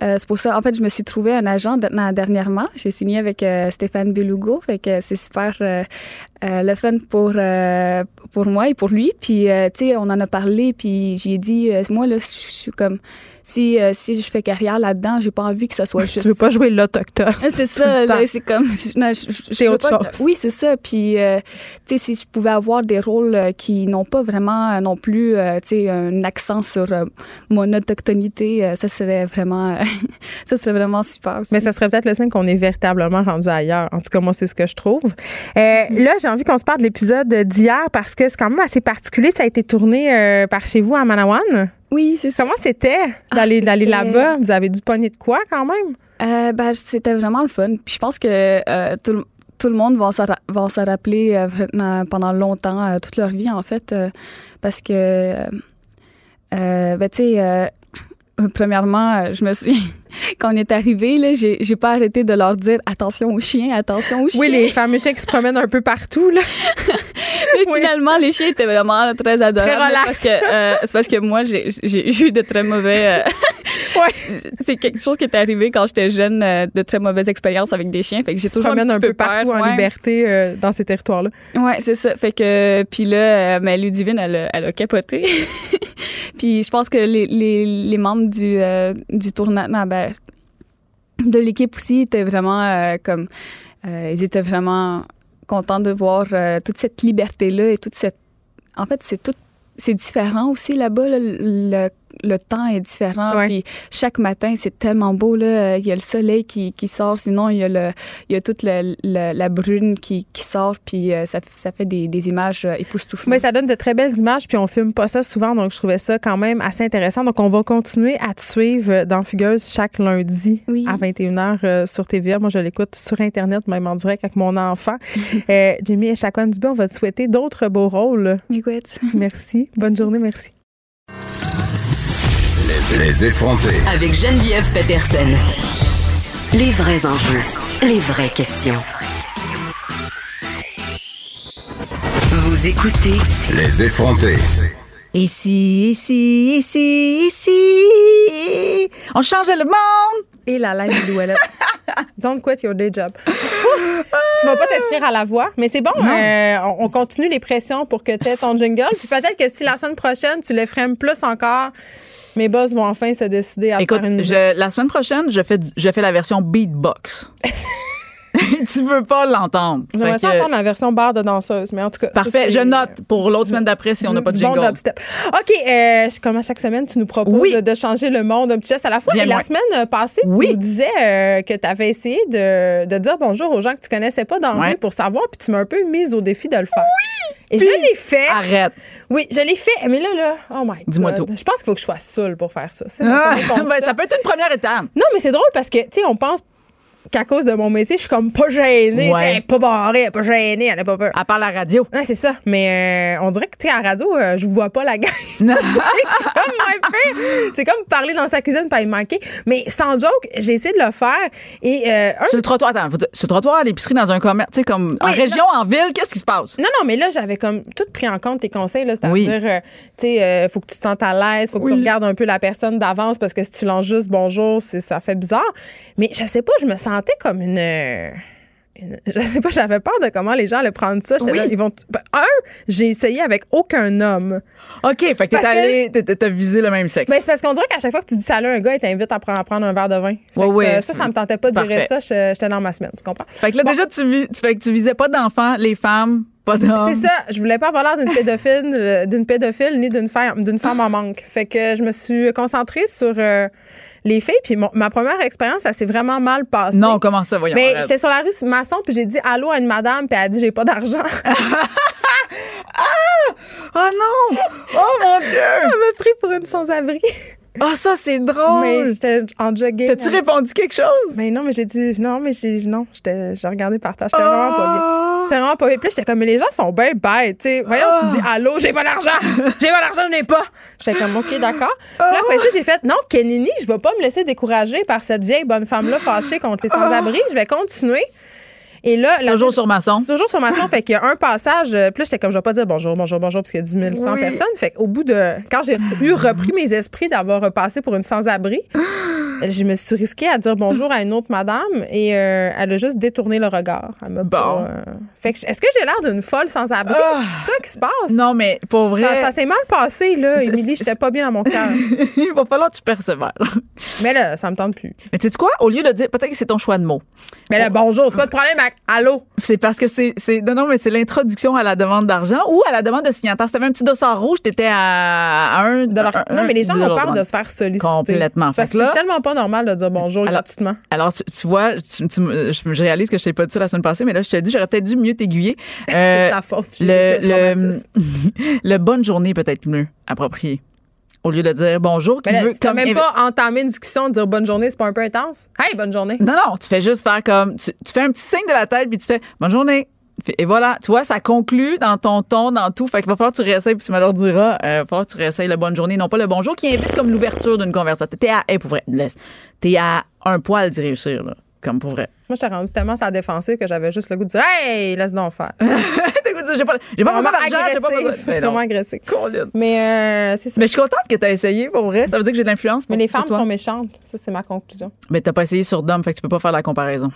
Euh, c'est pour ça, en fait, je me suis trouvé un agent dernièrement. J'ai signé avec euh, Stéphane Belugo, fait que c'est super euh, le fun pour pour moi et pour lui. Puis, tu sais, on en a parlé, puis j'ai dit, moi là, je suis comme si, euh, si je fais carrière là-dedans, j'ai pas envie que ça soit [laughs] juste. Tu veux pas jouer l'autochtone. [laughs] c'est ça, c'est comme. C'est autre chose. Oui, c'est ça. Puis, euh, tu sais, si je pouvais avoir des rôles euh, qui n'ont pas vraiment non plus, tu sais, un accent sur mon autochtonité, ça serait vraiment, [laughs] ça serait vraiment super. Mais ça serait peut-être le signe qu'on est véritablement rendu ailleurs. En tout cas, moi, c'est ce que je trouve. là, j'ai envie qu'on se parle de l'épisode d'hier parce que c'est quand même assez particulier. Ça a été tourné par chez vous à Manawan. Oui, c'est ça. Comment c'était d'aller ah, là-bas? Vous avez dû pogner de quoi quand même? Euh, ben, c'était vraiment le fun. Puis je pense que euh, tout, tout, le monde va s'en rappeler euh, pendant longtemps, toute leur vie en fait, parce que, ben, tu sais, [laughs] premièrement, je me suis quand on est arrivé, là, j'ai, j'ai pas arrêté de leur dire attention aux chiens, attention aux chiens. Oui, les fameux chiens qui se promènent un peu partout, là. [laughs] Mais finalement, les chiens étaient vraiment très adorables. Très relax. Parce que, euh, c'est parce que moi, j'ai, j'ai eu de très mauvais. Euh, [laughs] ouais. C'est quelque chose qui est arrivé quand j'étais jeune, euh, de très mauvaises expériences avec des chiens. Fait que j'ai toujours un, un peu, partout en liberté dans ces territoires-là. Ouais, c'est ça. Fait que, puis là, mais Ludivine, elle a, elle a capoté. [laughs] puis je pense que les, les, les membres du, du tournage, ben, de l'équipe aussi vraiment euh, comme euh, ils étaient vraiment contents de voir euh, toute cette liberté là et toute cette en fait c'est tout c'est différent aussi là-bas le temps est différent. Puis chaque matin, c'est tellement beau. Là. Il y a le soleil qui, qui sort, sinon il y a, le, il y a toute la, la, brune qui, qui, sort, puis euh, ça, ça, fait des, des images euh, époustouflantes. Mais ça donne de très belles images, puis on filme pas ça souvent, donc je trouvais ça quand même assez intéressant. Donc on va continuer à te suivre dans Fugueuse chaque lundi à 21h euh, sur TVA. Moi, je l'écoute sur Internet, même en direct avec mon enfant. [laughs] euh, Jamie Echaquan Dubé, on va te souhaiter d'autres beaux rôles. Merci. Bonne journée, merci. Les effronter. Avec Geneviève Peterson. Les vrais enjeux. Les vraies questions. Vous écoutez. Les effronter. Ici, ici, ici, ici. On change le monde. Et la ligne de [laughs] Don't quit your day job. tu vas pas t'inscrire à la voix, mais c'est bon. Euh, on, continue les pressions pour que tu aies ton jingle. peut-être que si la semaine prochaine, tu le freines plus encore, mes boss vont enfin se décider à Écoute, faire une... la semaine prochaine, je fais, je fais la version beatbox. [laughs] [laughs] tu veux pas l'entendre. J'aimerais ça entendre la version barre de danseuse, mais en tout cas. Parfait, je note pour l'autre semaine d'après si on n'a pas de jingle. Bon dubstep. OK, euh, comme à chaque semaine, tu nous proposes de, changer le monde un petit geste à la fois. Et la semaine euh, passée, tu nous disais euh, que tu avais essayé de, de, dire bonjour aux gens que tu connaissais pas dans le pour savoir, puis tu m'as un peu mise au défi de le faire. Oui! Et je l'ai fait. Arrête. Oui, je l'ai fait. Mais là, là, oh my Dis-moi tout. Je pense qu'il faut que je sois seule pour faire ça. Ah, [laughs] ben, ça peut être une première étape. Non, mais c'est drôle parce que, tu sais, on pense qu'à cause de mon métier, je suis comme pas gênée. Elle est pas barrée, elle est pas gênée, elle a pas peur. À part la radio. Ouais, c'est ça. Mais euh, on dirait que, tu sais, à la radio, euh, je vois pas la gang. [laughs] [laughs] c'est comme C'est comme parler dans sa cuisine, pas y manquer. Mais sans joke, j'ai essayé de le faire. Et, euh, Sur le trottoir, attends, sur le trottoir à l'épicerie dans un commerce, tu sais, comme en région, en ville, qu'est-ce qui se passe? Non, non, mais là, j'avais comme tout pris en compte tes conseils, là. C'est-à-dire, tu sais, faut que tu te sentes à l'aise, faut que tu regardes un peu la personne d'avance parce que si tu lances juste bonjour, ça fait bizarre. Mais je sais pas, je me sentais comme une je sais pas, j'avais peur de comment les gens allaient prendre ça. ils vont ben, un, j'ai essayé avec aucun homme. OK, fait que t'es allé, t'as visé le même sexe. Ben, c'est parce qu'on dirait qu'à chaque fois que tu dis salut à un gars, il t'invite à prendre, un verre de vin. ça, ça, ça, me tentait pas de gérer ça. J'étais dans ma semaine, tu comprends? Fait que là, déjà, tu, fait que tu visais pas d'enfants, les femmes, pas d'hommes. C'est ça. Je voulais pas avoir l'air d'une pédophile, euh, d'une pédophile ni d'une femme, d'une femme en manque. Fait que je me suis concentrée sur. Euh, les filles. Puis ma première expérience, ça s'est vraiment mal passé. Non, comment ça, voyons. Mais j'étais sur la rue Masson, puis j'ai dit allô à une madame, puis elle a dit j'ai pas d'argent. [laughs] ah! Oh non! Oh mon Dieu! Elle m'a pris pour une sans-abri. Ah, ça, c'est drôle! Mais j'étais en jogging. T'as-tu répondu quelque chose? Mais non, mais j'ai dit non, mais j'ai non, j'ai regardé par terre. J'étais vraiment pas bien. Ah! J'étais vraiment pas bien. Puis j'étais comme, mais les gens sont bien bêtes, tu sais. Voyons, tu dis allô, j'ai pas d'argent! [laughs] J'ai pas d'argent, je n'ai pas! J'étais comme, OK, d'accord. Là, après ça, j'ai fait, non, Kenini, je vais pas me laisser décourager par cette vieille bonne femme-là fâchée contre les sans-abri. Je vais continuer. Et là, toujours sur maçon. Toujours sur maçon. fait qu'il y a un passage. Euh, plus j'étais comme, je vais pas dire bonjour, bonjour, bonjour, parce qu'il y a 10 100 personnes. Fait qu'au bout de. Quand j'ai eu repris mes esprits d'avoir repassé pour une sans-abri, je me suis risquée à dire bonjour à une autre madame et euh, elle a juste détourné le regard. Elle m'a bon. Euh, fait que, est-ce que j'ai l'air d'une folle sans-abri? Ah. C'est ça qui se passe? Non, mais pour vrai. Ça, s'est mal passé, là, Émilie. J'étais pas bien dans mon cœur. [laughs] Il va falloir que tu persévères. mais là, ça me tente plus. Mais tu sais quoi? Au lieu de dire, peut-être que c'est ton choix de mots. Mais là, bonjour, c'est quoi le problème? Avec allô? C'est parce que c'est. Non, non, mais c'est l'introduction à la demande d'argent ou à la demande de signataire. Si t'avais un petit dossard rouge, t'étais à, un. non, mais les gens ont peur de se faire solliciter. Complètement. Parce que c'est tellement pas normal de dire bonjour gratuitement. Alors, tu, vois, je, réalise que je t'ai pas dit ça la semaine passée, mais là, je te dis, j'aurais peut-être dû mieux t'aiguiller. [laughs] c'est ta faute. Le, le, [laughs] le bonne journée peut-être mieux approprié au lieu de dire bonjour. Qui veut, quand même pas entamer une discussion, dire bonne journée, c'est pas un peu intense? Hey, bonne journée. Non, non, tu fais juste faire comme. Tu, fais un petit signe de la tête, puis tu fais bonne journée. Et voilà, tu vois, ça conclut dans ton ton, dans tout. Fait qu'il va falloir que tu réessayes, puis tu me leur diras, euh, il va falloir que tu réessayes la bonne journée, non pas le bonjour, qui invite comme l'ouverture d'une conversation. T'es à, hey, pour vrai, laisse. T'es à un poil d'y réussir, là. Comme pour vrai. Moi, j'étais rendu tellement sa défensive que j'avais juste le goût de dire Hey, laisse donc faire. [laughs] j'ai pas, j'ai pas besoin d'argent, j'ai pas besoin. Je suis vraiment agressée. Mais euh, c'est ça. Mais je suis contente que tu as essayé, pour vrai. Ça veut dire que j'ai de l'influence. Mais les femmes sont méchantes. Ça, c'est ma conclusion. Mais t'as pas essayé sur Dom, fait que tu peux pas faire la comparaison.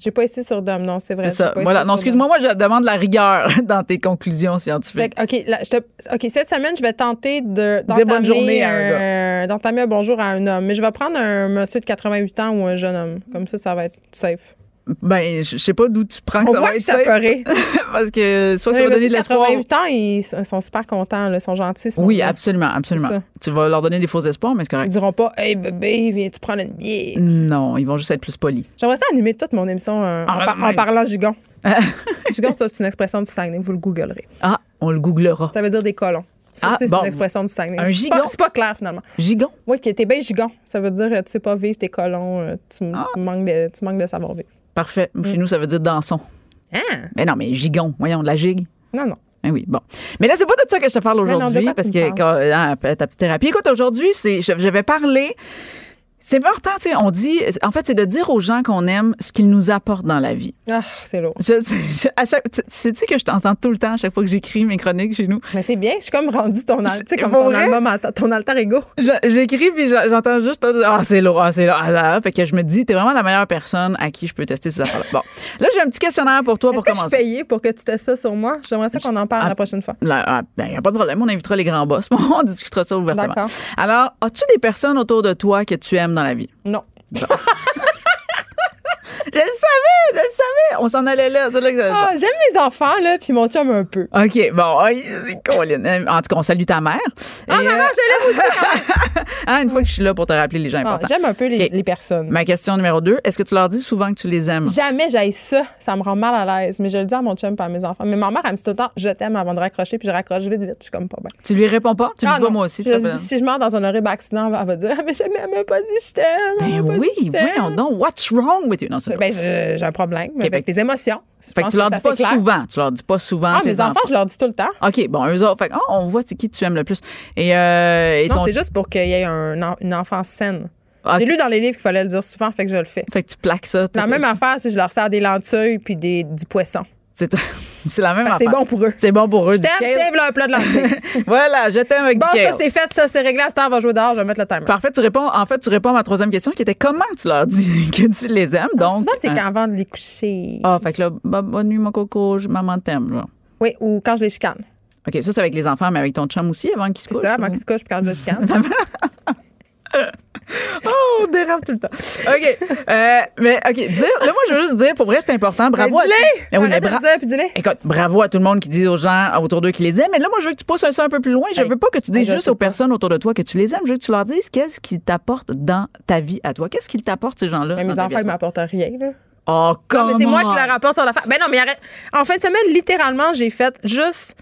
J'ai pas essayé sur Dom, non, c'est vrai. C'est ça. Voilà. Non, excuse-moi, moi, je demande la rigueur [laughs] dans tes conclusions scientifiques. OK, je te, OK, cette semaine, je vais tenter de dire bonne journée à un gars. D'entamer un bonjour à un homme. Mais je vais prendre un monsieur de 88 ans ou un jeune homme. Comme ça, ça va être safe. Ben, je sais pas d'où tu prends que ça va être ça. [laughs] Parce que soit ça va donner de l'espoir. 88 ans, ils sont super contents, ils sont gentils. Oui, absolument, absolument. Tu vas leur donner des faux espoirs, mais c'est correct. Ils diront pas, hey bébé, viens-tu prendre une bière? Non, ils vont juste être plus polis. J'aimerais ça animer toute mon émission euh, en, parlant gigon. [laughs] gigon, ça, c'est une expression du Saguenay, vous le googlerez. Ah, on le googlera. Ça veut dire des colons. Ça, ah, c'est une expression du Saguenay. Un gigon? C'est pas, clair, finalement. Gigon? Oui, t'es bien gigon. Ça veut dire, tu sais pas vivre, t'es colon, euh, tu, ah. tu, manques de, tu manques de savoir-vivre. Parfait. Chez mm. nous, ça veut dire dansons. Ah. Mais non, mais gigon. Voyons, de la gigue. Non, non. Eh oui, bon. Mais là, c'est pas de ça que je te parle aujourd'hui, parce que quand, hein, ta petite thérapie. Écoute, aujourd'hui, c'est, je, vais parler C'est important, tu sais, on dit, en fait, c'est de dire aux gens qu'on aime ce qu'ils nous apportent dans la vie. Ah, c'est lourd. Je, je, à chaque, sais-tu que je t'entends tout le temps à chaque fois que j'écris mes chroniques chez nous? Mais c'est bien, je suis comme rendu ton, al- tu sais, comme ton, album, ton alter ego. J'écris puis je- j'entends juste, ah, c'est lourd, ah, c'est lourd. Ah, là, là. Fait que je me dis, t'es vraiment la meilleure personne à qui je peux tester ces affaires-là. Bon. Là, j'ai un petit questionnaire pour toi pour que je suis commencer. payée pour que tu testes ça sur moi? J'aimerais ça qu'on en parle Ah. la prochaine fois. Là, ah, ben, y a pas de problème. On invitera les grands boss. [laughs] On discutera ça ouvertement. D'accord. Alors, as-tu des personnes autour de toi que tu aimes dans la vie? Non. [laughs] Je le savais, je le savais. On s'en allait là. Ah, J'aime mes enfants, là, puis mon chum un peu. OK, bon, c'est Colin. Euh, En tout cas, on salue ta mère. Ah, Et, maman, euh, je l'aime aussi. ah, une fois que je suis là pour te rappeler les gens Ah, importants. J'aime un peu les, personnes. Ma question numéro deux, est-ce que tu leur dis souvent que tu les aimes? Jamais j'aille ça. Ça me rend mal à l'aise. Mais je le dis à mon chum pas à mes enfants. Mais ma mère, elle me dit tout le temps, je t'aime avant de raccrocher, puis je raccroche vite, vite. Je suis comme pas bien. Tu lui réponds pas? Tu Ah, dis pas moi aussi? Je si je meurs dans un horrible accident, elle va- dire, [laughs] Ah, mais jamais, elle m'a pas dit je t'aime. Ben oui, voyons donc. What's wrong with you? Non, Ben, j'ai un problème avec les émotions. Je Fait que tu leur dis pas clair. souvent. Tu leur dis pas souvent. Ah, mes enfants, je leur dis tout le temps. OK, bon, eux autres. Fait oh, on voit qui tu aimes le plus. Et, euh, et Non, ton- c'est juste pour qu'il y ait un une enfance saine. Ah, J'ai lu dans les livres qu'il fallait le dire souvent, fait que je le fais. Fait que tu plaques ça. La même affaire si je leur sers des lentilles puis des, du poisson. C'est [laughs] [laughs] c'est la même affaire. C'est bon pour eux. C'est bon pour eux. Je t'aime, un plat de. [laughs] Voilà, je t'aime avec bon, du ça c'est fait, ça c'est réglé, à cette heure, on va jouer dehors, je vais mettre le timer. Parfait, tu réponds. En fait, tu réponds à ma troisième question qui était comment tu leur dis [laughs] que tu les aimes. Donc, Souvent, c'est hein. qu'avant de les coucher. Ah, fait que là, bah, bonne nuit, mon coco, je- maman t'aime, genre. Oui, ou quand je les chicane. OK, ça, c'est avec les enfants, mais avec ton chum aussi, avant qu'ils se C'est couchent. ça, avant ou- qu'ils se couchent puis quand je les chicane. [laughs] Oh, on dérape tout le temps. OK. Euh, mais, OK, dire. Là, moi, je veux juste dire, pour vrai, c'est important. Bravo Ben, à. dis-les! Ben oui, mais bra- le dire, puis dis-les. Écoute, bravo à tout le monde qui dit aux gens autour d'eux qui les aiment. Mais là, moi, je veux que tu pousses ça un peu plus loin. Je veux pas que tu dises juste aux personnes autour de toi que tu les aimes. Je veux que tu leur dises qu'est-ce qu'ils t'apportent dans ta vie à toi. Qu'est-ce qu'ils t'apportent, ces gens-là? Mais mes enfants, ils m'apportent rien, là. Oh, Non, mais c'est moi comment? qui leur apporte sur la Ben non, mais arrête. En fin de semaine, littéralement, j'ai fait juste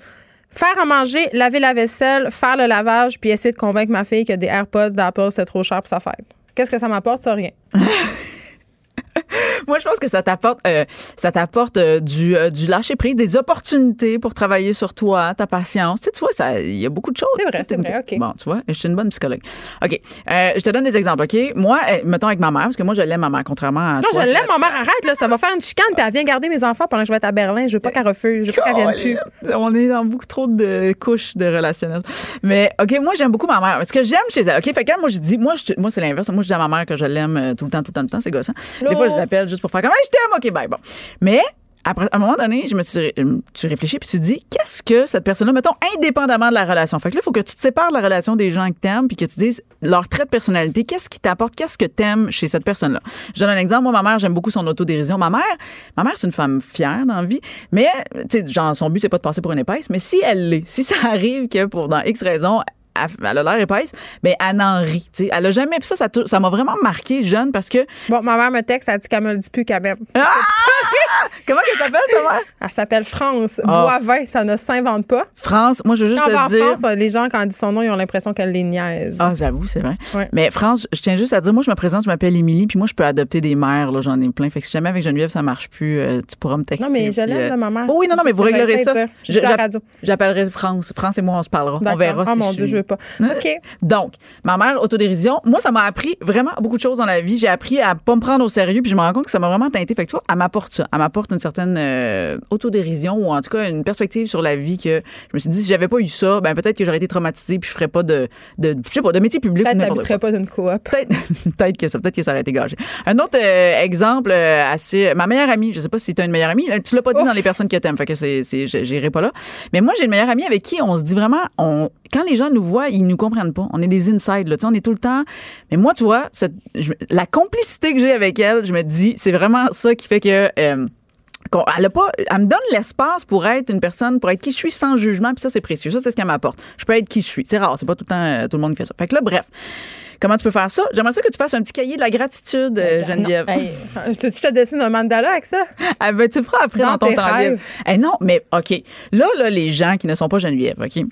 faire à manger, laver la vaisselle, faire le lavage, puis essayer de convaincre ma fille que des AirPods d'Apple, c'est trop cher pour sa fête. Qu'est-ce que ça m'apporte? Ça, rien. [laughs] [laughs] Moi, je pense que ça t'apporte, euh, ça t'apporte euh, du, euh, du lâcher prise, des opportunités pour travailler sur toi, ta patience. Tu, sais, tu vois, ça, il y a beaucoup de choses. C'est vrai, c'est vrai, OK. Bon, tu vois, je suis une bonne psychologue. OK, je te donne des exemples. OK, moi, mettons avec ma mère, parce que moi, je l'aime ma mère, contrairement à Non, toi. je l'aime, ma mère, arrête, là. Ça va faire une chicane, puis elle vient garder mes enfants pendant que je vais être à Berlin. Je veux pas qu'elle refuse. Je veux pas qu'elle vienne plus. On est dans beaucoup trop de couches de relationnel. Mais OK, moi j'aime beaucoup ma mère. Ce que j'aime chez elle. OK, fait que quand moi je dis moi je- moi c'est l'inverse. Moi je dis à ma mère que je l'aime tout le temps tout le temps tout le temps, c'est gossant. Des fois je l'appelle juste pour faire comme je t'aime. OK, bye. Bon. Mais après, à un moment donné, je me suis, euh, tu réfléchis puis tu dis, qu'est-ce que cette personne-là, mettons, indépendamment de la relation? Fait que là, il faut que tu te sépares de la relation des gens que t'aimes puis que tu dises leur trait de personnalité, qu'est-ce qui t'apporte, qu'est-ce que t'aimes chez cette personne-là? Je donne un exemple. Moi, ma mère, j'aime beaucoup son autodérision. Ma mère, ma mère, c'est une femme fière dans la vie, mais, tu sais, genre, son but, c'est pas de passer pour une épaisse, mais si elle l'est, si ça [laughs] arrive que pour, dans X raisons, elle elle a l'air épaisse, mais elle en rit. tu sais. Elle a jamais. Puis ça, ça ça m'a vraiment marqué jeune parce que. Bon, ma mère me texte, elle dit qu'elle me le dit plus quand même. Ah! [laughs] Comment qu'elle s'appelle, ta mère? Elle s'appelle France. Ah. Boivin, ça ne s'invente pas. France, moi, je veux juste Quand te dire. France, les gens, quand ils disent son nom, ils ont l'impression qu'elle les niaise. Ah, j'avoue, c'est vrai. Ouais. Mais France, je tiens juste à dire, moi, je me présente, je m'appelle Émilie, puis moi, je peux adopter des mères, là, j'en ai plein. Fait que si jamais avec Geneviève, ça marche plus, euh, tu pourras me texter. non, mais je l'aime, euh, ma mère. Oh oui, non, non, mais vous réglerez ça. radio. J'appellerai France. France et moi, on se parlera. On verra Oh si mon je Dieu, suis- je veux pas. OK. Donc, ma mère, autodérision, moi, ça m'a appris vraiment beaucoup de choses dans la vie. J'ai appris à pas me prendre au sérieux, puis je me rends compte que ça m'a vraiment teinté. Fait que tu vois, elle m'apporte ça. Elle m'apporte une certaine euh, autodérision ou en tout cas une perspective sur la vie que je me suis dit, si j'avais pas eu ça, ben peut-être que j'aurais été traumatisée puis je ferais pas de, de je sais pas, de métier public. Peut-être t'habiterais pas d'une coop. Peut-être, [laughs] peut-être que ça, peut-être que ça aurait été gagé. Un autre euh, exemple euh, assez, ma meilleure amie, je sais pas si tu as une meilleure amie, tu l'as pas dit Ouf. dans les personnes que t'aimes, fait que c'est, j'irai pas là. Mais moi, j'ai une meilleure amie avec qui on se dit vraiment, on, quand les gens nous voient, ils nous comprennent pas. On est des inside, là, tu sais, on est tout le temps. Mais moi, tu vois, la complicité que j'ai avec elle, je me dis, c'est vraiment ça qui fait que. euh, elle, a pas, elle me donne l'espace pour être une personne, pour être qui je suis sans jugement, puis ça, c'est précieux. Ça, c'est ce qu'elle m'apporte. Je peux être qui je suis. C'est rare, c'est pas tout le temps euh, tout le monde qui fait ça. Fait que là, bref. Comment tu peux faire ça? J'aimerais ça que tu fasses un petit cahier de la gratitude, euh, Geneviève. Non, hey, tu, tu te dessines un mandala avec ça? [laughs] Ah, ben, tu le feras après dans, Dans ton temps libre. Eh non, mais OK. Là, là, les gens qui ne sont pas Geneviève, OK?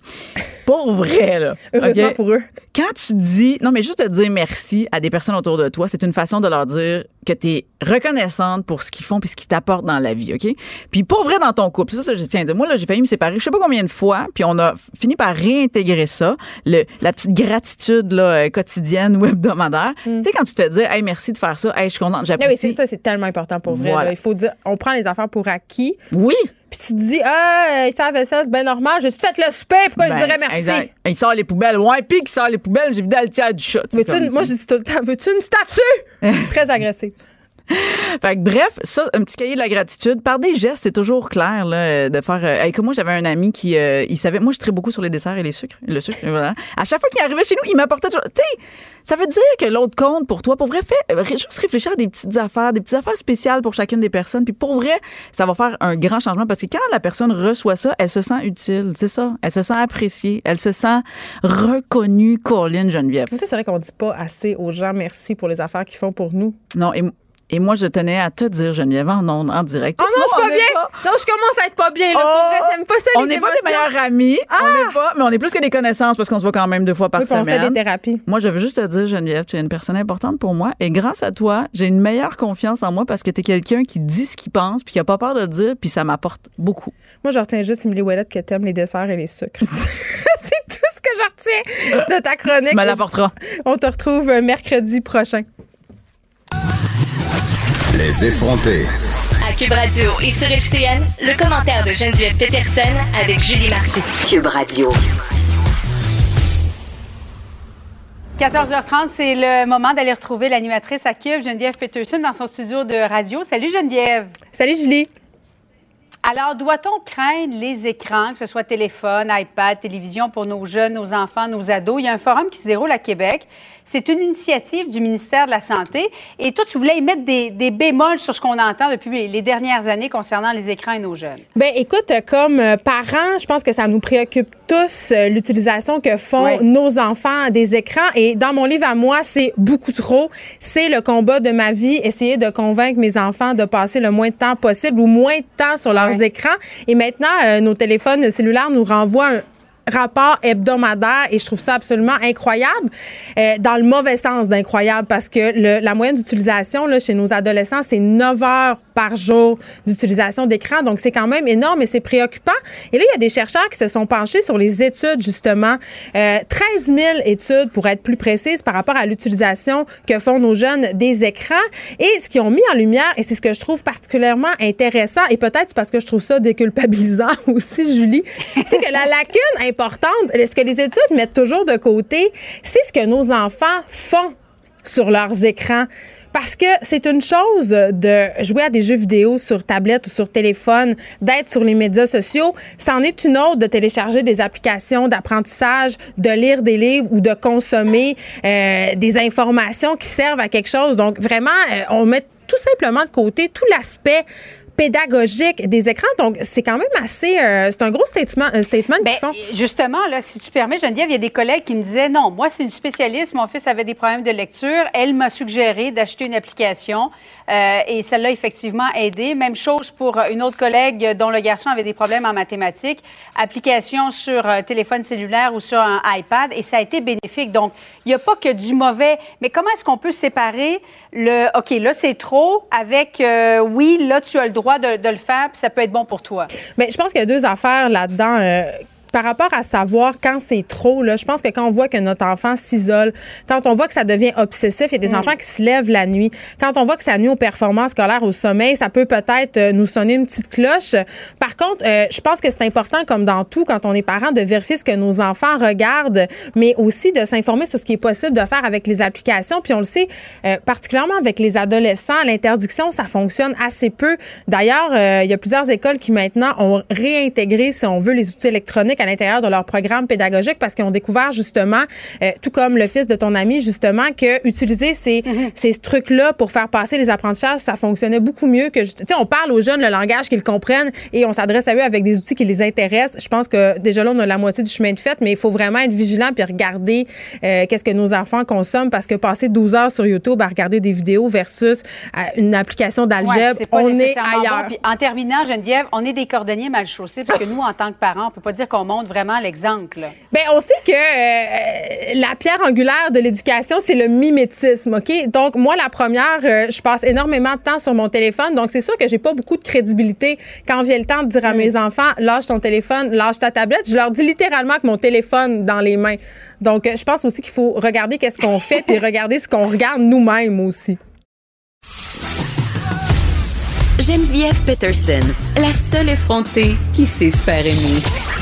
Pour vrai, là. [laughs] Heureusement pour eux. Quand tu dis, non, mais juste de dire merci à des personnes autour de toi, c'est une façon de leur dire que tu es reconnaissante pour ce qu'ils font puis ce qu'ils t'apportent dans la vie, OK? Puis pour vrai dans ton couple, ça, ça je tiens à dire. Moi, là, j'ai failli me séparer, je sais pas combien de fois, puis on a fini par réintégrer ça, le, la petite gratitude là, euh, quotidienne ou [laughs] hebdomadaire. Mm. Tu sais, quand tu te fais dire, hey, merci de faire ça, hey, je suis contente, j'apprécie. Oui, c'est ça, c'est tellement important pour vrai. Il faut dire, on prend les affaires pour acquis. Oui. Puis tu te dis, ah, il fait la vaisselle, c'est bien normal. J'ai fait le souper, pourquoi je ben, dirais merci? Il sort les poubelles. Ouais, puis il sort les poubelles, j'ai vidé le tiers du chat. Moi, je dis tout le temps, veux-tu une statue? [laughs] c'est très agressif. [laughs] fait que, bref, ça, un petit cahier de la gratitude. Par des gestes, c'est toujours clair là, de faire. Euh, comme moi, j'avais un ami qui, euh, il savait. Moi, je traite beaucoup sur les desserts et les sucres. Le sucre, voilà. À chaque fois qu'il arrivait chez nous, il m'apportait. Tu sais, ça veut dire que l'autre compte pour toi. Pour vrai, fait euh, juste réfléchir à des petites affaires, des petites affaires spéciales pour chacune des personnes. Puis pour vrai, ça va faire un grand changement parce que quand la personne reçoit ça, elle se sent utile. C'est ça. Elle se sent appréciée. Elle se sent reconnue, Colline Geneviève. C'est vrai qu'on dit pas assez aux gens merci pour les affaires qu'ils font pour nous. Non, et et moi, je tenais à te dire, Geneviève, en, en direct. Oh non, je suis pas bien. Non, je commence à être pas bien. Là, oh, j'aime pas ça, On n'est pas des meilleurs amis. On n'est ah! pas, mais on est plus que des connaissances parce qu'on se voit quand même deux fois par oui, semaine. On fait des thérapies. Moi, je veux juste te dire, Geneviève, tu es une personne importante pour moi. Et grâce à toi, j'ai une meilleure confiance en moi parce que tu es quelqu'un qui dit ce qu'il pense puis qui a pas peur de le dire puis ça m'apporte beaucoup. Moi, je retiens juste, Emily Ouellette, que tu aimes les desserts et les sucres. [laughs] C'est tout ce que je retiens de ta chronique. Tu me l'apporteras. On te retrouve mercredi prochain. Les effronter. À Cube Radio et sur FCN, le commentaire de Geneviève Peterson avec Julie Marcoux. Cube Radio. 14h30, c'est le moment d'aller retrouver l'animatrice à Cube, Geneviève Peterson, dans son studio de radio. Salut Geneviève. Salut Julie. Alors, doit-on craindre les écrans, que ce soit téléphone, iPad, télévision pour nos jeunes, nos enfants, nos ados? Il y a un forum qui se déroule à Québec c'est une initiative du ministère de la Santé. Et toi, tu voulais y mettre des, bémols sur ce qu'on entend depuis les dernières années concernant les écrans et nos jeunes. Bien, écoute, comme euh, parents, je pense que ça nous préoccupe tous euh, l'utilisation que font nos enfants des écrans. Et dans mon livre à moi, c'est beaucoup trop. C'est le combat de ma vie, essayer de convaincre mes enfants de passer le moins de temps possible ou moins de temps sur leurs écrans. Et maintenant, euh, nos téléphones cellulaires nous renvoient un, rapport hebdomadaire et je trouve ça absolument incroyable, euh, dans le mauvais sens d'incroyable, parce que le, la moyenne d'utilisation chez nos adolescents, c'est 9 heures par jour d'utilisation d'écran. Donc, c'est quand même énorme et c'est préoccupant. Et là, il y a des chercheurs qui se sont penchés sur les études, justement. Euh, 13 000 études, pour être plus précise, par rapport à l'utilisation que font nos jeunes des écrans. Et ce qu'ils ont mis en lumière, et c'est ce que je trouve particulièrement intéressant, et peut-être parce que je trouve ça déculpabilisant [laughs] aussi, Julie, c'est que la lacune importante, ce que les études mettent toujours de côté, c'est ce que nos enfants font sur leurs écrans? Parce que c'est une chose de jouer à des jeux vidéo sur tablette ou sur téléphone, d'être sur les médias sociaux. C'en est une autre de télécharger des applications d'apprentissage, de lire des livres ou de consommer euh, des informations qui servent à quelque chose. Donc vraiment, euh, on met tout simplement de côté tout l'aspect pédagogique des écrans. Donc, c'est quand même assez. Euh, c'est un gros statement, un statement qu'ils font. Justement, là, si tu permets, Geneviève, il y a des collègues qui me disaient non, moi, c'est une spécialiste, mon fils avait des problèmes de lecture. Elle m'a suggéré d'acheter une application euh, et celle-là, effectivement, aidé. Même chose pour une autre collègue dont le garçon avait des problèmes en mathématiques. Application sur euh, téléphone cellulaire ou sur un iPad et ça a été bénéfique. Donc, il n'y a pas que du mauvais. Mais comment est-ce qu'on peut séparer le OK, là, c'est trop avec oui, là, tu as le droit de, le faire, puis ça peut être bon pour toi. Mais je pense qu'il y a deux affaires là-dedans. Euh, par rapport à savoir quand c'est trop, là, je pense que quand on voit que notre enfant s'isole, quand on voit que ça devient obsessif, il y a des mm. enfants qui se lèvent la nuit, quand on voit que ça nuit aux performances scolaires, au sommeil, ça peut peut-être euh, nous sonner une petite cloche. Par contre, euh, je pense que c'est important, comme dans tout, quand on est parent, de vérifier ce que nos enfants regardent, mais aussi de s'informer sur ce qui est possible de faire avec les applications. Puis on le sait, euh, particulièrement avec les adolescents, l'interdiction, ça fonctionne assez peu. D'ailleurs, il y a plusieurs écoles qui maintenant ont réintégré, si on veut, les outils électroniques à l'intérieur de leur programme pédagogique parce qu'ils ont découvert justement, euh, tout comme le fils de ton ami, justement, que utiliser ces, mhm. ces trucs-là pour faire passer les apprentissages, ça fonctionnait beaucoup mieux que, tu sais, on parle aux jeunes le langage qu'ils comprennent et on s'adresse à eux avec des outils qui les intéressent. Je pense que déjà là, on a la moitié du chemin de fait, mais il faut vraiment être vigilant puis regarder euh, qu'est-ce que nos enfants consomment parce que passer 12 heures sur YouTube à regarder des vidéos versus euh, une application d'algèbre, on est ailleurs. en terminant, Geneviève, on est des cordonniers mal chaussés parce que nous, en tant que parents, on peut pas dire qu'on montre vraiment l'exemple. Bien, on sait que euh, la pierre angulaire de l'éducation, c'est le mimétisme, OK? Donc, moi, la première, euh, je passe énormément de temps sur mon téléphone. Donc, c'est sûr que j'ai pas beaucoup de crédibilité quand vient le temps de dire à mes enfants, lâche ton téléphone, lâche ta tablette. Je leur dis littéralement que mon téléphone dans les mains. Donc, je pense aussi qu'il faut regarder qu'est-ce qu'on fait puis [laughs] regarder ce qu'on regarde nous-mêmes aussi. Geneviève Peterson, la seule effrontée qui sait se faire aimer.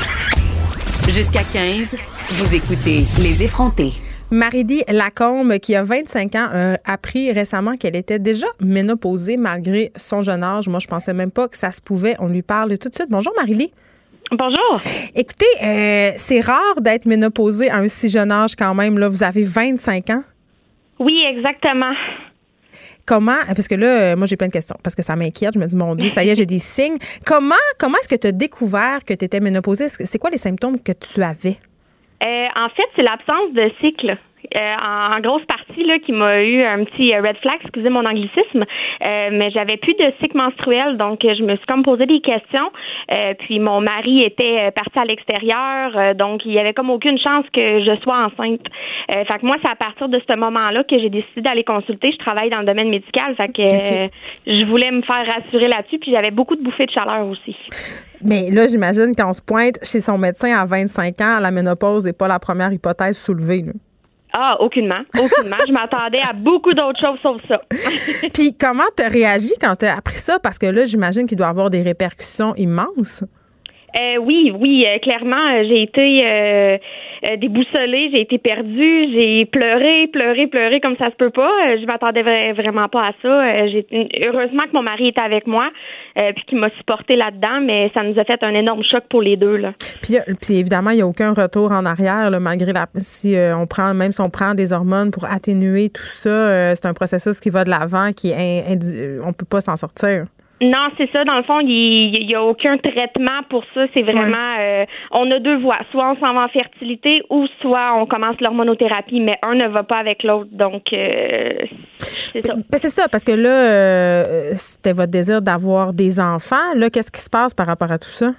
Jusqu'à 15, vous écoutez Les effrontés. Marie-Lie Lacombe, qui a 25 ans, a appris récemment qu'elle était déjà ménopausée malgré son jeune âge. Moi, je pensais même pas que ça se pouvait. On lui parle tout de suite. Bonjour, Marie-Lie. Bonjour. Écoutez, euh, c'est rare d'être ménopausée à un si jeune âge quand même. Là, vous avez 25 ans? Oui, exactement. Comment, parce que là, moi, j'ai plein de questions, parce que ça m'inquiète. Je me dis, mon Dieu, ça y est, j'ai des signes. Comment, comment est-ce que tu as découvert que tu étais ménopausée? C'est quoi les symptômes que tu avais? Euh, en fait, c'est l'absence de cycle. Euh, en, grosse partie là qui m'a eu un petit euh, red flag, excusez mon anglicisme, euh, mais j'avais plus de cycle menstruel, donc je me suis comme posé des questions. puis mon mari était parti à l'extérieur, donc il y avait comme aucune chance que je sois enceinte. fait que moi, c'est à partir de ce moment-là que j'ai décidé d'aller consulter. Je travaille dans le domaine médical, fait que je voulais me faire rassurer là-dessus. Puis j'avais beaucoup de bouffées de chaleur aussi. Mais là, j'imagine qu'on se pointe chez son médecin à 25 ans, la ménopause n'est pas la première hypothèse soulevée. Ah, aucunement. Aucunement. je m'attendais à beaucoup d'autres choses sauf ça. [laughs] Puis comment t'as réagi quand t'as appris ça? Parce que là, j'imagine qu'il doit avoir des répercussions immenses. Euh, oui, oui, euh, clairement, euh, j'ai été euh, euh, déboussolée, j'ai été perdue, j'ai pleuré, pleuré, pleuré comme ça se peut pas. je m'attendais vraiment pas à ça. j'ai heureusement que mon mari était avec moi, puis qu'il m'a supporté là-dedans, mais ça nous a fait un énorme choc pour les deux là. Puis, puis évidemment, il n'y a aucun retour en arrière, là, malgré la si on prend même si on prend des hormones pour atténuer tout ça, c'est un processus qui va de l'avant, qui est on peut pas s'en sortir. Non, c'est ça. Dans le fond, il n'y a aucun traitement pour ça. C'est vraiment, euh, on a deux voies. Soit on s'en va en fertilité ou soit on commence l'hormonothérapie, mais un ne va pas avec l'autre. Donc, euh, c'est ça. C'est ça, parce que là, euh, c'était votre désir d'avoir des enfants. Là, qu'est-ce qui se passe par rapport à tout ça?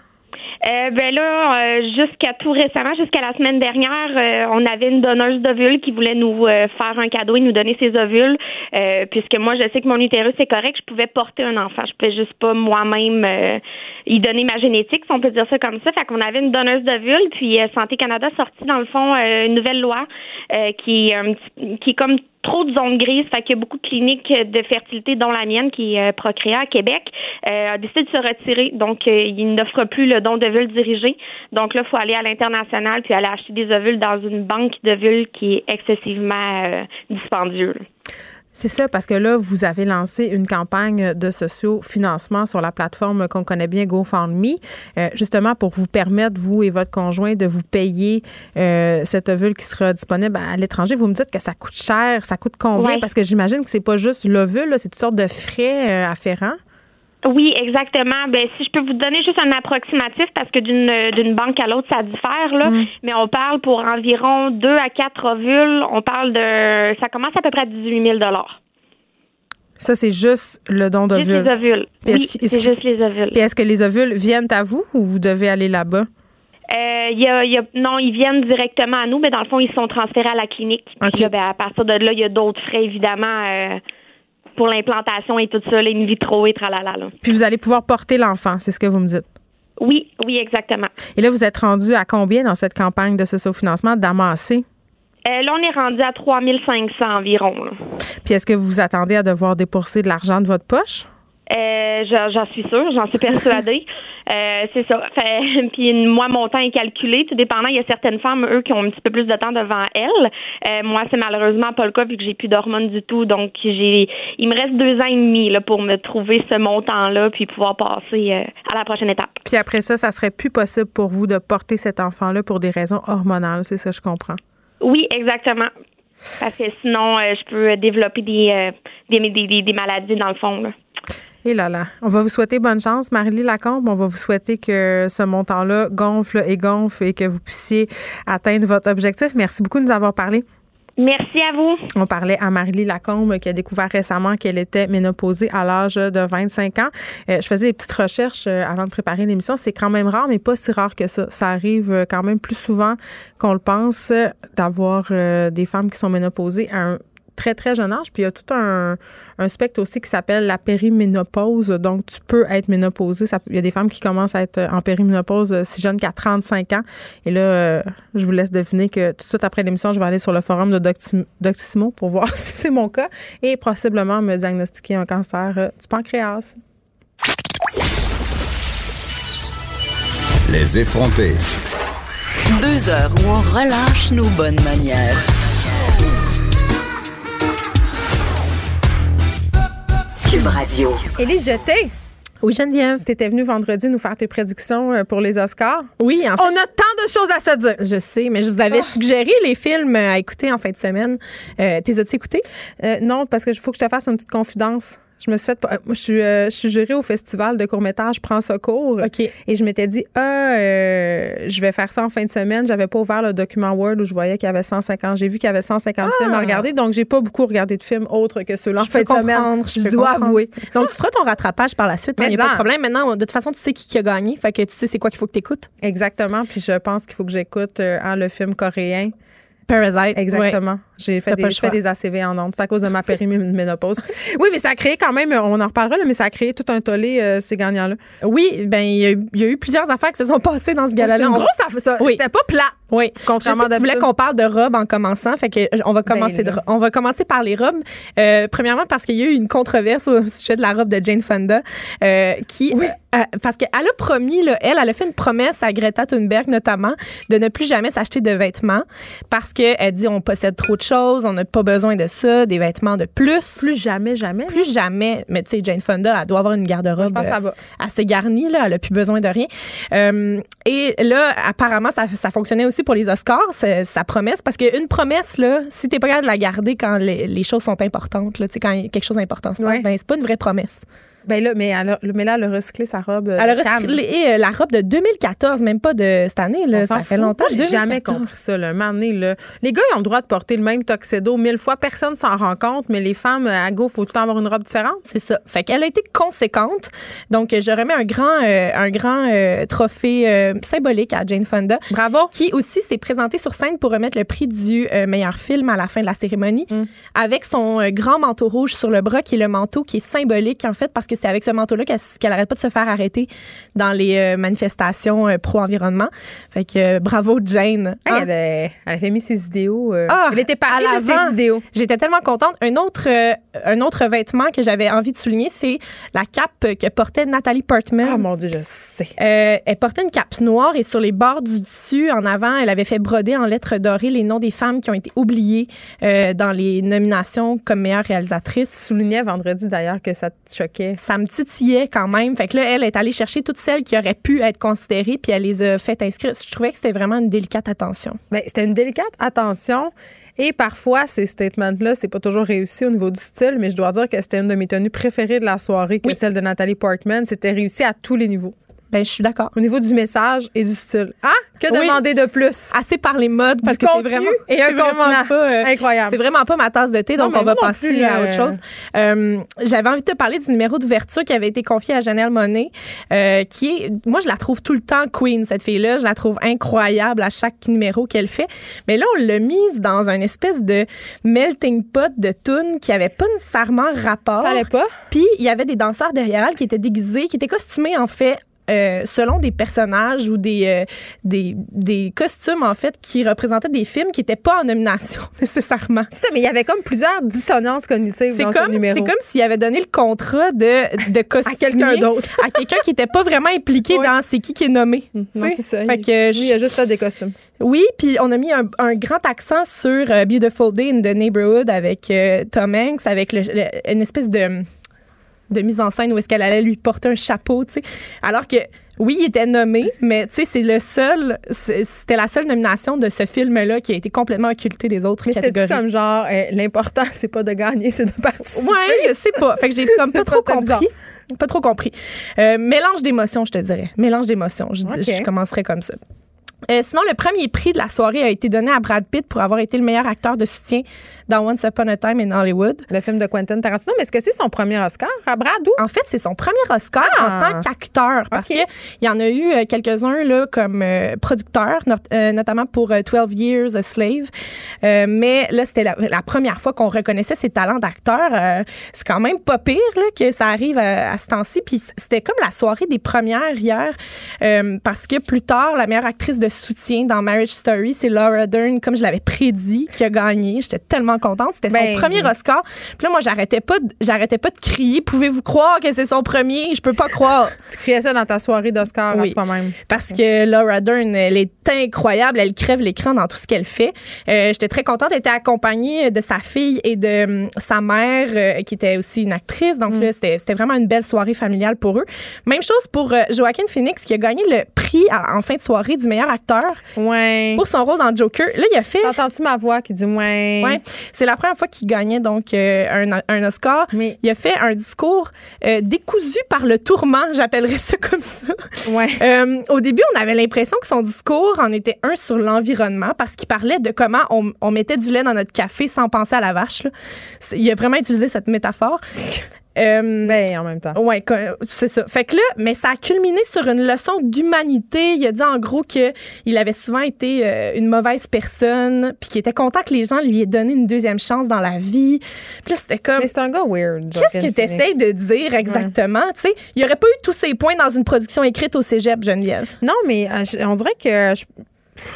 Euh, ben là, euh, jusqu'à tout récemment, jusqu'à la semaine dernière, euh, on avait une donneuse d'ovules qui voulait nous faire un cadeau et nous donner ses ovules, puisque moi, je sais que mon utérus est correct, je pouvais porter un enfant. Je pouvais juste pas moi-même y donner ma génétique, si on peut dire ça comme ça. Fait qu'on avait une donneuse d'ovules, puis Santé Canada sorti, dans le fond, une nouvelle loi qui, qui est comme trop de zones grises. Fait qu'il y a beaucoup de cliniques de fertilité, dont la mienne, qui est euh, Procréa à Québec, euh, a décidé de se retirer. Donc, euh, il n'offre plus le don d'ovules dirigé. Donc là, il faut aller à l'international puis aller acheter des ovules dans une banque d'ovules qui est excessivement dispendieuse. C'est ça, parce que là, vous avez lancé une campagne de socio-financement sur la plateforme qu'on connaît bien, GoFundMe, euh, justement pour vous permettre, vous et votre conjoint, de vous payer euh, cette ovule qui sera disponible à l'étranger. Vous me dites que ça coûte cher. Ça coûte combien? Parce que j'imagine que c'est pas juste l'ovule, c'est toutes sortes de frais euh, afférents. Oui, exactement. Ben, si je peux vous donner juste un approximatif, parce que d'une d'une banque à l'autre, ça diffère, là. Mm. Mais on parle pour environ deux à quatre ovules. On parle de, ça commence à peu près à 18 000 ça, c'est juste le don d'ovules. Juste les ovules. oui, c'est juste les ovules. Et est-ce que les ovules viennent à vous ou vous devez aller là-bas? Euh, y a, y a, non, ils viennent directement à nous, mais dans le fond, ils sont transférés à la clinique. ben, à partir de là, il y a d'autres frais, évidemment. Euh, pour l'implantation et tout ça, les in vitro et tralala. Là. Puis vous allez pouvoir porter l'enfant, c'est ce que vous me dites? Oui, oui, exactement. Et là, vous êtes rendu à combien dans cette campagne de socio-financement d'amasser? Euh, là, on est rendu à 3500 environ. Puis est-ce que vous vous attendez à devoir débourser de l'argent de votre poche? Euh, j'en suis sûre, j'en suis persuadée. [laughs] euh, c'est ça. Fait, [laughs] puis moi, mon temps est calculé. Tout dépendant, il y a certaines femmes, eux, qui ont un petit peu plus de temps devant elles. Euh, moi, c'est malheureusement pas le cas vu que j'ai plus d'hormones du tout. Donc, j'ai, il me reste deux ans et demi là, pour me trouver ce montant-là puis pouvoir passer à la prochaine étape. Puis après ça, ça serait plus possible pour vous de porter cet enfant-là pour des raisons hormonales, c'est ça, je comprends. Oui, exactement. Parce que sinon, je peux développer des, des, des, des, maladies dans le fond. Là. Et là là. On va vous souhaiter bonne chance, Marie-Lie Lacombe. On va vous souhaiter que ce montant-là gonfle et gonfle et que vous puissiez atteindre votre objectif. Merci beaucoup de nous avoir parlé. Merci à vous. On parlait à Marie-Lie Lacombe qui a découvert récemment qu'elle était ménopausée à l'âge de 25 ans. Euh, je faisais des petites recherches euh, avant de préparer l'émission. C'est quand même rare, mais pas si rare que ça. Ça arrive euh, quand même plus souvent qu'on le pense d'avoir des femmes qui sont ménopausées à un très, très jeune âge. Puis il y a tout un, un spectre aussi qui s'appelle la périménopause. Donc, tu peux être ménopausée. il y a des femmes qui commencent à être en périménopause euh, si jeune qu'à 35 ans. Et là, euh, je vous laisse deviner que tout de suite après l'émission, je vais aller sur le forum de Doctissimo pour [laughs] voir si c'est mon cas et possiblement me diagnostiquer un cancer euh, du pancréas. Les effrontés. Deux heures où on relâche nos bonnes manières. Cube Radio. Élise Jeté. Oui, Geneviève. Tu étais venue vendredi nous faire tes prédictions euh, pour les Oscars. Oui, en fait. On a tant de choses à se dire. Je sais, mais je vous avais ah. suggéré les films à écouter en fin de semaine. Euh, T'es as-tu écouté? Euh, non, parce que faut que je te fasse une petite confidence. Je me suis fait. Moi, je suis, euh, je suis jurée au festival de court-métrage Prends Secours. OK. Et je m'étais dit, ah, euh, je vais faire ça en fin de semaine. J'avais pas ouvert le document Word où je voyais qu'il y avait 150. J'ai vu qu'il y avait 150 films à ah! regarder. Donc, j'ai pas beaucoup regardé de films autres que ceux-là en fin de semaine. Je, je dois avouer. Donc, tu feras ton rattrapage par la suite. Il n'y a pas de problème. Maintenant, de toute façon, tu sais qui, a gagné. Fait que tu sais c'est quoi qu'il faut que tu écoutes. Exactement. Puis, je pense qu'il faut que j'écoute euh, le film coréen. Parasite. Exactement. J'ai fait, des, fait des ACV en ondes. C'est à cause de ma périménopause. [laughs] oui, mais ça a créé quand même, on en reparlera, mais ça a créé tout un tollé, euh, ces gagnants-là. Oui, ben il y, a eu plusieurs affaires qui se sont passées dans ce gala-là. En gros, ça, ça oui. c'était pas plat. Oui. Contrairement à Tu voulais qu'on parle de robes en commençant, fait que euh, on va ben commencer, on va commencer par les robes. Euh, premièrement, parce qu'il y a eu une controverse au sujet de la robe de Jane Fonda, qui, oui. parce qu'elle a promis, là, elle, elle a fait une promesse à Greta Thunberg notamment de ne plus jamais s'acheter de vêtements parce qu'elle dit on possède trop de choses, on n'a pas besoin de ça, des vêtements de plus. Plus jamais, jamais. Plus jamais. Mais tu sais, Jane Fonda, elle doit avoir une garde-robe euh, assez garnie, là. Elle n'a plus besoin de rien. Euh, et là, apparemment, ça, ça, fonctionnait aussi pour les Oscars, sa promesse, parce qu'une promesse, là, si t'es pas capable de la garder quand les, choses sont importantes, là, quand quelque chose d'important se passe, ben, c'est pas une vraie promesse. Ben là, mais, elle a, mais là, elle a recyclé sa robe. Elle a recyclé euh, la robe de 2014, même pas de cette année. Là. Ça fait longtemps. J'ai jamais compris ça. Là. là. Les gars, ils ont le droit de porter le même tuxedo mille fois. Personne s'en rend compte, mais les femmes, à go, faut tout le temps avoir une robe différente. C'est ça. Fait qu'elle a été conséquente. Donc, je remets un grand, euh, un grand euh, trophée symbolique à Jane Fonda. Bravo. Qui aussi s'est présentée sur scène pour remettre le prix du meilleur film à la fin de la cérémonie mm. avec son grand manteau rouge sur le bras, qui est le manteau qui est symbolique, en fait, parce que c'est avec ce manteau-là qu'elle n'arrête arrête pas de se faire arrêter dans les euh, manifestations euh, pro-environnement. Fait que euh, bravo, Jane. Hein? elle, elle, avait mis ses idéaux. Ah, elle était pas de ses idéaux. J'étais tellement contente. Un autre, un autre vêtement que j'avais envie de souligner, c'est la cape que portait Nathalie Portman. Ah, mon Dieu, je sais. elle portait une cape noire et sur les bords du dessus, en avant, elle avait fait broder en lettres dorées les noms des femmes qui ont été oubliées dans les nominations comme meilleure réalisatrice. Tu soulignais vendredi d'ailleurs que ça te choquait. Ça me titillait quand même. Fait que là, elle est allée chercher toutes celles qui auraient pu être considérées, puis elle les a fait inscrire. Je trouvais que c'était vraiment une délicate attention. Bien, c'était une délicate attention. Et parfois, ces statements-là, c'est pas toujours réussi au niveau du style, mais je dois dire que c'était une de mes tenues préférées de la soirée, que celle de Nathalie Portman. C'était réussi à tous les niveaux. Ben, je suis d'accord. Au niveau du message et du style. Ah, que demander de plus? Assez par les modes, parce que c'est vraiment, et un vraiment pas, euh, incroyable. C'est vraiment pas ma tasse de thé, donc on va passer à autre chose. Euh, J'avais envie de te parler du numéro d'ouverture qui avait été confié à Janelle Monet, euh, qui est, moi, je la trouve tout le temps queen, cette fille-là. Je la trouve incroyable à chaque numéro qu'elle fait. Mais là, on l'a mise dans une espèce de melting pot de tunes qui avait pas nécessairement rapport. Ça allait pas? Puis, il y avait des danseurs derrière elle qui étaient déguisés, qui étaient costumés, en fait, euh, selon des personnages ou des, euh, des, des, costumes, en fait, qui représentaient des films qui n'étaient pas en nomination [laughs] nécessairement. C'est ça, mais il y avait comme plusieurs dissonances cognitives dans comme, ce numéro. C'est comme s'il avait donné le contrat de, de costume [laughs] à quelqu'un d'autre. à quelqu'un qui n'était pas vraiment impliqué dans c'est qui qui est nommé. Mm. Non, c'est ça. Fait que il, il a juste fait des costumes. Oui, puis on a mis un, un grand accent sur euh, Beautiful Day in the Neighborhood avec Tom Hanks, avec le, une espèce de de mise en scène où est-ce qu'elle allait lui porter un chapeau, tu sais. Alors que oui, il était nommé, mais tu sais, c'est le seul, c'était la seule nomination de ce film-là qui a été complètement occulté des autres mais catégories. Comme genre, euh, l'important, c'est pas de gagner, c'est de participer? Ouais, je sais pas. Fait que j'ai comme [laughs] pas trop compris. Pas trop compris. Euh, mélange d'émotions, je te dirais. Mélange d'émotions. Je, je commencerai comme ça. Euh, sinon, le premier prix de la soirée a été donné à Brad Pitt pour avoir été le meilleur acteur de soutien dans Once Upon a Time in Hollywood. Le film de Quentin Tarantino. Mais est-ce que c'est son premier Oscar à Brad ou? En fait, c'est son premier Oscar ah! en tant qu'acteur. Parce qu'il y en a eu euh, quelques-uns là, comme euh, producteur, notamment pour 12 Years a Slave. mais là, c'était la, première fois qu'on reconnaissait ses talents d'acteur. c'est quand même pas pire là, que ça arrive à, à ce temps-ci. Puis c'était comme la soirée des premières hier. parce que plus tard, la meilleure actrice de soutien dans Marriage Story, c'est Laura Dern, comme je l'avais prédit, qui a gagné. J'étais tellement contente. C'était son ben, premier Oscar. Puis là, moi, j'arrêtais pas, de, j'arrêtais pas de crier. Pouvez-vous croire que c'est son premier? Je peux pas croire. [laughs] tu criais ça dans ta soirée d'Oscar, oui. même. Parce que Laura Dern, elle est incroyable. Elle crève l'écran dans tout ce qu'elle fait. Euh, j'étais très contente. Elle était accompagnée de sa fille et de hum, sa mère, euh, qui était aussi une actrice. Donc mm. là, c'était, vraiment une belle soirée familiale pour eux. Même chose pour euh, Joaquin Phoenix, qui a gagné le prix en fin de soirée du meilleur acteur Ouais. Pour son rôle dans Joker. Là, il a fait. Entends-tu ma voix qui dit ouais? Ouais. C'est la première fois qu'il gagnait donc euh, un, un, Oscar. Mais... Il a fait un discours euh, décousu par le tourment, j'appellerais ça comme ça. Ouais. Euh, au début, on avait l'impression que son discours en était un sur l'environnement parce qu'il parlait de comment on, on, mettait du lait dans notre café sans penser à la vache. Là. Il a vraiment utilisé cette métaphore. Euh, ben, en même temps. Ouais, c'est ça. Fait que là, mais ça a culminé sur une leçon d'humanité. Il a dit en gros que il avait souvent été euh, une mauvaise personne, puis qu'il était content que les gens lui aient donné une deuxième chance dans la vie. Puis là, c'était comme. Mais c'est un gars weird. Qu'est-ce que tu essaies de dire exactement? Tu sais, il n'y aurait pas eu tous ces points dans une production écrite au cégep, Geneviève. Non, mais euh, on dirait que. Je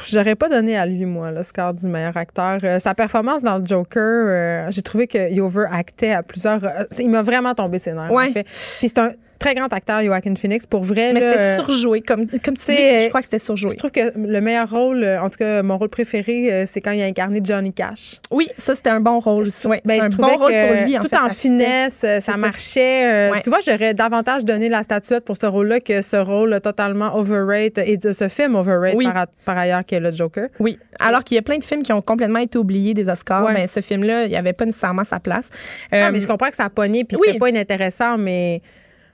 J'aurais pas donné à lui, moi, le score du meilleur acteur. Euh, sa performance dans le Joker, euh, j'ai trouvé qu'il overactait à plusieurs. Euh, il m'a vraiment tombé ses nerfs. En fait. Puis c'est un très grand acteur, Joaquin Phoenix, pour vrai. Mais c'était surjoué, comme, comme tu dis, je crois que c'était surjoué. Je trouve que le meilleur rôle, en tout cas, mon rôle préféré, euh, c'est quand il a incarné Johnny Cash. Oui, ça, c'était un bon rôle. Ouais, ben, un bon rôle pour lui. En tout en finesse, euh, ça marchait. Euh, tu vois, j'aurais davantage donné la statuette pour ce rôle-là que ce rôle totalement overrated et de ce film overrated par, ailleurs qui est le Joker. Oui, alors qu'il y a plein de films qui ont complètement été oubliés des Oscars, mais ben, ce film-là, il n'y avait pas nécessairement sa place. ah, mais je comprends que ça a pogné, puis c'était pas inintéressant, mais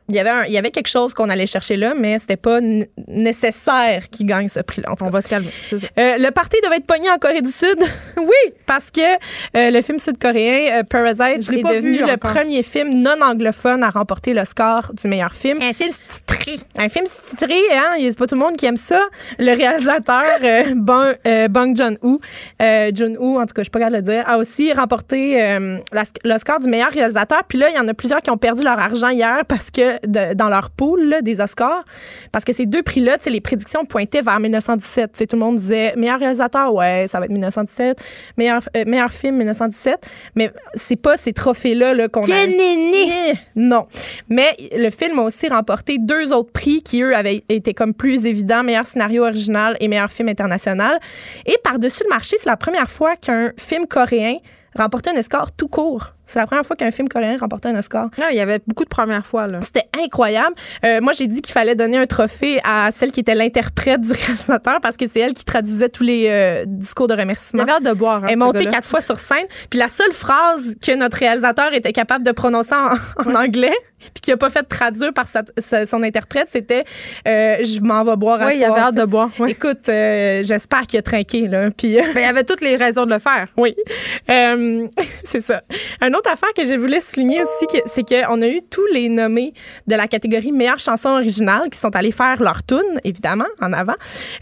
il y avait il y avait quelque chose qu'on allait chercher là, mais c'était pas nécessaire qu'il gagne ce prix-là. On va se calmer. Euh, le parti devait être pogné en Corée du Sud. [laughs] oui, parce que euh, le film sud-coréen euh, Parasite est devenu le premier film non anglophone à remporter le score du meilleur film. Un film titré. Un film titré, hein, c'est pas tout le monde qui aime ça. Le réalisateur Bong, Bong Joon-ho, Joon-ho en tout cas, je suis pas capable de le dire, a aussi remporté le score du meilleur réalisateur. Puis là, il y en a plusieurs qui ont perdu leur argent hier parce que dans leur pool des Oscars. Parce que ces deux prix-là, les prédictions pointaient vers 1917. tout le monde disait meilleur réalisateur, ouais, ça va être 1917. Meilleur, euh, meilleur film, 1917. Mais c'est pas ces trophées-là -là, qu'on a. Non. Mais le film a aussi remporté deux autres prix qui, eux, avaient été comme plus évidents meilleur scénario original et meilleur film international. Et par-dessus le marché, c'est la première fois qu'un film coréen remportait un Oscar tout court. C'est la première fois qu'un film coréen remportait un Oscar. Non, il y avait beaucoup de premières fois. C'était incroyable. Euh, moi, j'ai dit qu'il fallait donner un trophée à celle qui était l'interprète du [laughs] réalisateur parce que c'est elle qui traduisait tous les euh, discours de remerciement. Elle de boire. Hein, elle montée quatre fois sur scène. Puis la seule phrase que notre réalisateur était capable de prononcer en, [laughs] anglais, puis qui a pas fait traduire par son interprète, c'était euh, Je m'en vais boire à Oui, il avait hâte de boire. Écoute, j'espère qu'il a trinqué. Là, puis, ben, il avait toutes les raisons de le faire. Oui. [laughs] [laughs] c'est ça. Un autre affaire que je voulais souligner aussi, c'est qu'on a eu tous les nommés de la catégorie meilleure chanson originale qui sont allés faire leur tune, évidemment, en avant.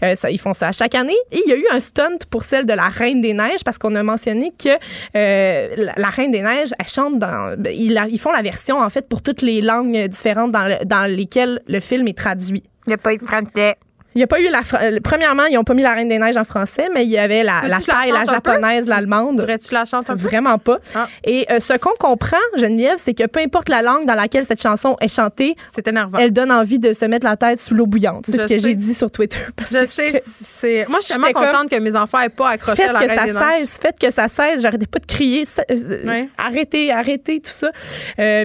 Euh, ça, ils font ça à chaque année. Et il y a eu un stunt pour celle de la Reine des Neiges parce qu'on a mentionné que euh, la, Reine des Neiges, elle chante dans. Ben, ils, font la version, en fait, pour toutes les langues différentes dans, dans lesquelles le film est traduit. Eu de français. Il n'y a pas eu la. Euh, premièrement, ils n'ont pas mis la Reine des Neiges en français, mais il y avait la, la taille, la japonaise, l'allemande. Voudrais-tu la chanter un peu? Vraiment pas. Ah. Et euh, ce qu'on comprend, Geneviève, c'est que peu importe la langue dans laquelle cette chanson est chantée, c'est énervant. Elle donne envie de se mettre la tête sous l'eau bouillante. C'est ce que j'ai dit sur Twitter. je sais. C'est... Moi, je suis tellement contente que mes enfants n'aient pas accroché à la que Reine ça cesse, Faites que ça cesse. J'arrêtais pas de crier. Euh, arrêtez, arrêtez, tout ça.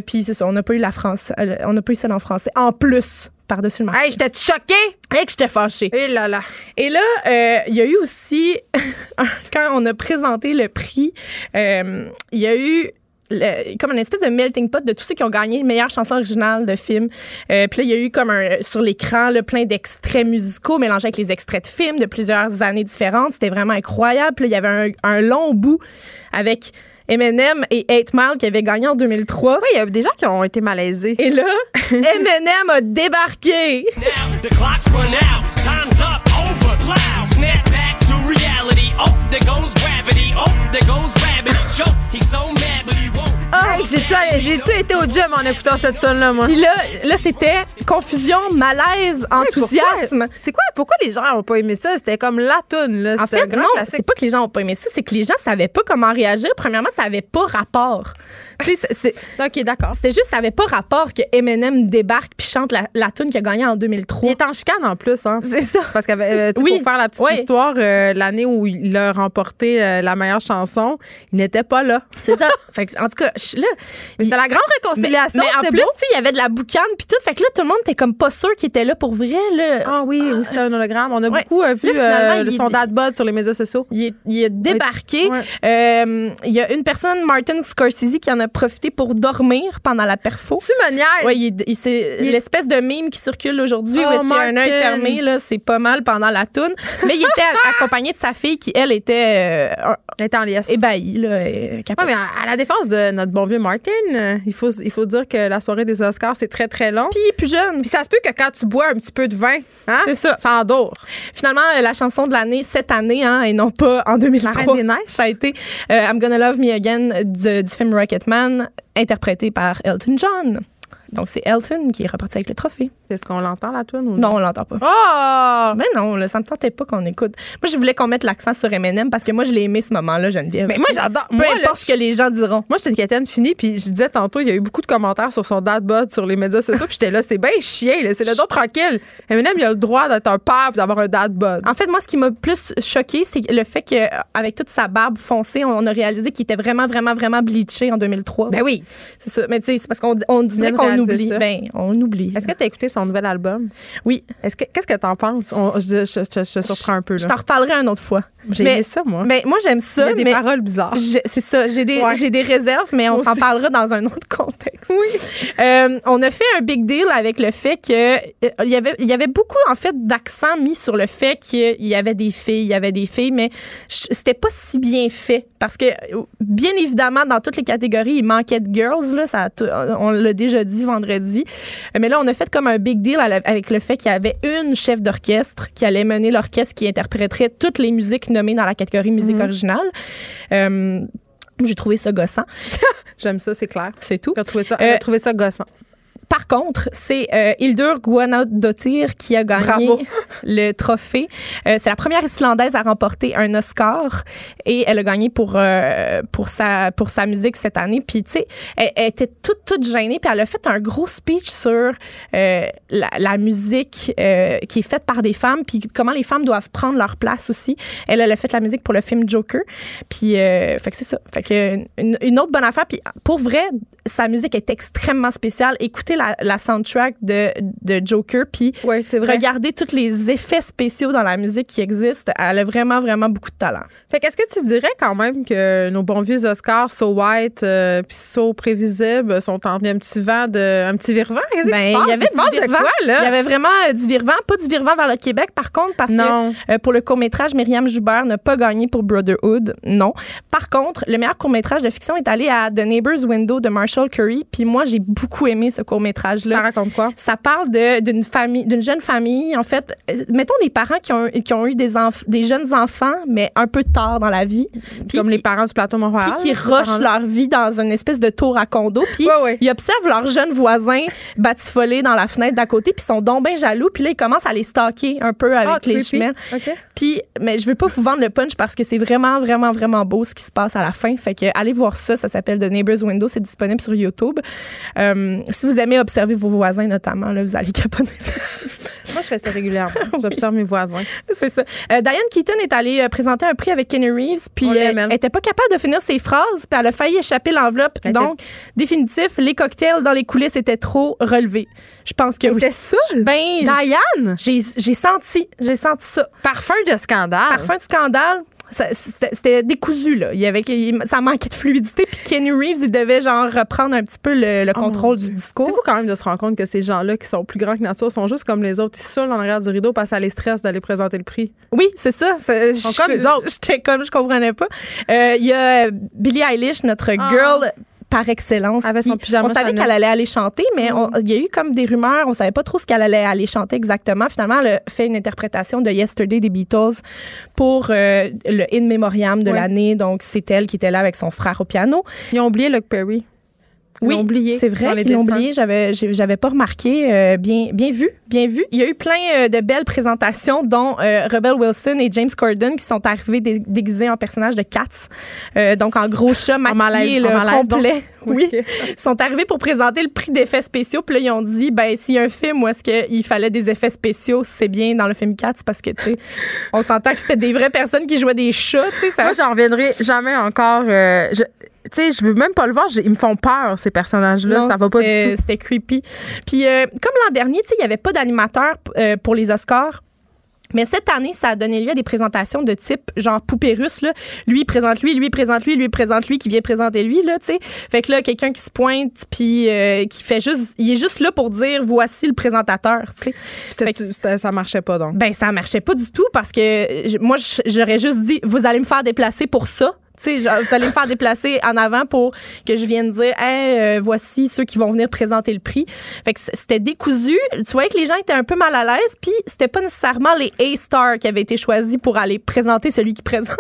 puis c'est ça, on n'a pas eu la France. on n'a pas eu celle en français. En plus par-dessus le marché. Hey, j'étais choquée! Et que j'étais fâchée. Et là là. Et là, euh, il y a eu aussi, [laughs] quand on a présenté le prix, euh, il y a eu comme une espèce de melting pot de tous ceux qui ont gagné meilleure chanson originale de film. Euh, puis là, il y a eu comme un, sur l'écran plein d'extraits musicaux mélangés avec les extraits de films de plusieurs années différentes. C'était vraiment incroyable. Puis là, il y avait un, un long bout avec Eminem et 8 Mile qui avaient gagné en 2003. Oui, il y a des gens qui ont été malaisés. Et là, [laughs] Eminem a débarqué. Now, the clock's run out. Time's up. Over. Plow. Snap back to reality. Oh, there goes gravity. Oh, there goes rabbit. Choke. He's so mad, but j'ai-tu été au gym en écoutant cette tonne-là, moi? Puis là, là c'était confusion, malaise, enthousiasme. c'est quoi? Pourquoi les gens n'ont pas aimé ça? C'était comme la tonne, là. En fait, non, c'est pas que les gens n'ont pas aimé ça, c'est que les gens savaient pas comment réagir. Premièrement, ça avait pas rapport. c'est, [laughs] OK, d'accord. C'était juste, ça avait pas rapport que Eminem débarque puis chante la, la tune qui a gagné en 2003. Il est en chicane en plus, hein. C'est ça. Parce que euh, oui. pour faire la petite histoire, euh, l'année où il a remporté euh, la meilleure chanson, il n'était pas là. C'est ça. [laughs] fait que, en tout cas, là, mais c'était la grande réconciliation. Mais, en plus, il y avait de la boucane puis tout. Fait que là, tout le monde était comme pas sûr qu'il était là pour vrai. Là. Ah oui, oui, c'était un hologramme. On a beaucoup euh, vu euh, son dad sur les médias sociaux. Il est, il est débarqué. Euh, il y a une personne, Martin Scorsese, qui en a profité pour dormir pendant la perfo. manière. Oui, c'est l'espèce de mime qui circule aujourd'hui où est-ce qu'il y a un œil fermé. Là, c'est pas mal pendant la toune. Mais il était [laughs] accompagné de sa fille qui, elle, était, elle était en liesse. ébahie. Là, mais à la défense de notre bon vieux Martin, euh, il, faut, il faut dire que la soirée des Oscars, c'est très, très long. Puis il est plus jeune. Puis ça se peut que quand tu bois un petit peu de vin, hein, c'est ça. ça endort. Finalement, euh, la chanson de l'année, cette année, hein, et non pas en 2003. Nice. Ça a été euh, I'm Gonna Love Me Again du, du film Rocketman, interprété par Elton John. Donc, c'est Elton qui est reparti avec le trophée. Est-ce qu'on l'entend, la tune ou non? on l'entend pas. Oh! Ben non, là, ça me tentait pas qu'on écoute. Moi, je voulais qu'on mette l'accent sur Eminem parce que moi, je l'ai aimé ce moment-là, Geneviève. Mais moi, j'adore. Peu importe ce que les gens diront. Moi, j'étais une quétaine finie, puis je disais tantôt, il y a eu beaucoup de commentaires sur son dad bod sur les médias sociaux, puis j'étais là, c'est bien chien, c'est le dos tranquille. Eminem, il a le droit d'être un père d'avoir un dad bod. En fait, moi, ce qui m'a plus choqué, c'est le fait qu'avec toute sa barbe foncée, on a réalisé qu'il était vraiment, vraiment, vraiment bleaché en 2003. Ben oui. C'est ça. Mais tu sais, c'est parce qu'on on dirait qu'on oublie. Ben, on oublie. Est-ce que tu as écouté son nouvel album? Oui. Est-ce que qu'est-ce que tu en penses? je, je, je, surprends un peu. Je t'en reparlerai une autre fois. J'ai aimé ça, moi. Mais moi, j'aime ça. Il y a des paroles bizarres. C'est ça. J'ai des, j'ai des réserves, mais on s'en parlera dans un autre contexte. Oui. Euh, on a fait un big deal avec le fait que euh, il y avait, il y avait beaucoup, en fait, d'accent mis sur le fait qu'il y avait des filles, il y avait des filles, mais c'était pas si bien fait. Parce que, bien évidemment, dans toutes les catégories, il manquait de girls, là. Ça, on l'a déjà dit vendredi. Mais là, on a fait comme un big deal avec le fait qu'il y avait une chef d'orchestre qui allait mener l'orchestre qui interpréterait toutes les musiques nommées dans la catégorie musique mhm. originale. Euh, j'ai trouvé ça gossant. [laughs] J'aime ça, c'est clair. C'est tout. J'ai trouvé ça, euh, trouvé ça gossant. Par contre, c'est euh, Hildur Guðnadóttir qui a gagné [laughs] le trophée. Euh, c'est la première Islandaise à remporter un Oscar et elle a gagné pour euh, pour sa pour sa musique cette année. Puis tu sais, elle, était toute toute gênée puis elle a fait un gros speech sur euh, la, la, musique qui est faite par des femmes puis comment les femmes doivent prendre leur place aussi. Elle, elle a fait la musique pour le film Joker. Puis fait que c'est ça. Fait que une, une autre bonne affaire. Puis pour vrai, sa musique est extrêmement spéciale. Écoutez la, soundtrack de, de Joker, puis ouais, regardez tous les effets spéciaux dans la musique qui existent. Elle a vraiment, vraiment beaucoup de talent. Fait qu'est-ce que tu dirais quand même que nos bons vieux Oscars, So White, euh, puis So Prévisible, sont en un petit vent de, un petit virevent? Ben, il y avait du virevent. Il y avait vraiment euh, du virevent, pas du virevent vers le Québec, par contre, parce non. que euh, pour le court-métrage, Myriam Joubert n'a pas gagné pour Brotherhood. Non. Par contre, le meilleur court-métrage de fiction est allé à The Neighbor's Window de Marshall Curry. Puis moi, j'ai beaucoup aimé ce Ça raconte quoi? Ça parle d'une famille, d'une jeune famille. En fait, euh, mettons des parents qui ont, qui ont eu des, des jeunes enfants, mais un peu tard dans la vie. Comme les parents du plateau Montréal. Puis qui rushent leur vie dans une espèce de tour à condo. Puis ils observent leurs jeunes voisins batifoler dans la fenêtre d'à côté. Puis sont donc bien jaloux. Puis là, ils commencent à les stalker un peu avec ah, les jumelles. Puis, mais je veux pas vous vendre le punch parce que c'est vraiment, vraiment, vraiment beau ce qui se passe à la fin. Fait que allez voir ça. Ça s'appelle The Neighbor's Window. C'est disponible sur YouTube. Euh, si vous aimez observer vos voisins, notamment, là, vous allez capoter. [laughs] Moi, je fais ça régulièrement. [laughs] J'observe mes voisins. C'est ça. Euh, Diane Keaton est allée euh, présenter un prix avec Kenny Reeves, puis elle n'était pas capable de finir ses phrases, puis elle a failli échapper l'enveloppe. Donc, définitif, les cocktails dans les coulisses étaient trop relevés. Je pense que oui. ça? Ben, Diane? J'ai senti, j'ai senti ça. Parfum de scandale. Parfum de scandale. C'était décousu, là. Il y avait, ça manquait de fluidité. Puis Kenny Reeves, il devait, genre, reprendre un petit peu le, oh contrôle du discours. C'est fou quand même de se rendre compte que ces gens-là qui sont plus grands que nature sont juste comme les autres. Ils sont en arrière du rideau parce que ça les stresse d'aller présenter le prix. Oui, c'est ça. Ils sont comme les autres. [laughs] J'étais comme, je comprenais pas. Euh, il y a Billie Eilish, notre ah. girl par excellence. Avec son pyjama on savait qu'elle allait aller chanter, mais mm. il y a eu comme des rumeurs. On savait pas trop ce qu'elle allait aller chanter exactement. Finalement, elle a fait une interprétation de Yesterday des Beatles pour euh, le In Memoriam de l'année. Donc, c'est elle qui était là avec son frère au piano. Ils ont oublié Luke Perry. Oui, c'est vrai qu'ils l'ont oublié. J'avais, j'avais pas remarqué. Euh, bien, bien vu, bien vu. Il y a eu plein euh, de belles présentations, dont euh, Rebel Wilson et James Corden qui sont arrivés déguisés en personnages de Cats. donc en gros chat maquillé, le complet. [laughs] Oui, sont arrivés pour présenter le prix d'effets spéciaux. Puis là, ils ont dit, ben s'il y a un film où est-ce qu'il fallait des effets spéciaux, c'est bien dans le film Cats parce que tu on s'entend que c'était des vraies personnes qui jouaient des chats. Tu sais, ça... Moi, j'en reviendrai jamais encore. Je tu sais, je veux même pas le voir. Ils me font peur, ces personnages-là. Ça va pas du tout. C'était creepy. Puis, euh, comme l'an dernier, tu sais, il y avait pas d'animateur euh, pour les Oscars. Mais cette année, ça a donné lieu à des présentations de type genre poupée russe là. Lui présente lui, lui présente lui, lui présente lui qui vient présenter lui là, tu sais. Fait que là quelqu'un qui se pointe puis euh, qui fait juste il est juste là pour dire voici le présentateur, tu sais. Ça marchait pas donc. Ben ça marchait pas du tout parce que moi j'aurais juste dit vous allez me faire déplacer pour ça tu sais, vous allez me faire déplacer en avant pour que je vienne dire, hey, euh, voici ceux qui vont venir présenter le prix. Fait que c'était décousu. Tu voyais que les gens étaient un peu mal à l'aise, puis c'était pas nécessairement les A-stars qui avaient été choisis pour aller présenter celui qui [laughs] présente.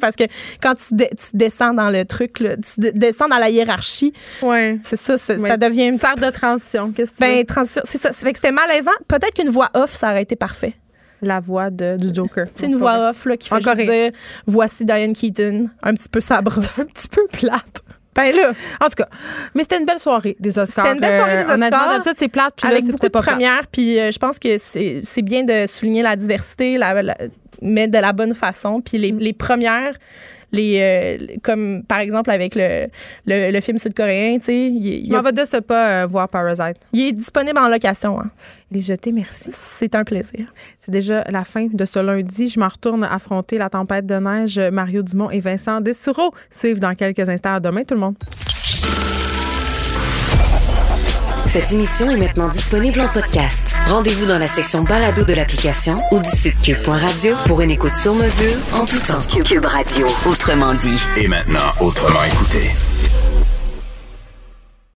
parce que quand tu, descends dans le truc, là, tu descends dans la hiérarchie, ouais. c'est ça, ça devient une sorte de transition. Qu'est-ce que ben, transition, c'est ça. Ça fait que c'était malaisant. Peut-être qu'une voix off, ça aurait été parfait la voix de, du Joker. C'est une voix off là, qui fait juste dire voici Diane Keaton, un petit peu sabreuse, [laughs] un petit peu plate. Ben là, en tout cas, mais c'était une belle soirée des Oscars. C'était une belle soirée des euh, Oscars. d'habitude, c'est plate, puis avec beaucoup de premières, puis euh, je pense que c'est bien de souligner la diversité, la, mais de la bonne façon. Puis les, mm. les premières, les euh, comme par exemple avec le, le, film sud-coréen, tu sais. Il, On va de pas euh, voir Parasite. Il est disponible en location. Hein. Les jeter, merci. C'est un plaisir. C'est déjà la fin de ce lundi. Je m'en retourne affronter la tempête de neige. Mario Dumont et Vincent Dessureau suivent dans quelques instants. À demain, tout le monde. Cette émission est maintenant disponible en podcast. Rendez-vous dans la section balado de l'application ou du site pour une écoute sur mesure en tout temps. Cube Radio, autrement dit. Et maintenant, autrement écouté.